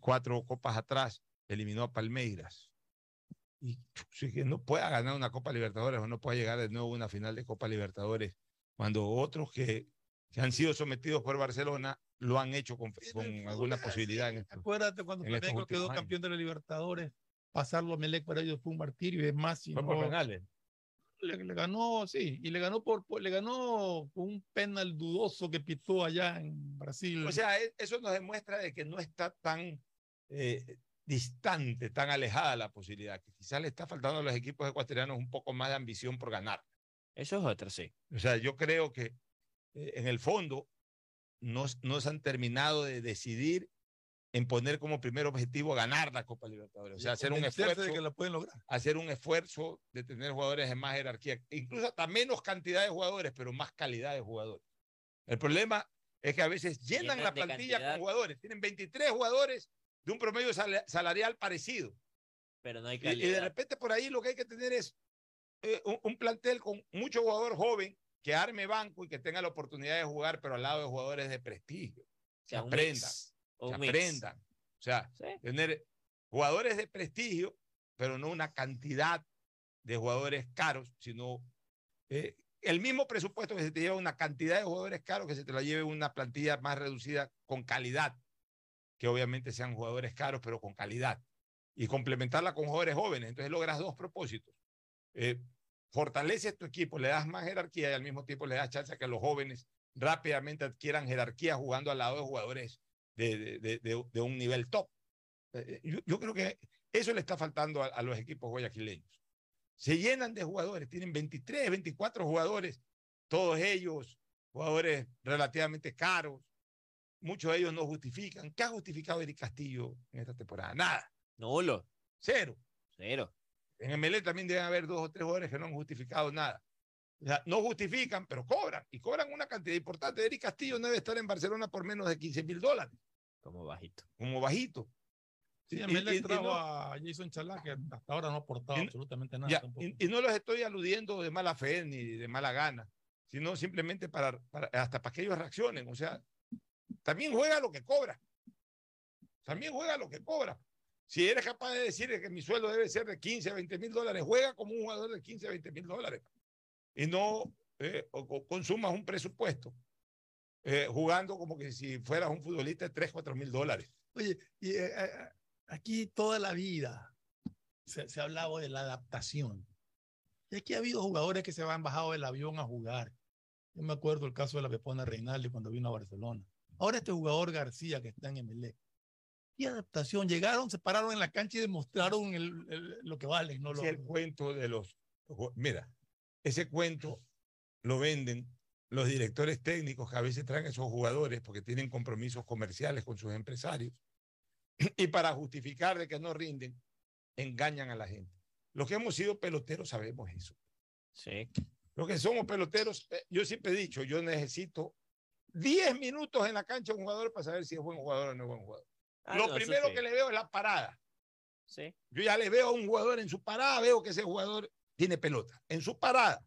cuatro copas atrás eliminó a Palmeiras. Y que no pueda ganar una Copa Libertadores o no pueda llegar de nuevo a una final de Copa Libertadores, cuando otros que, que han sido sometidos por Barcelona lo han hecho con, con alguna posibilidad en esto. Acuérdate cuando Flamengo quedó años. campeón de la Libertadores, pasarlo a Melec para ellos fue un martirio y es más. si Fue por no- penales. Le, le ganó, sí, y le ganó por, por- le ganó con un penal dudoso que pitó allá en Brasil. O sea, e- eso nos demuestra de que no está tan eh, distante, tan alejada la posibilidad, que quizás le está faltando a los equipos ecuatorianos un poco más de ambición por ganar. Eso es otra, sí. O sea, yo creo que eh, en el fondo no, no se han terminado de decidir en poner como primer objetivo ganar la Copa Libertadores. O sea, hacer un esfuerzo de que la pueden lograr. hacer un esfuerzo de tener jugadores de más jerarquía, incluso hasta menos cantidad de jugadores, pero más calidad de jugadores. El problema es que a veces llenan, Llenan la plantilla cantidad. con jugadores, tienen 23 jugadores de un promedio sal- salarial parecido. Pero no hay Y, y de calidad. repente por ahí lo que hay que tener es eh, un, un plantel con mucho jugador joven que arme banco y que tenga la oportunidad de jugar, pero al lado de jugadores de prestigio. Que aprendan, que mix. aprendan. O sea, tener jugadores de prestigio, pero no una cantidad de jugadores caros, sino eh, el mismo presupuesto que se te lleva una cantidad de jugadores caros que se te la lleve una plantilla más reducida con calidad, que obviamente sean jugadores caros, pero con calidad, y complementarla con jugadores jóvenes. Entonces logras dos propósitos. Eh, fortaleces tu equipo, le das más jerarquía y al mismo tiempo le das chance a que los jóvenes rápidamente adquieran jerarquía jugando al lado de jugadores de, de- de- de- un nivel top. Eh, Yo, yo creo que eso le está faltando a, a los equipos guayaquileños. Se llenan de jugadores, tienen 23, 24 jugadores, todos ellos jugadores relativamente caros. Muchos de ellos no justifican. ¿Qué ha justificado Eric Castillo en esta temporada? Nada. Nulo. Cero. Cero. En MLE también deben haber dos o tres jugadores que no han justificado nada. O sea, no justifican, pero cobran. Y cobran una cantidad importante. Eric Castillo no debe estar en Barcelona por menos de 15 mil dólares. Como bajito. Como bajito. Sí, Y- a Melec y- y trajo no- a Jason Chalá, que hasta ahora no ha aportado absolutamente nada. Ya, tampoco. y, y no los estoy aludiendo de mala fe ni de mala gana, sino simplemente para, para- hasta para que ellos reaccionen. O sea, también juega lo que cobra. También juega lo que cobra. Si eres capaz de decir que mi sueldo debe ser de 15 a 20 mil dólares, juega como un jugador de 15 a 20 mil dólares. Y no eh, o- o consumas un presupuesto eh, jugando como que si fueras un futbolista de 3, 4 mil dólares. Oye, y, eh, eh, aquí toda la vida se, se ha hablado de la adaptación. Y aquí ha habido jugadores que se han bajado del avión a jugar. Yo me acuerdo el caso de la Pepona Reinaldi cuando vino a Barcelona. Ahora este jugador García que está en Emelec. ¿Qué adaptación? Llegaron, se pararon en la cancha y demostraron el- el- lo que valen. No Es el cuento de los. Mira, ese cuento lo venden los directores técnicos que a veces traen a esos jugadores porque tienen compromisos comerciales con sus empresarios y para justificar de que no rinden, engañan a la gente. Los que hemos sido peloteros sabemos eso. Sí. Los que somos peloteros, eh, yo siempre he dicho, yo necesito 10 minutos en la cancha a un jugador para saber si es buen jugador o no es buen jugador. Ah, Lo no, primero sí. que le veo es la parada. Sí. Yo ya le veo a un jugador en su parada, veo que ese jugador tiene pelota. En su parada,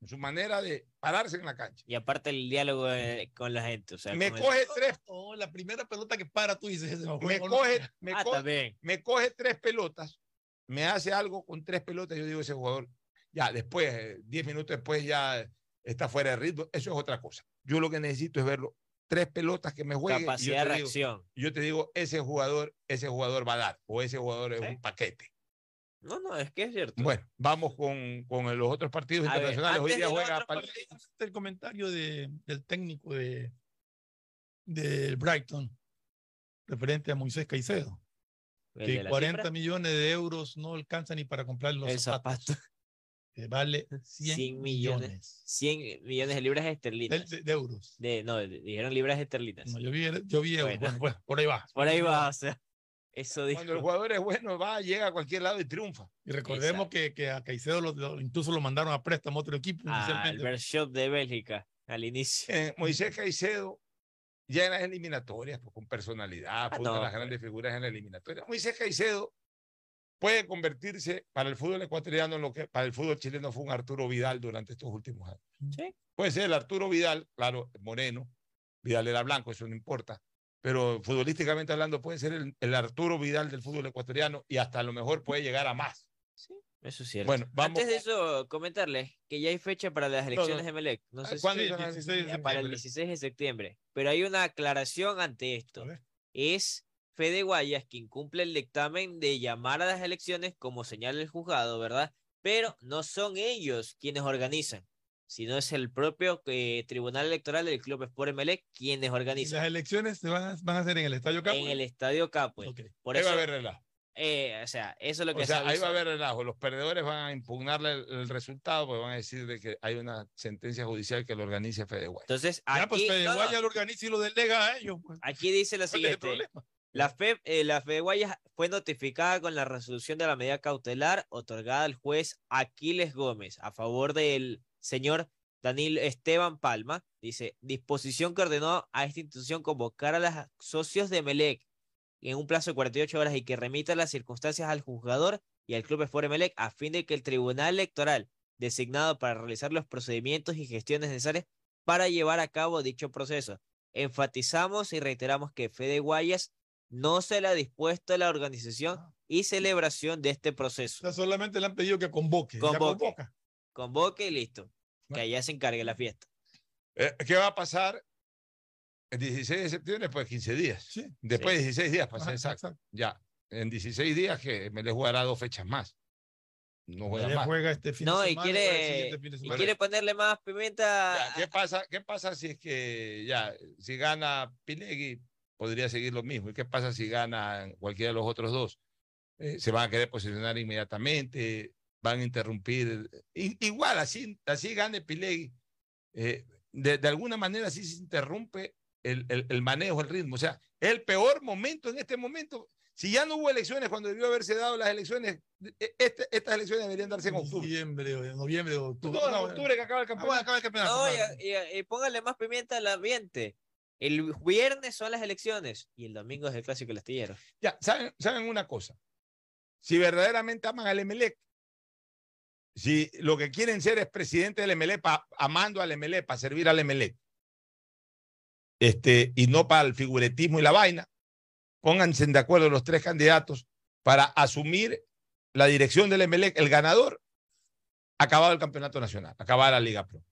en su manera de pararse en la cancha. Y aparte el diálogo eh, con la gente. O sea, Me el- coge tres, Oh, la primera pelota que para, tú dices, ese no me no. coge, me, Ah, coge, me coge tres pelotas, me hace algo con tres pelotas, yo digo ese jugador Ya después, 10 minutos después ya está fuera de ritmo, eso es otra cosa. Yo lo que necesito es verlo, tres pelotas que me yo Capacidad de digo- reacción. y yo te digo, ese jugador, ese jugador va a dar, o ese jugador es un paquete. No, no, es que es cierto. Bueno, vamos con, con los otros partidos A ver, internacionales. Hoy antes día de juega el comentario de- del técnico de del Brighton referente a Moisés Caicedo. ¿El Que de la 40 cifra? millones de euros no alcanzan ni para comprar los El zapatos. Que vale 100, 100 millones. 100 millones de libras esterlinas. De, de euros. De, no, de- dijeron libras esterlinas. No, yo vi, yo vi euros. Bueno, bueno, por ahí va. Por ahí va, o sea. Eso dijo. Cuando el jugador es bueno, va, llega a cualquier lado y triunfa. Y recordemos que, que a Caicedo lo- lo- incluso lo mandaron a préstamo a otro equipo. Al inicialmente. Bershot de Bélgica, al inicio. Eh, Moisés Caicedo, ya en las eliminatorias, pues, con personalidad, fue una de las grandes figuras en la eliminatoria. Moisés Caicedo puede convertirse para el fútbol ecuatoriano en lo que para el fútbol chileno fue un Arturo Vidal durante estos últimos años. Sí. Puede ser el Arturo Vidal, claro, moreno, Vidal era blanco, eso no importa, pero futbolísticamente hablando puede ser el, el Arturo Vidal del fútbol ecuatoriano y hasta a lo mejor puede llegar a más. Eso es cierto. Bueno, vamos Antes de eso, comentarles que ya hay fecha para las elecciones de Melec. No sé ¿Cuándo si son las elecciones de para el septiembre? 16 de septiembre. Pero hay una aclaración ante esto. Es Fede Guayas quien cumple el dictamen de llamar a las elecciones como señala el juzgado, ¿verdad? Pero no son ellos quienes organizan, sino es el propio eh, Tribunal Electoral del Club Sport Emelec quienes Y organizan las elecciones se van a, van a hacer en el Estadio Capo. en el Estadio Capue. Por ahí eso, va a haber relajo. eh, o sea, eso es lo que O sea, se ahí va a haber relajo. Los perdedores van a impugnarle el, el resultado, porque van a decir de que hay una sentencia judicial que lo organice Fede Guay. Entonces, Ya, pues aquí, Fede no, no, Guaya lo organiza y lo delega a ellos. pues. aquí dice lo ¿Cuál es el siguiente. La FEB, eh, la FED Guayas fue notificada con la resolución de la medida cautelar otorgada al juez Aquiles Gómez a favor del señor Danilo Esteban Palma. Dice, disposición que ordenó a esta institución convocar a los socios de Melec en un plazo de 48 horas y que remita las circunstancias al juzgador y al Club Sport Melec a fin de que el Tribunal Electoral designado para realizar los procedimientos y gestiones necesarias para llevar a cabo dicho proceso. Enfatizamos y reiteramos que Fede Guayas no se le ha dispuesto a la organización y celebración de este proceso. O sea, solamente le han pedido que Convoque. convoca. Convoque y listo. Que allá se encargue la fiesta. Eh, ¿Qué va a pasar el 16 de septiembre? Pues 15 días. Después de 16 días, para ser Ajá, exacto. Ya, en 16 días que me le jugará dos fechas más. No juega más. juega este fin No, de y semana. el quiere, siguiente fin de y quiere ponerle más pimienta. Ya, ¿Qué pasa, ¿Qué pasa si es que ya, si gana Pinegui, podría seguir lo mismo? ¿Y qué pasa si gana cualquiera de los otros dos? Eh, se van a querer posicionar inmediatamente, van a interrumpir. Igual, así, así gane Pilegui. eh, de, de alguna manera así se interrumpe el, el, el manejo, el ritmo. O sea, el peor momento en este momento. Si ya no hubo elecciones cuando debió haberse dado las elecciones, e- este- estas elecciones deberían darse en octubre. Noviembre, o- noviembre, o octubre. No, en No, octubre que acaba el campeonato. acaba el campeonato. No, claro. y, y- y póngale más pimienta al ambiente. El viernes son las elecciones y el domingo es el clásico del astillero. Ya, ¿saben, saben una cosa? Si verdaderamente aman al Emelec, si lo que quieren ser es presidente del Emelec, pa- amando al Emelec, para servir al Emelec, este, y no para el figuretismo y la vaina, pónganse de acuerdo los tres candidatos para asumir la dirección del Emelec, el ganador, acabado el campeonato nacional, acabada la Liga Pro.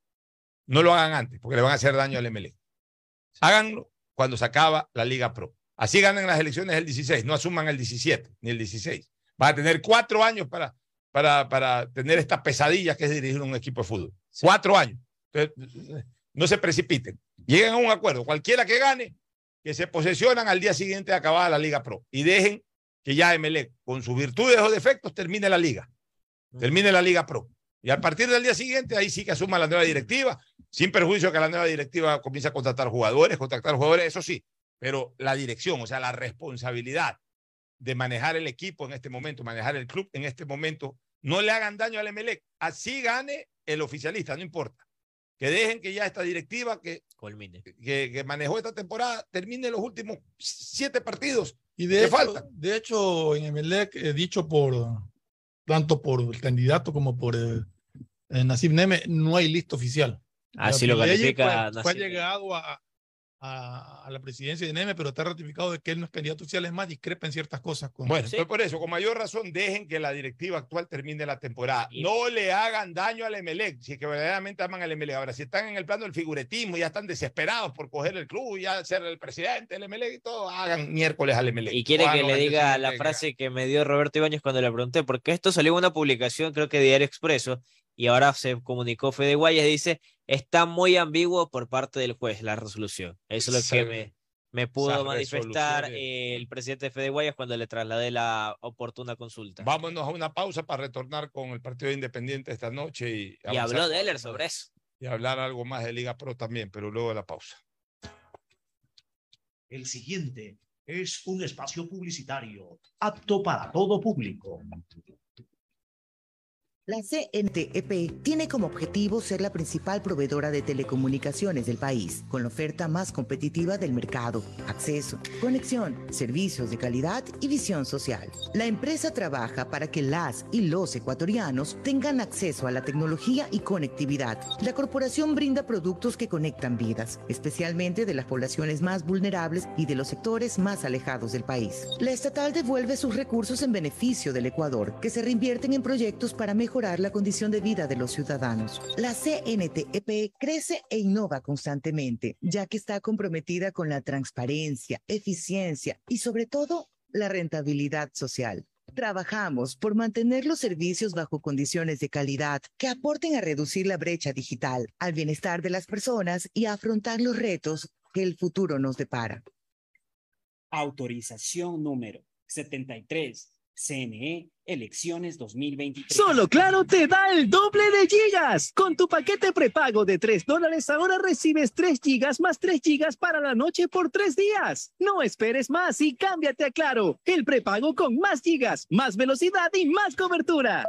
No lo hagan antes, porque le van a hacer daño al Emelec. Háganlo cuando se acaba la Liga Pro. Así ganan las elecciones el 16, no asuman el 17 ni el 16. Van a tener cuatro años para, para, para tener esta pesadilla que es dirigir un equipo de fútbol. Cuatro años. Entonces, no se precipiten. Lleguen a un acuerdo. Cualquiera que gane, que se posesionan al día siguiente de acabada la Liga Pro y dejen que ya Emelec, con sus virtudes o defectos, termine la Liga. Termine la Liga Pro. Y a partir del día siguiente, ahí sí que asuma la nueva directiva, sin perjuicio que la nueva directiva comience a contratar jugadores, contratar jugadores, eso sí, pero la dirección, o sea, la responsabilidad de manejar el equipo en este momento, manejar el club en este momento, no le hagan daño al Emelec. Así gane el oficialista, no importa. Que dejen que ya esta directiva que, que, que manejó esta temporada termine los últimos siete partidos Y de hecho, faltan. de hecho, en Emelec, eh, dicho por tanto por el candidato como por eh, eh, Nasib Neme, no hay lista oficial. Así La lo califica Fue, llegado a, a, a la presidencia de Neme, pero está ratificado de que él no es candidato oficial, es más, discrepa en ciertas cosas. Con, Bueno, pues por eso, con mayor razón, dejen que la directiva actual termine la temporada. No le hagan daño al Emelec, si es que verdaderamente aman al Emelec. Ahora, si están en el plano del figuretismo, ya están desesperados por coger el club, ya ser el presidente del Emelec y todo, hagan miércoles al Emelec. Y quiere que le diga la frase que me dio Roberto Ibáñez cuando le pregunté, porque esto salió en una publicación, creo que de Diario Expreso, y ahora se comunicó Fede Guayas, dice, está muy ambiguo por parte del juez la resolución. Eso es lo que me, me pudo manifestar el presidente Fede Guayas cuando le trasladé la oportuna consulta. Vámonos a una pausa para retornar con el Partido Independiente esta noche y, Y habló con- Deller sobre eso. Y hablar algo más de Liga Pro también, pero luego de la pausa. El siguiente es un espacio publicitario apto para todo público. La CNTEP tiene como objetivo ser la principal proveedora de telecomunicaciones del país, con la oferta más competitiva del mercado, acceso, conexión, servicios de calidad y visión social. La empresa trabaja para que las y los ecuatorianos tengan acceso a la tecnología y conectividad. La corporación brinda productos que conectan vidas, especialmente de las poblaciones más vulnerables y de los sectores más alejados del país. La estatal devuelve sus recursos en beneficio del Ecuador, que se reinvierten en proyectos para mejorar la condición de vida de los ciudadanos. La CNTEP crece e innova constantemente, ya que está comprometida con la transparencia, eficiencia y sobre todo la rentabilidad social. Trabajamos por mantener los servicios bajo condiciones de calidad que aporten a reducir la brecha digital, al bienestar de las personas y a afrontar los retos que el futuro nos depara. Autorización número 73. CNE, elecciones 2023. Solo Claro te da el doble de gigas. Con tu paquete prepago de 3 dólares ahora recibes 3 gigas más 3 gigas para la noche por 3 días. No esperes más y cámbiate a Claro. El prepago con más gigas, más velocidad y más cobertura.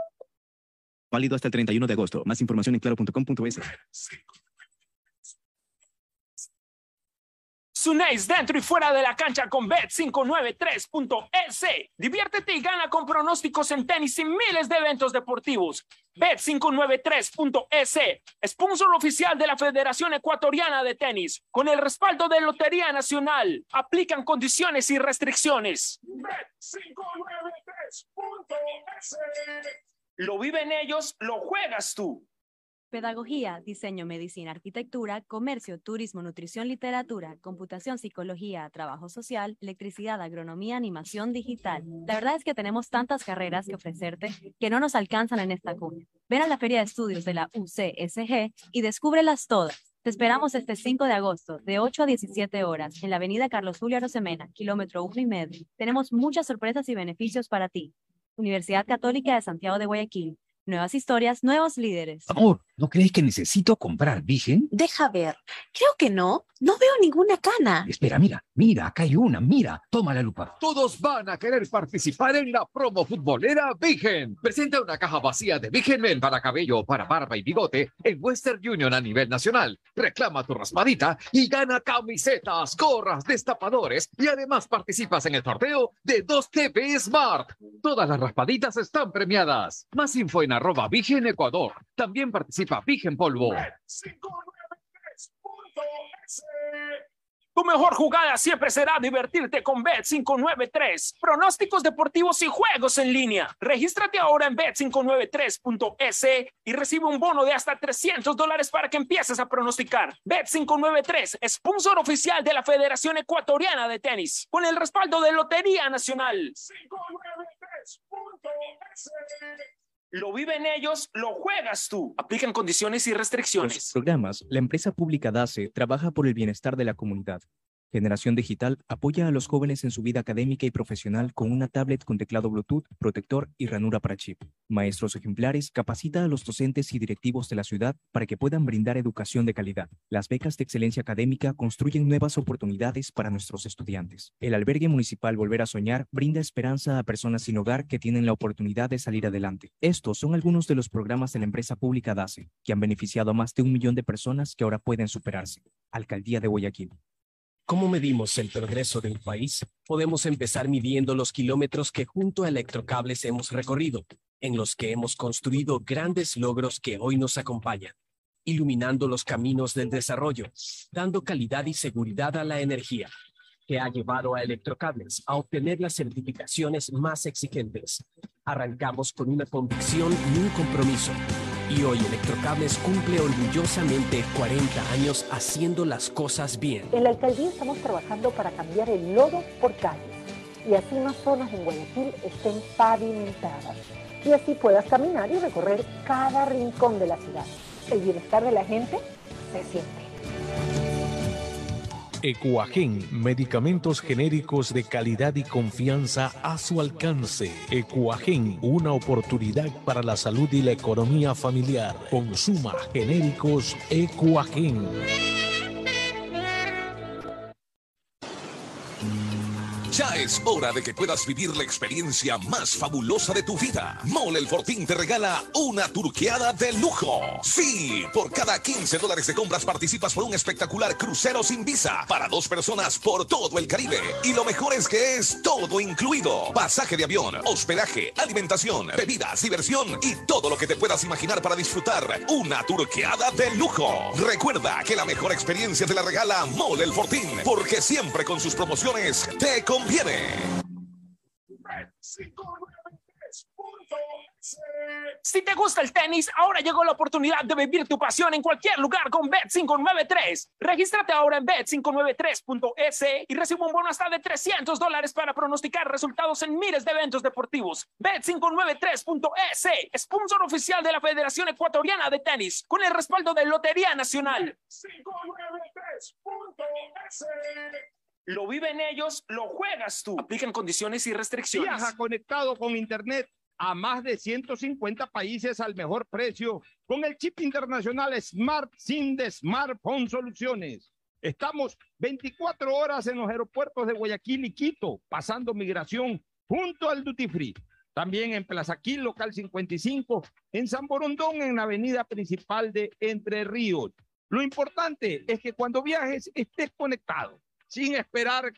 Válido hasta el 31 de agosto. Más información en claro.com.es. Sunéis dentro y fuera de la cancha con Bet593.es. Diviértete y gana con pronósticos en tenis y miles de eventos deportivos. Bet593.es, sponsor oficial de la Federación Ecuatoriana de Tenis, con el respaldo de Lotería Nacional. Aplican condiciones y restricciones. Bet593.es. Lo viven ellos, lo juegas tú. Pedagogía, diseño, medicina, arquitectura, comercio, turismo, nutrición, literatura, computación, psicología, trabajo social, electricidad, agronomía, animación digital. La verdad es que tenemos tantas carreras que ofrecerte que no nos alcanzan en esta cuña. Ven a la Feria de Estudios de la UCSG y descúbrelas todas. Te esperamos este 5 de agosto, de 8 a 17 horas, en la avenida Carlos Julio Arosemena, kilómetro 1 y medio. Tenemos muchas sorpresas y beneficios para ti. Universidad Católica de Santiago de Guayaquil. Nuevas historias, nuevos líderes. Amor, ¿no crees que necesito comprar Vigen? Deja ver. Creo que no. No veo ninguna cana. Espera, mira, mira, acá hay una, mira, toma la lupa. Todos van a querer participar en la promo futbolera Vigen. Presenta una caja vacía de Vigen Men para cabello, para barba y bigote en Western Union a nivel nacional. Reclama tu raspadita y gana camisetas, gorras, destapadores y además participas en el sorteo de 2 TV Smart. Todas las raspaditas están premiadas. Más info en arroba Vigen Ecuador. También participa Vigen Polvo. Tu mejor jugada siempre será divertirte con Bet593. Pronósticos deportivos y juegos en línea. Regístrate ahora en Bet593.es y recibe un bono de hasta 300 dólares para que empieces a pronosticar. Bet593, sponsor oficial de la Federación Ecuatoriana de Tenis, con el respaldo de Lotería Nacional. 593.es. Lo viven ellos, lo juegas tú. Aplican condiciones y restricciones. Los programas, la empresa pública DACE trabaja por el bienestar de la comunidad. Generación Digital apoya a los jóvenes en su vida académica y profesional con una tablet con teclado Bluetooth, protector y ranura para chip. Maestros ejemplares capacita a los docentes y directivos de la ciudad para que puedan brindar educación de calidad. Las becas de excelencia académica construyen nuevas oportunidades para nuestros estudiantes. El albergue municipal Volver a Soñar brinda esperanza a personas sin hogar que tienen la oportunidad de salir adelante. Estos son algunos de los programas de la empresa pública DACE, que han beneficiado a más de un millón de personas que ahora pueden superarse. Alcaldía de Guayaquil. ¿Cómo medimos el progreso de un país? Podemos empezar midiendo los kilómetros que junto a Electrocables hemos recorrido, en los que hemos construido grandes logros que hoy nos acompañan. iluminando los caminos del desarrollo, dando calidad y seguridad a la energía, que ha llevado a Electrocables a obtener las certificaciones más exigentes. Arrancamos con una convicción y un compromiso. Y hoy Electrocables cumple orgullosamente 40 años haciendo las cosas bien. En la alcaldía estamos trabajando para cambiar el lodo por calles y así más zonas en Guayaquil estén pavimentadas y así puedas caminar y recorrer cada rincón de la ciudad. El bienestar de la gente se siente. Ecuagen, medicamentos genéricos de calidad y confianza a su alcance. Ecuagen, una oportunidad para la salud y la economía familiar. Consuma genéricos Ecuagen. Ya es hora de que puedas vivir la experiencia más fabulosa de tu vida. Mole el Fortín te regala una turqueada de lujo. Sí, por cada 15 dólares de compras participas por un espectacular crucero sin visa para dos personas por todo el Caribe. Y lo mejor es que es todo incluido. Pasaje de avión, hospedaje, alimentación, bebidas, diversión y todo lo que te puedas imaginar para disfrutar una turqueada de lujo. Recuerda que la mejor experiencia te la regala Mole el Fortín, porque siempre con sus promociones te conviene. Si te gusta el tenis, ahora llegó la oportunidad de vivir tu pasión en cualquier lugar con Bet593. Regístrate ahora en bet593.es y recibe un bono hasta de 300 dólares para pronosticar resultados en miles de eventos deportivos. Bet593.es, sponsor oficial de la Federación Ecuatoriana de Tenis, con el respaldo de Lotería Nacional. 593.es. Lo viven ellos, lo juegas tú. Aplican condiciones y restricciones. Viaja conectado con Internet a más de 150 países al mejor precio con el chip internacional Smart SIM de Smartphone Soluciones. Estamos 24 horas en los aeropuertos de Guayaquil y Quito, pasando migración junto al Duty Free. También en Plaza Quil, local 55, en San Borondón, en la avenida principal de Entre Ríos. Lo importante es que cuando viajes estés conectado sin esperar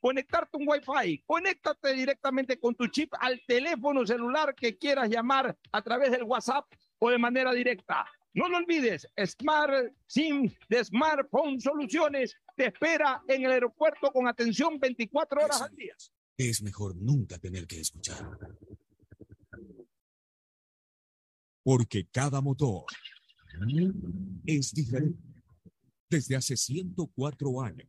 conectarte un Wi-Fi. Conéctate directamente con tu chip al teléfono celular que quieras llamar a través del WhatsApp o de manera directa. No lo olvides, Smart SIM de Smartphone Soluciones te espera en el aeropuerto con atención 24 horas al día. Es mejor nunca tener que escuchar. Porque cada motor es diferente. Desde hace 104 años,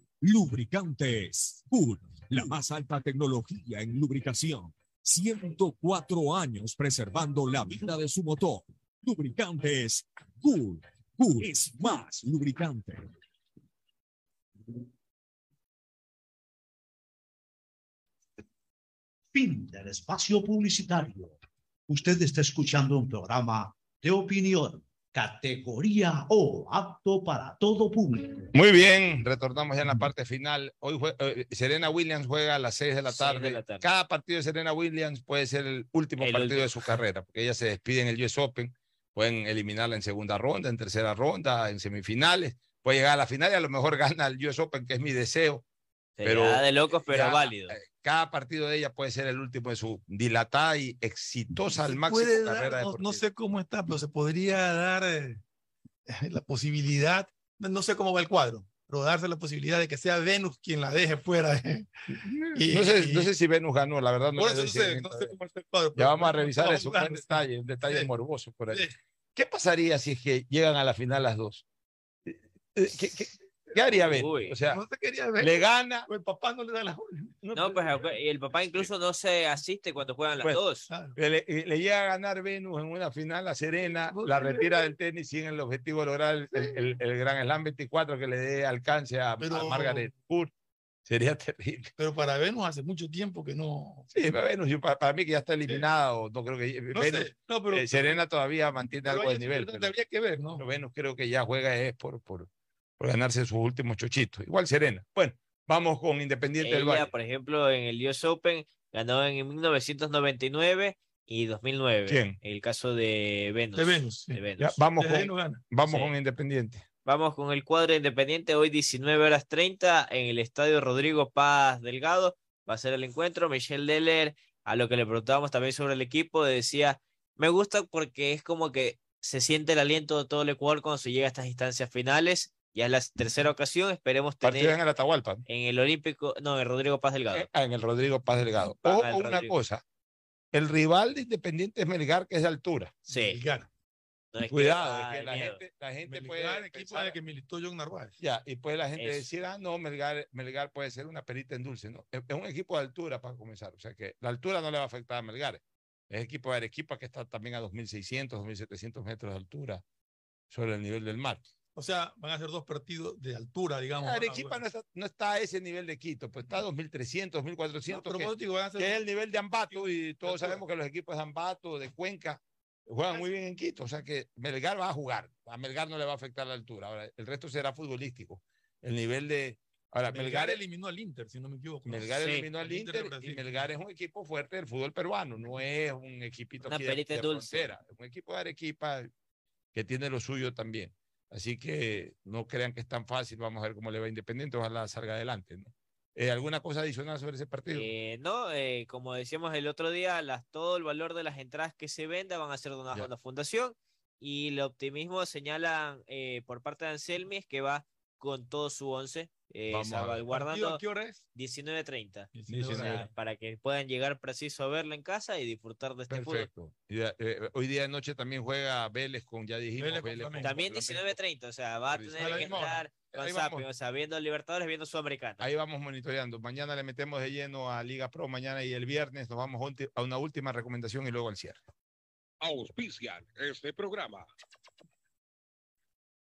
Lubricantes Full, la más alta tecnología en lubricación. 104 años preservando la vida de su motor. Lubricantes Full. Full es más lubricante. Fin del espacio publicitario. Usted está escuchando un programa de opinión, categoría O, apto para todo público. Muy bien, retornamos ya en la parte final. Hoy jue- eh, Serena Williams juega a las 6 de la Seis de tarde. la tarde. Cada partido de Serena Williams puede ser el último El partido último. de su carrera, porque ella se despide en el US Open. Pueden eliminarla en segunda ronda, en tercera ronda, en semifinales. Puede llegar a la final y a lo mejor gana el US Open, que es mi deseo. Pero de locos, pero ya, válido. eh, Cada partido de ella puede ser el último de su dilatada y exitosa al máximo Puede dar, carrera no, no sé cómo está, pero se podría dar eh, la posibilidad, no- sé cómo va el cuadro, pero darse la posibilidad de que sea Venus quien la deje fuera. eh. Y- no, sé, y- no sé si Venus ganó, la verdad. No por le eso doy no sé, seguimiento no sé cómo está el cuadro. Ya vamos a revisar eso, un detalle, un detalle Sí. morboso por ahí. Sí. ¿Qué pasaría si es que llegan a la final las dos? Eh, ¿Qué, qué, qué haría Venus? Uy. O sea, No te quería ver. le gana. O el papá no le da la No, pues aunque- y el papá incluso no se asiste cuando juegan las Pues, dos. Le, le- le llega a ganar Venus en una final a Serena, la retira del tenis sin el objetivo de lograr el, el- el Gran Slam 24 que le dé alcance a, Margaret Court. Sería terrible. Pero para Venus hace mucho tiempo que no. Sí, para Venus, yo, para, para mí que ya está eliminada, o no creo que. No Venus, sé, no, pero- eh, Serena todavía mantiene pero algo de nivel. pero- habría que ver, ¿no? pero Venus creo que ya juega es por, por, por ganarse sus últimos chochitos. Igual Serena. Bueno, vamos con Independiente del Ella, Valle. por ejemplo, en el US Open ganó en 1999 y 2009. ¿Quién? El caso de Venus. De Venus, sí. de Venus. Ya, vamos Desde con, gana. vamos Sí. con Independiente. Vamos con el cuadro independiente hoy 19 horas 30 en el estadio Rodrigo Paz Delgado. Va a ser el encuentro. Michelle Deller, a lo que le preguntábamos también sobre el equipo, decía, me gusta porque es como que se siente el aliento de todo el Ecuador cuando se llega a estas instancias finales. Ya es la tercera ocasión, esperemos Partido tener en el Atahualpa. en el Olímpico, no, en el Rodrigo Paz Delgado. Ah, en el Rodrigo Paz Delgado. Van Ojo una Rodrigo. cosa. El rival de Independiente es Melgar, que es de altura. Sí. Melgar. No es que- Cuidado, es ay, que la gente, la gente Melgar, puede el equipo pensar- en el que militó John Narváez. Ya, y puede la gente Eso. decir, ah, no, Melgar, Melgar puede ser una perita en dulce. No, es, es un equipo de altura para comenzar. O sea que la altura no le va a afectar a Melgar. Es equipo de Arequipa que está también a 2.600, 2.700 metros de altura sobre el nivel del mar. O sea, van a ser dos partidos de altura, digamos. Ah, Arequipa bueno. no está, no está a ese nivel de Quito, pues está a 2.300, 2.400, No, pero que, digo, van a ser que es el nivel de Ambato y todos sabemos que los equipos de Ambato, de Cuenca, juegan muy bien en Quito. O sea que Melgar va a jugar. A Melgar no le va a afectar la altura. Ahora, el resto será futbolístico. El nivel de... Ahora, Melgar Melgar, eliminó al Inter, si no me equivoco. Melgar Sí, eliminó al el Inter Inter y. Melgar es un equipo fuerte del fútbol peruano, no es un equipito Una aquí de, de dulce. frontera, es un equipo de Arequipa que tiene lo suyo también. Así que no crean que es tan fácil, vamos a ver cómo le va a Independiente, ojalá salga adelante. ¿no? Eh, ¿Alguna cosa adicional sobre ese partido? Eh, no, eh, como decíamos el otro día, las, todo el valor de las entradas que se venda van a ser donadas a una fundación y el optimismo señalan eh, por parte de Anselmi es que va con todo su once, eh, Vamos a ver. ¿Partido salvaguardando a qué hora es? 19.30 19 o sea, para que puedan llegar preciso a verla en casa y disfrutar de este fútbol. Perfecto. Y, eh, eh, hoy día de noche también juega Vélez con, ya dijimos, Vélez Vélez, con También Flamengo. 19.30, o sea, va a tener que misma estar con Zapping, o sea, viendo Libertadores, viendo Sudamericana. Ahí vamos monitoreando. Mañana le metemos de lleno a Liga Pro, mañana y el viernes nos vamos a una última recomendación y luego al cierre. Auspician este programa.